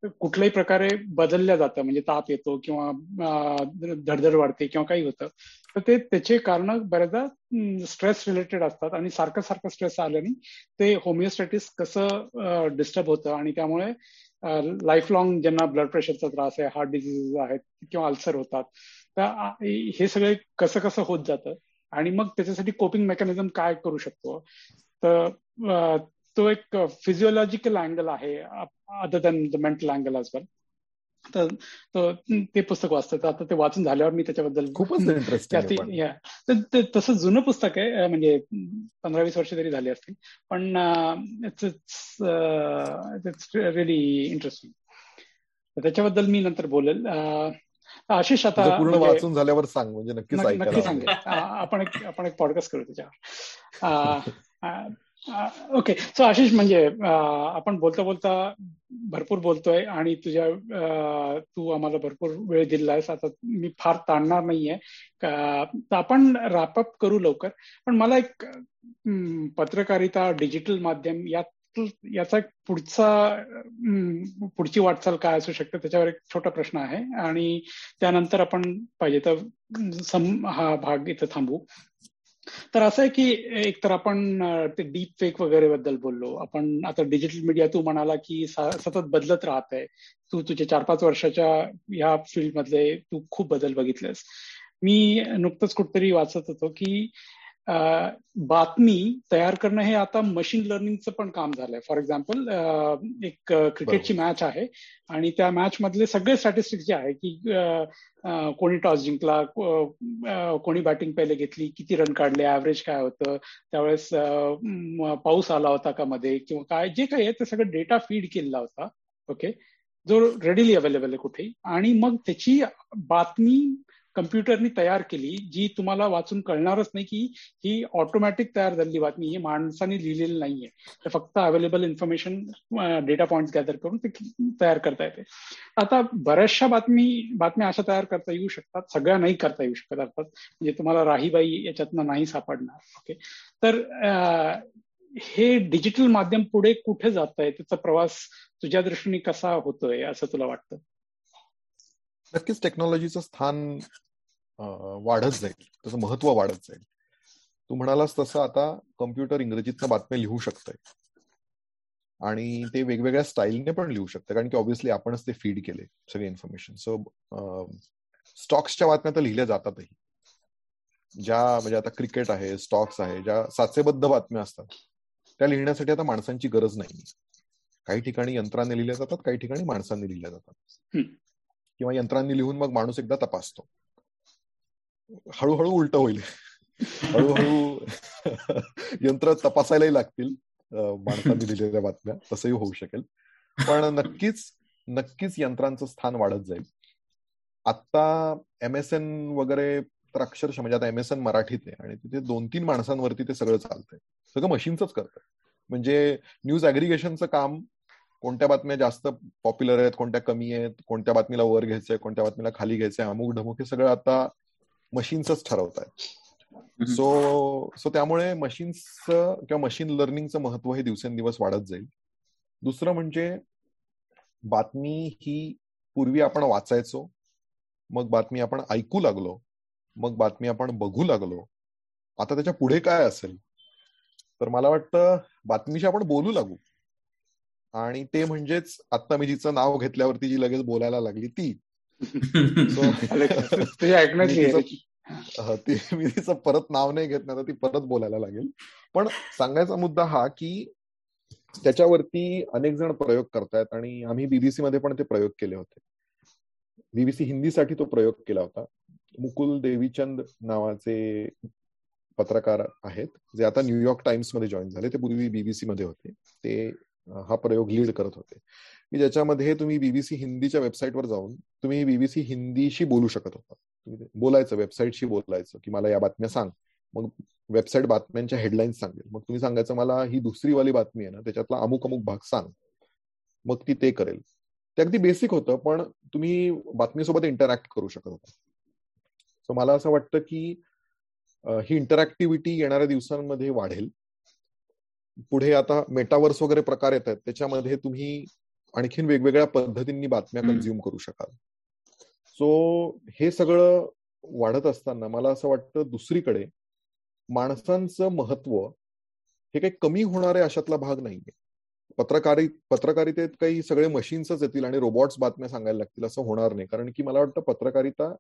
कुठल्याही प्रकारे बदलल्या जातं म्हणजे ताप येतो किंवा धडधड वाढते किंवा काही होतं तर ते त्याचे कारण बऱ्याचदा स्ट्रेस रिलेटेड असतात आणि सारखं सारखं स्ट्रेस आल्याने ते होमिओस्टॅटिस कसं डिस्टर्ब होतं आणि त्यामुळे लाईफ लॉंग ज्यांना ब्लड प्रेशरचा त्रास आहे हार्ट डिझिजेस आहेत किंवा अल्सर होतात तर हे सगळे कसं कसं होत जातं आणि मग त्याच्यासाठी कोपिंग मेकॅनिझम काय करू शकतो? तर तो एक फिजिओलॉजिकल अँगल आहे other than the mental angle as well तर ते पुस्तक वाचतं आता ते वाचून झाल्यावर मी त्याच्याबद्दल खूपच जास्ती तसं जुनं पुस्तक आहे म्हणजे पंधरा वीस वर्ष तरी झाली असतील. पण इट्स इट्स रिअली इंटरेस्टिंग त्याच्याबद्दल मी नंतर बोलेल. आशिष आता पूर्ण म्हणजे वाचून झाल्यावर सांग म्हणजे नक्की नक्की सांगेल. आपण एक आपण एक पॉडकास्ट करू त्याच्यावर. ओके सो आशिष म्हणजे आपण बोलता बोलता भरपूर बोलतोय आणि तुझ्या तू आम्हाला भरपूर वेळ दिलायस. आता मी फार ताणणार नाहीये. तर आपण रॅपअप करू लवकर. पण मला एक पत्रकारिता डिजिटल माध्यम यात याचा एक पुढचा पुढची वाटचाल काय असू शकते त्याच्यावर एक छोटा प्रश्न आहे. आणि त्यानंतर आपण पाहिजे तर सम हा भाग इथं थांबू. तर असं आहे की एक तर आपण ते डीप फेक वगैरे बद्दल बोललो. आपण आता डिजिटल मीडिया तू म्हणाला की सतत बदलत राहत आहे तू तुझ्या चार पाच वर्षाच्या या फील्डमधले तू खूप बदल बघितलेस. मी नुकतंच कुठतरी वाचत होतो की बातमी तयार करणं हे आता मशीन लर्निंगचं पण काम झालंय. फॉर एक्झाम्पल एक क्रिकेटची मॅच आहे आणि त्या मॅच मधले सगळे स्टॅटिस्टिक्स जे आहे की कोणी टॉस जिंकला कोणी बॅटिंग पहिले घेतली किती रन काढले ऍव्हरेज काय होतं त्यावेळेस पाऊस आला होता का मध्ये किंवा काय जे काही आहे ते सगळं डेटा फीड केलेला होता. ओके जो रेडिली अवेलेबल आहे कुठेही. आणि मग त्याची बातमी कम्प्युटरनी तयार केली जी तुम्हाला वाचून कळणारच नाही की ही ऑटोमॅटिक तयार झालेली बातमी ही माणसाने लिहिलेली नाहीये. तर फक्त available information data point gather करून ते तयार करता येते. आता बऱ्याचशा बातमी बातम्या अशा तयार करता येऊ शकतात सगळ्या नाही करता येऊ शकत अर्थात. म्हणजे तुम्हाला राहीबाई याच्यातनं नाही सापडणार ओके तर हे डिजिटल माध्यम पुढे कुठे जात आहे? त्याचा प्रवास तुझ्या दृष्टीने कसा होतोय असं तुला वाटतं? नक्कीच टेक्नॉलॉजीचं स्थान वाढत जाईल. त्याचं महत्त्व वाढत जाईल. तू म्हणालास तसं आता कम्प्युटर इंग्रजीतनं बातम्या लिहू शकतंय. आणि ते वेगवेगळ्या स्टाईलने पण लिहू शकतं कारण की ऑब्व्हियसली आपणच ते फीड केले सगळे इन्फॉर्मेशन सो स्टॉक्सच्या बातम्या तर लिहिल्या जातातही. ज्या म्हणजे आता क्रिकेट आहे स्टॉक्स आहे ज्या साचेबद्ध बातम्या असतात त्या लिहिण्यासाठी आता माणसांची गरज नाही काही ठिकाणी यंत्राने लिहिल्या जातात काही ठिकाणी माणसांनी लिहिल्या जातात. किंवा यंत्रांनी लिहून मग माणूस एकदा तपासतो. हळूहळू उलट होईल. हळूहळू यंत्र तपासायलाही लागतील माणसांनी दिलेल्या बातम्या. तसंही होऊ शकेल. पण नक्कीच नक्कीच यंत्रांचं स्थान वाढत जाईल. आता एम एस एन वगैरे तर अक्षरशः म्हणजे आता एमएसएन मराठीत आहे आणि तिथे दोन तीन माणसांवरती ते सगळं चालतंय. सगळं मशीनच करतं म्हणजे न्यूज अग्रिगेशनचं काम कोणत्या बातम्या जास्त पॉप्युलर आहेत कोणत्या कमी आहेत कोणत्या बातमीला वर घ्यायचंय कोणत्या बातमीला खाली घ्यायचंय अमुक ढमुक हे सगळं आता मशीन्सच ठरवत आहेत. सो सो त्यामुळे मशीन्सचं किंवा मशीन लर्निंगचं महत्त्व हे दिवसेंदिवस वाढत जाईल. दुसरं म्हणजे बातमी ही पूर्वी आपण वाचायचो मग बातमी आपण ऐकू लागलो मग बातमी आपण बघू लागलो. आता त्याच्या पुढे काय असेल? तर मला वाटतं बातमीशी आपण बोलू लागू. आणि ते म्हणजेच आता मी जिचं नाव घेतल्यावरती जी लगेच बोलायला लागली ती. ती मी तिचं परत नाव नाही घेत नाही ती परत बोलायला लागेल. पण सांगायचा मुद्दा हा की त्याच्यावरती अनेक जण प्रयोग करतायत आणि आम्ही बीबीसी मध्ये पण ते प्रयोग केले होते. बीबीसी हिंदीसाठी तो प्रयोग केला होता. मुकुल देवीचंद नावाचे पत्रकार आहेत जे आता न्यूयॉर्क टाइम्समध्ये जॉईन झाले. ते पूर्वी बीबीसी मध्ये होते. ते हा प्रयोग लीड करत होते. की ज्याच्यामध्ये तुम्ही बीबीसी हिंदीच्या वेबसाईटवर जाऊन तुम्ही बीबीसी हिंदीशी बोलू शकत होता. बोलायचं वेबसाईटशी बोलायचं की मला या बातम्या सांग. मग वेबसाईट बातम्यांच्या हेडलाईन्स सांगेल. मग तुम्ही सांगायचं मला ही दुसरी वाली बातमी आहे ना त्याच्यातला अमुक अमुक भाग सांग. मग ती ते करेल. ते अगदी बेसिक होतं पण तुम्ही बातमीसोबत इंटरॅक्ट करू शकत होता. सो मला असं वाटतं की ही इंटरॅक्टिव्हिटी येणाऱ्या दिवसांमध्ये वाढेल. पुढे आता मेटावर्स वगैरे प्रकार येत आहेत त्याच्यामध्ये तुम्ही आणखीन वेगवेगळ्या पद्धतींनी बातम्या कन्झ्युम करू शकाल. सो हे सगळं वाढत असताना मला असं वाटतं दुसरीकडे माणसांचं महत्त्व हे काही कमी होणारे अशातला भाग नाहीये. पत्रकारी पत्रकारितेत काही सगळे मशीन्सच येतील आणि रोबोट्स बातम्या सांगायला लागतील असं होणार नाही. कारण की मला वाटतं पत्रकारिता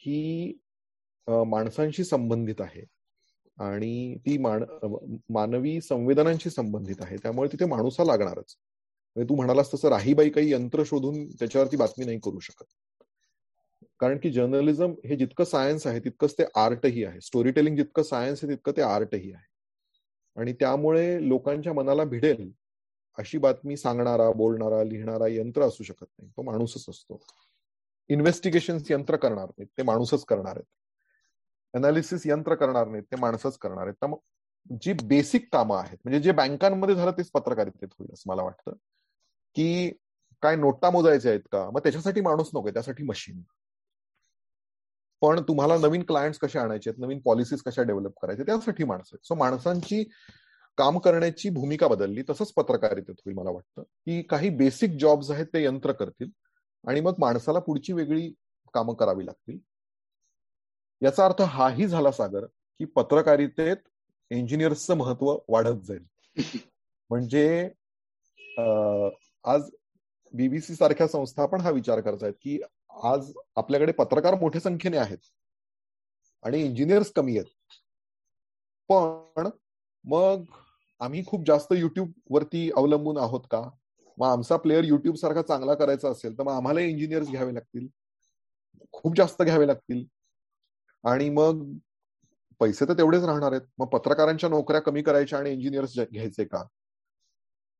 ही माणसांशी संबंधित आहे. आणि ती मान मानवी संवेदनांशी संबंधित आहे. त्यामुळे तिथे माणूसा लागणारच. म्हणजे तू म्हणालास तसं राहीबाई काही यंत्र शोधून त्याच्यावरती बातमी नाही करू शकत. कारण की जर्नलिझम हे जितकं सायन्स आहे तितकंच ते आर्टही आहे. स्टोरी टेलिंग जितकं सायन्स आहे तितकं ते आर्टही आहे. आणि त्यामुळे लोकांच्या मनाला भिडेल अशी बातमी सांगणारा बोलणारा लिहिणारा यंत्र असू शकत नाही. तो माणूसच असतो. इन्व्हेस्टिगेशन यंत्र करणार नाही ते माणूसच करणार आहेत. अनालिसिस यंत्र करणार नाहीत ते माणसंच करणार आहेत. त्यामुळे जी बेसिक कामं आहेत म्हणजे जे बँकांमध्ये झालं तेच पत्रकारितेत होईल असं मला वाटतं. की काय नोटा मोजायचे आहेत का? मग त्याच्यासाठी माणूस नको त्यासाठी मशीन पण तुम्हाला नवीन क्लायंट्स कसे आणायचे आहेत नवीन पॉलिसीज कशा डेव्हलप करायचे त्यासाठी माणसं आहेत. सो माणसांची काम करण्याची भूमिका बदलली तसंच पत्रकारितेत होईल मला वाटतं. की काही बेसिक जॉब्स आहेत ते यंत्र करतील आणि मग माणसाला पुढची वेगळी कामं करावी लागतील. याचा अर्थ हाही झाला सागर की पत्रकारितेत इंजिनियर्सचं महत्त्व वाढत जाईल. म्हणजे आज बीबीसी सारख्या संस्था पण हा विचार करतायत की आज आपल्याकडे पत्रकार मोठ्या संख्येने आहेत आणि इंजिनियर्स कमी आहेत. पण मग आम्ही खूप जास्त युट्यूब वरती अवलंबून आहोत का? मग आमचा प्लेअर युट्यूब सारखा चांगला करायचा असेल तर मग आम्हाला इंजिनियर्स घ्यावे लागतील. खूप जास्त घ्यावे लागतील. आणि मग पैसे तर तेवढेच राहणार आहेत. मग पत्रकारांच्या नोकऱ्या कमी करायच्या आणि इंजिनियर्स घ्यायचे का?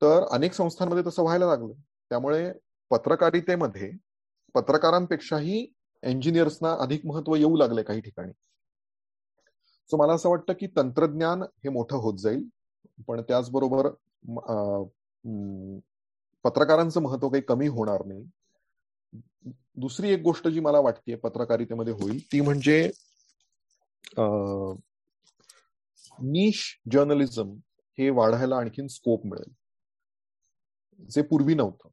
तर अनेक संस्थांमध्ये तसं व्हायला लागलं. त्यामुळे पत्रकारितेमध्ये पत्रकारांपेक्षाही इंजिनियर्सना अधिक महत्त्व येऊ लागले काही ठिकाणी. सो मला असं वाटतं की तंत्रज्ञान हे मोठं होत जाईल. पण त्याचबरोबर पत्रकारांचं महत्त्व काही कमी होणार नाही. दुसरी एक गोष्ट जी मला वाटते पत्रकारितेमध्ये होईल ती म्हणजे निश जर्नलिझम हे वाढायला आणखीन स्कोप मिळेल. जे पूर्वी नव्हतं.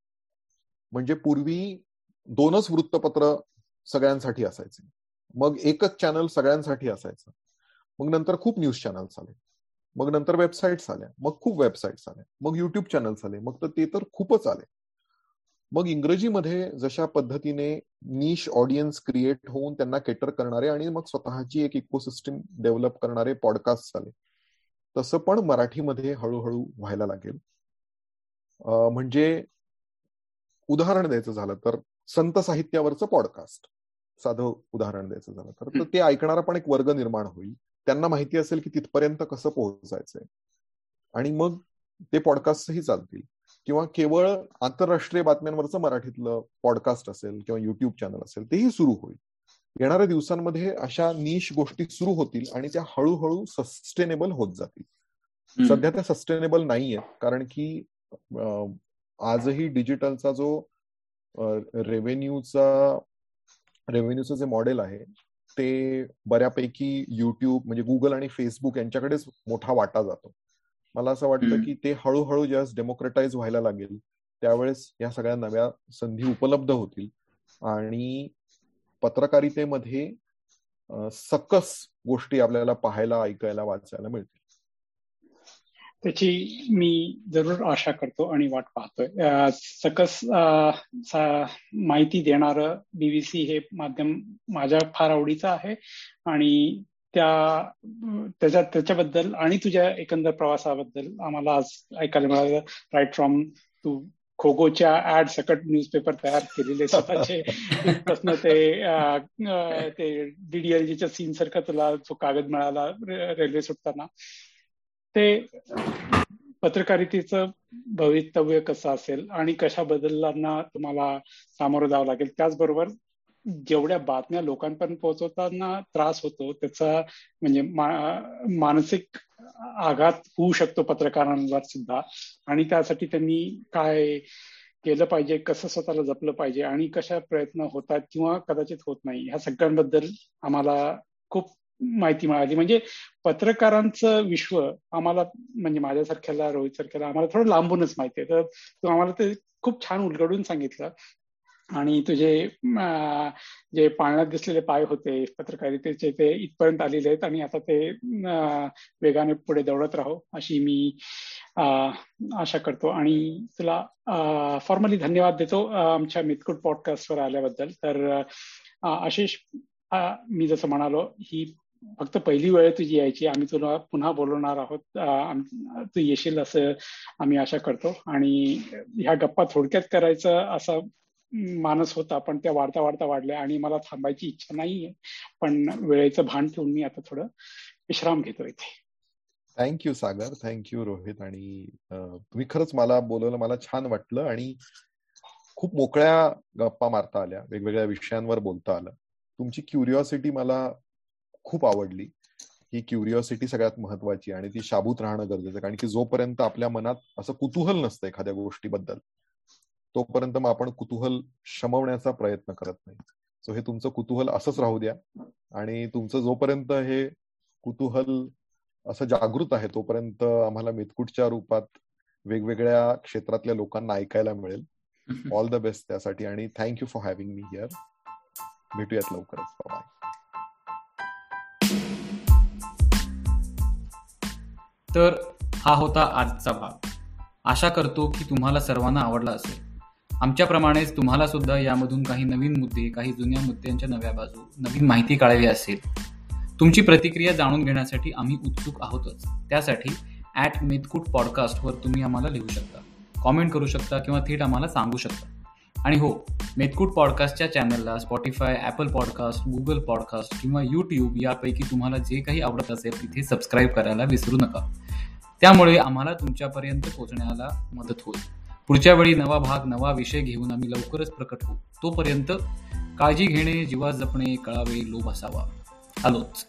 म्हणजे पूर्वी दोनच वृत्तपत्र सगळ्यांसाठी असायचे. मग एकच चॅनल सगळ्यांसाठी असायचं. मग नंतर खूप न्यूज चॅनल्स आले. मग नंतर वेबसाईट्स आल्या. मग खूप वेबसाईट्स आल्या. मग युट्यूब चॅनल्स आले. मग तर ते तर खूपच आले. मग इंग्रजीमध्ये जशा पद्धतीने निश ऑडियन्स क्रिएट होऊन त्यांना केटर करणारे आणि मग स्वतःची एक इकोसिस्टम डेव्हलप करणारे पॉडकास्ट आले तसं पण मराठीमध्ये हळूहळू व्हायला लागेल. म्हणजे उदाहरण द्यायचं झालं तर संत साहित्यावरचं पॉडकास्ट साधं उदाहरण द्यायचं झालं तर. ते ऐकणारा पण एक वर्ग निर्माण होईल. त्यांना माहिती असेल की तिथपर्यंत कसं पोहोचायचंय. आणि मग ते पॉडकास्टही चालतील. किंवा केवळ आंतरराष्ट्रीय बातम्यांवरचं मराठीतलं पॉडकास्ट असेल किंवा युट्यूब चॅनल असेल तेही सुरू होईल. येणाऱ्या दिवसांमध्ये अशा निश गोष्टी सुरू होतील आणि त्या हळूहळू सस्टेनेबल होत जातील. सध्या त्या सस्टेनेबल नाहीयेत कारण की आजही डिजिटलचा जो रेव्हेन्यूचा रेव्हेन्यूचं जे मॉडेल आहे ते बऱ्यापैकी युट्यूब म्हणजे गुगल आणि फेसबुक यांच्याकडेच मोठा वाटा जातो. मला असं वाटतं की ते हळूहळू जेव्हा डेमोक्रेटाईज व्हायला लागेल त्यावेळेस या सगळ्या नव्या संधी उपलब्ध होतील. आणि पत्रकारितेमध्ये सकस गोष्टी आपल्याला पाहायला ऐकायला वाचायला मिळतील. त्याची मी जरूर आशा करतो आणि वाट पाहतोय. सकस माहिती देणार बीबीसी हे माध्यम माझ्या फार आवडीचं आहे. आणि त्या त्याच्या त्याच्याबद्दल आणि तुझ्या एकंदर प्रवासाबद्दल आम्हाला आज ऐकायला मिळालं. राईट फ्रॉम तू खोगोच्या ऍड सकट न्यूजपेपर तयार केलेले स्वतःचे प्रश्न ते ते डीडीएलजीच्या सीन सारखा तुला जो कागद मिळाला रेल्वे सुटताना. ते पत्रकारितेचं भवितव्य कसं असेल आणि कशा बदलांना तुम्हाला सामोरं जावं लागेल त्याचबरोबर जेवढ्या बातम्या लोकांपर्यंत पोहोचवताना त्रास होतो त्याचा म्हणजे मानसिक आघात होऊ शकतो पत्रकारांवर सुद्धा. आणि त्यासाठी त्यांनी काय केलं पाहिजे कसं स्वतःला जपलं पाहिजे आणि कशा प्रयत्न होतात किंवा कदाचित होत नाही ह्या सगळ्यांबद्दल आम्हाला खूप माहिती मिळाली. म्हणजे पत्रकारांचं विश्व आम्हाला म्हणजे माझ्यासारख्याला रोहित सारख्याला आम्हाला थोडं लांबूनच माहिती आहे. तर तू आम्हाला ते खूप छान उलगडून सांगितलं. आणि तुझे जे पाळण्यात दिसलेले पाय होते पत्रकारितेचे ते इथपर्यंत आलेले आहेत आणि आता ते वेगाने पुढे दौडत राहो अशी मी आशा करतो. आणि तुला फॉर्मली धन्यवाद देतो आमच्या मितकुट पॉडकास्टवर आल्याबद्दल. तर आशिष मी जसं म्हणालो ही फक्त पहिली वेळ तुझी यायची. आम्ही तुला पुन्हा बोलवणार आहोत. तू येशील असं आम्ही आशा करतो. आणि ह्या गप्पा थोडक्यात करायचं असं मानस होता पण त्या वाढता वाढता वाढल्या आणि मला थांबायची इच्छा नाहीये. पण वेळेचं भान ठेवून मी आता थोडं विश्राम घेतो इथे. थँक्यू सागर थँक्यू रोहित आणि तुम्ही खरंच मला बोलवलं मला छान वाटलं आणि खूप मोकळ्या गप्पा मारता आल्या वेगवेगळ्या विषयांवर बोलता आलं. तुमची क्युरिओसिटी मला खूप आवडली. ही क्युरिओसिटी सगळ्यात महत्वाची आणि ती शाबूत राहणं गरजेचं कारण की जोपर्यंत आपल्या मनात असं कुतूहल नसतं एखाद्या गोष्टीबद्दल तोपर्यंत मग आपण कुतूहल शमवण्याचा प्रयत्न करत नाही. सो हे तुमचं कुतूहल असंच राहू द्या. आणि तुमचं जोपर्यंत हे कुतूहल असं जागृत आहे तोपर्यंत आम्हाला मितकुटच्या रूपात वेगवेगळ्या क्षेत्रातल्या लोकांना ऐकायला मिळेल. ऑल द बेस्ट त्यासाठी आणि thank you for having me here भेटूयात लवकरच. बाय तर हा होता आजचा भाग. आशा करतो की तुम्हाला सर्वांना आवडला असेल. आमच्याप्रमाणेच तुम्हाला सुद्धा यामधून काही नवीन मुद्दे काही जुन्या मुद्द्यांच्या नव्या बाजू नवीन माहिती काढावी असेल. तुमची प्रतिक्रिया जाणून घेण्यासाठी आम्ही उत्सुक आहोतच. त्यासाठी ॲट मेतकूट पॉडकास्टवर तुम्ही आम्हाला लिहू शकता कॉमेंट करू शकता किंवा थेट आम्हाला सांगू शकता. आणि हो मेतकूट पॉडकास्टच्या चॅनलला Spotify Apple podcast Google podcast किंवा यूट्यूब यापैकी तुम्हाला जे काही आवडत असेल तिथे सबस्क्राईब करायला विसरू नका. त्यामुळे आम्हाला तुमच्यापर्यंत पोहोचण्याला मदत होईल. पुढच्या वेळी नवा भाग नवा विषय घेऊन आम्ही लवकरच प्रकट होऊ. तोपर्यंत काळजी घेणे जीवा जपणे कळावे लोभ असावा. आलोच.